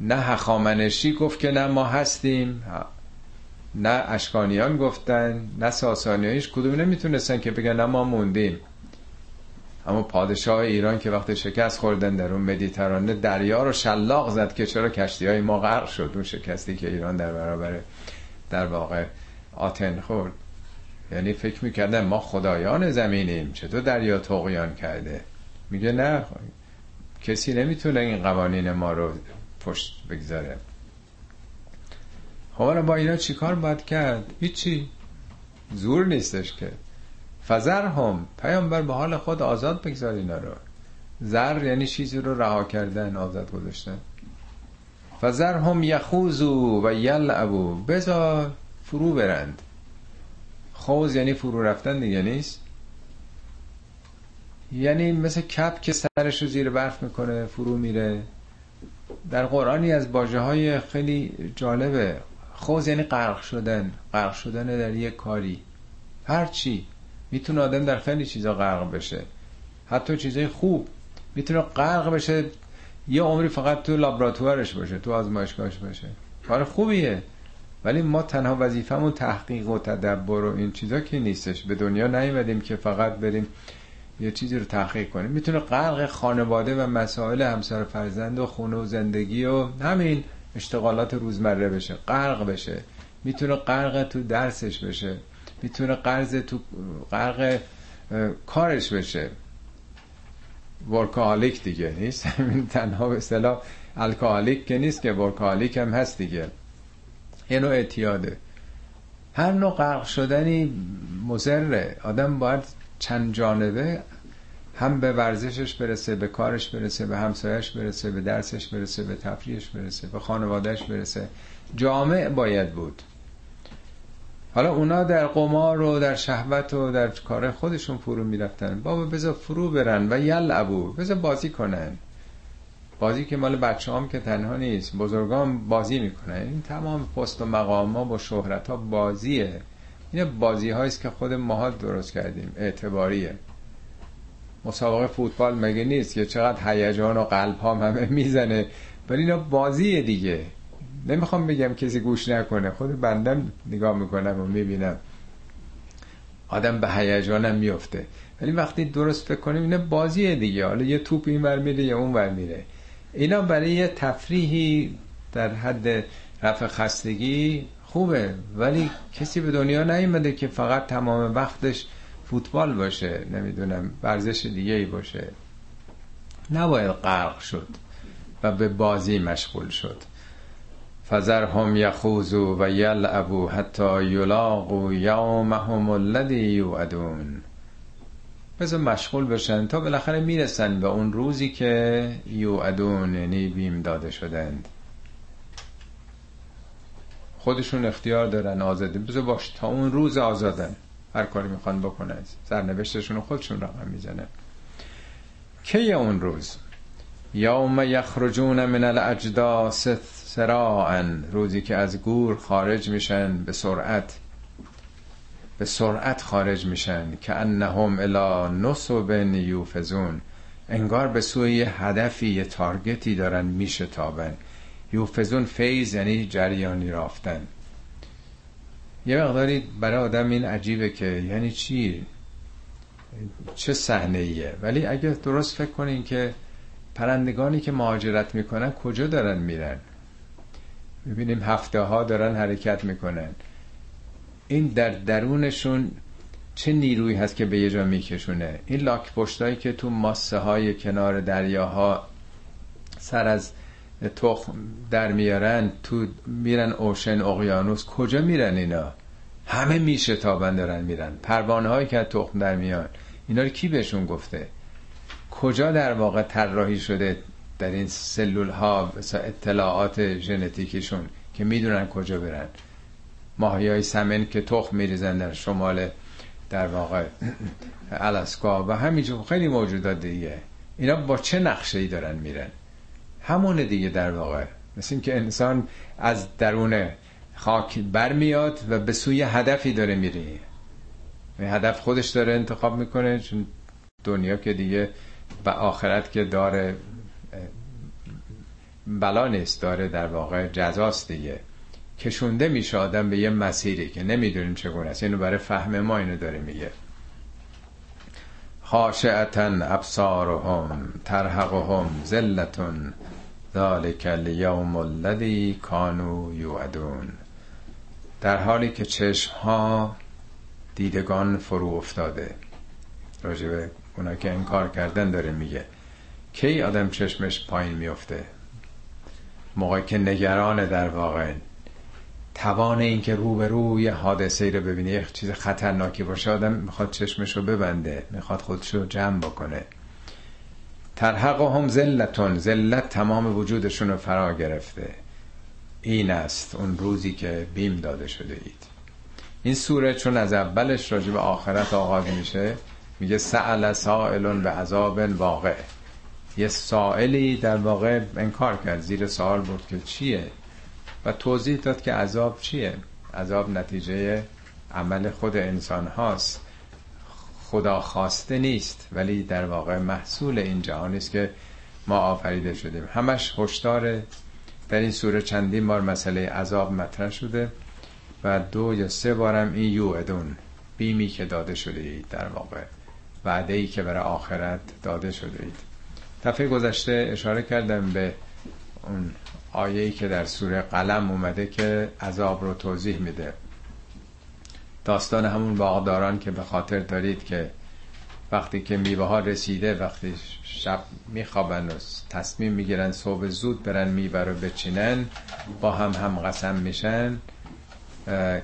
نه هخامنشی گفت که نه ما هستیم. نه اشکانیان گفتن نه ساسانیایش کدوم نمی‌تونستن که بگن نه ما موندیم. اما پادشاه ایران که وقتی شکست خوردن در اون مدیترانه دریا رو شلاق زد که چرا کشتی های ما غرق شد اون شکستی که ایران در برابر در واقع آتن خورد. یعنی فکر می‌کردن ما خدایان زمینیم چطور دریا تقیان کرده؟ میگه نه کسی نمی‌تونه این قوانین ما رو پشت بگذاره. خب با اینا چیکار باید کرد؟ هیچی. زور نیستش که. فزر هم. پیامبر به حال خود آزاد بگذار اینا رو. زر یعنی چیزی رو رها کردن آزاد گذاشتن. فزر هم یخوزو و یلعبو. بذار فرو برند. خوز یعنی فرو رفتن دیگه نیست. یعنی مثل کپ که سرش رو زیر برف می‌کنه فرو میره. در قرآنی از باجه های خیلی جالبه. خوز یعنی غرق شدن. غرق شدن در یک کاری. هر چی. می‌تونه آدم در خیلی چیزا غرق بشه. حتی چیزای خوب. می‌تونه غرق بشه. یه عمری فقط تو لابراتوارش باشه تو آزمایشگاهش باشه. کار خوبیه. ولی ما تنها وظیفمون تحقیق و تدبر و این چیزا که نیستش. به دنیا نیومدیم که فقط بریم یه چیزی رو تحقیق کنیم. می‌تونه غرق خانواده و مسائل همسر فرزند و خونه و زندگی و همین. اشتغالات روزمره بشه غرق بشه. می‌تونه غرق تو درسش بشه. می‌تونه قرض تو غرق کارش بشه. ورکالیک دیگه نیست. همین تنها به اصطلاح الکالیک که نیست که ورکالیک هم هست دیگه. یه نوع اعتیاده. هر نوع غرق شدنی مزره آدم باید چند جانبه هم به ورزشش برسه به کارش برسه به همسایش برسه به درسش برسه به تفریحش برسه به خانوادهش برسه. جامع باید بود. حالا اونا در قمار و در شهوت و در کار خودشون فرو می‌رفتن. بابا بذار فرو برن و یل ابو بذار بازی کنن. بازی که مال بچه هم که تنها نیست بزرگان بازی می‌کنن. این تمام پست و مقام ها با شهرت ها بازیه. این بازی هاییست که خود ماها درست کردیم. اعتباریه. مسابقه فوتبال مگه نیست که چقدر هیجان و قلب ها همه می‌زنه؟ ولی اینا بازیه دیگه. نمی‌خوام بگم کسی گوش نکنه. خود بندم نگاه می‌کنم و می‌بینم. آدم به هیجانم میفته ولی وقتی درست فکر کنیم اینا بازیه دیگه. حالا یه توپ این ور میره یا اون ور میره. اینا برای یه تفریحی در حد رفع خستگی خوبه. ولی کسی به دنیا نیومده که فقط تمام وقتش فوتبال باشه نمی‌دونم ورزش دیگه ای باشه. نباید غرق شد و به بازی مشغول شد. فذرهم یخوزو و یلعبو حتی یلاقو یومهم الذی یوعدون. بذار مشغول بشن تا بالاخره می‌رسن به اون روزی که یوعدون یعنی بیم داده شدند. خودشون اختیار دارن آزادی. بذار باش تا اون روز آزادن. هر کاری می‌خوان بکنن سرنوشتشون خودشون رقم می‌زنن کی اون روز؟ یوم یخرجون من الاجداس سراعا روزی که از گور خارج میشن به سرعت به سرعت خارج میشن که انهم الى نصب یوفزون. انگار به سوی هدفی یه تارگتی دارن میشتابن. یوفزون فیز یعنی جریانی رافتن. یه مقداری برای آدم این عجیبه که یعنی چی؟ چه صحنه ایه ولی اگه درست فکر کنین که پرندگانی که مهاجرت می‌کنن کجا دارن میرن؟ می‌بینیم هفته ها دارن حرکت می‌کنن. این در درونشون چه نیرویی هست که به یه جا میکشونه؟ این لاک پشتایی که تو ماسه های کنار دریاها سر از تخم در میارن تو میرن اوشن اقیانوس کجا میرن اینا؟ همه میشه تابن دارن میرن. پروانه هایی که تخم در میان. اینا رو کی بهشون گفته؟ کجا در واقع طراحی شده در این سلول ها اطلاعات ژنتیکیشون که می‌دونن کجا برن؟ ماهی های سمن که تخم میریزن در شمال در واقع الاسکا و همینجور خیلی موجودات دیگه. اینا با چه نقشه ای دارن میرن؟ همونه دیگه در واقع. مثل که انسان از درون خاک برمیاد و به سوی هدفی داره میره. هدف خودش داره انتخاب می‌کنه چون دنیا که دیگه و آخرت که داره بلا نیست داره در واقع جزاست دیگه. کشونده میشه آدم به یه مسیری که نمی‌دونیم چگونه است. اینو برای فهم ما اینو داره میگه. خاشعتا ابصارهم ترهقهم ذلتون ذالک الیوم الذی کانوا یوعدون. در حالی که چشم ها دیدگان فرو افتاده. راجبه اونا که انکار کردن داره میگه. کی آدم چشمش پایین میفته موقعی که نگران در واقع توان این که رو به روی حادثه رو ببینه یه چیز خطرناکی باشه آدم می‌خواد چشمش رو ببنده می‌خواد خودش رو جمع بکنه. ترحق هم زلتون زلت تمام وجودشون رو فرا گرفته. این است اون روزی که بیم داده شده اید. این سوره چون از اولش راجع به آخرت آغاز میشه میگه سأل سائلون به عذاب واقع. یه سائلی در واقع انکار کرد زیر سوال بود که چیه؟ و توضیح داد که عذاب چیه؟ عذاب نتیجه عمل خود انسان هاست. خدا خواسته نیست ولی در واقع محصول این جهان است که ما آفریده شدیم. همش هشدار در این سوره چندین بار مسئله عذاب مطرح شده و دو یا سه بارم این یوعدون بیمی که داده شده اید در واقع وعده ای که برای آخرت داده شده اید دفعه گذشته اشاره کردم به اون آیه‌ای که در سوره قلم اومده که عذاب رو توضیح میده. داستان همون باغداران که به خاطر دارید که وقتی که میوه ها رسیده وقتی شب میخوابن و تصمیم می‌گیرن صبح زود برن میوه رو بچینن با هم هم قسم میشن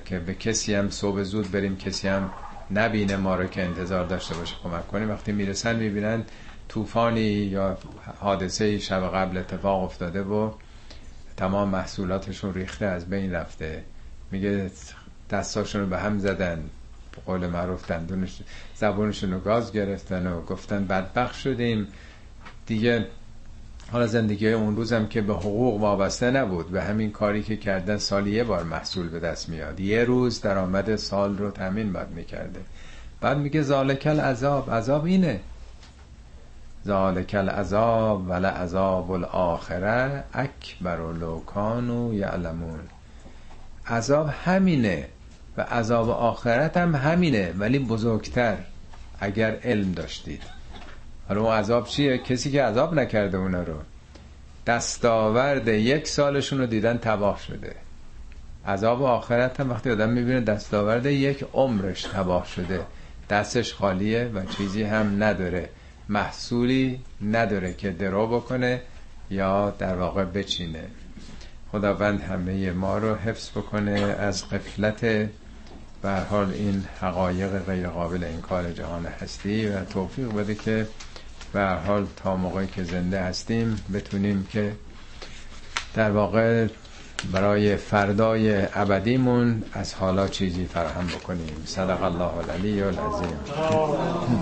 که به کسی هم صبح زود بریم کسی هم نبینه ما رو که انتظار داشته باشه کمک کنیم. وقتی می‌رسن می‌بینن طوفانی یا حادثه شب قبل اتفاق افتاده و تمام محصولاتشون ریخته از بین رفته. میگه دستاشون رو به هم زدن قول معروف دندونش زبونشون رو گاز گرفتن و گفتن بدبخ شدیم. دیگه حالا زندگی اون روزم که به حقوق وابسته نبود به همین کاری که کردن سالی یه بار محصول به دست میاد. یه روز درآمد سال رو تامین باید می‌کرده. بعد میگه زالکل عذاب عذاب اینه. ذالک العذاب ول عذاب الاخره اکبر و لوکانو یعلمون. عذاب همینه و عذاب آخرت هم همینه ولی بزرگتر اگر علم داشتید. حالا اون عذاب چیه؟ کسی که عذاب نکرده اونا رو. دستاورد یک سالشون رو دیدن تباه شده. عذاب آخرت هم وقتی آدم می‌بینه دستاورد یک عمرش تباه شده. دستش خالیه و چیزی هم نداره. محصولی نداره که درو بکنه یا در واقع بچینه. خداوند همه ما رو حفظ بکنه از قفلت به حال این حقایق غیر قابل انکار جهان هستی و توفیق بده که به حال تا موقعی که زنده هستیم بتونیم که در واقع برای فردای ابدیمون از حالا چیزی فراهم بکنیم. صدق الله العلی العظیم.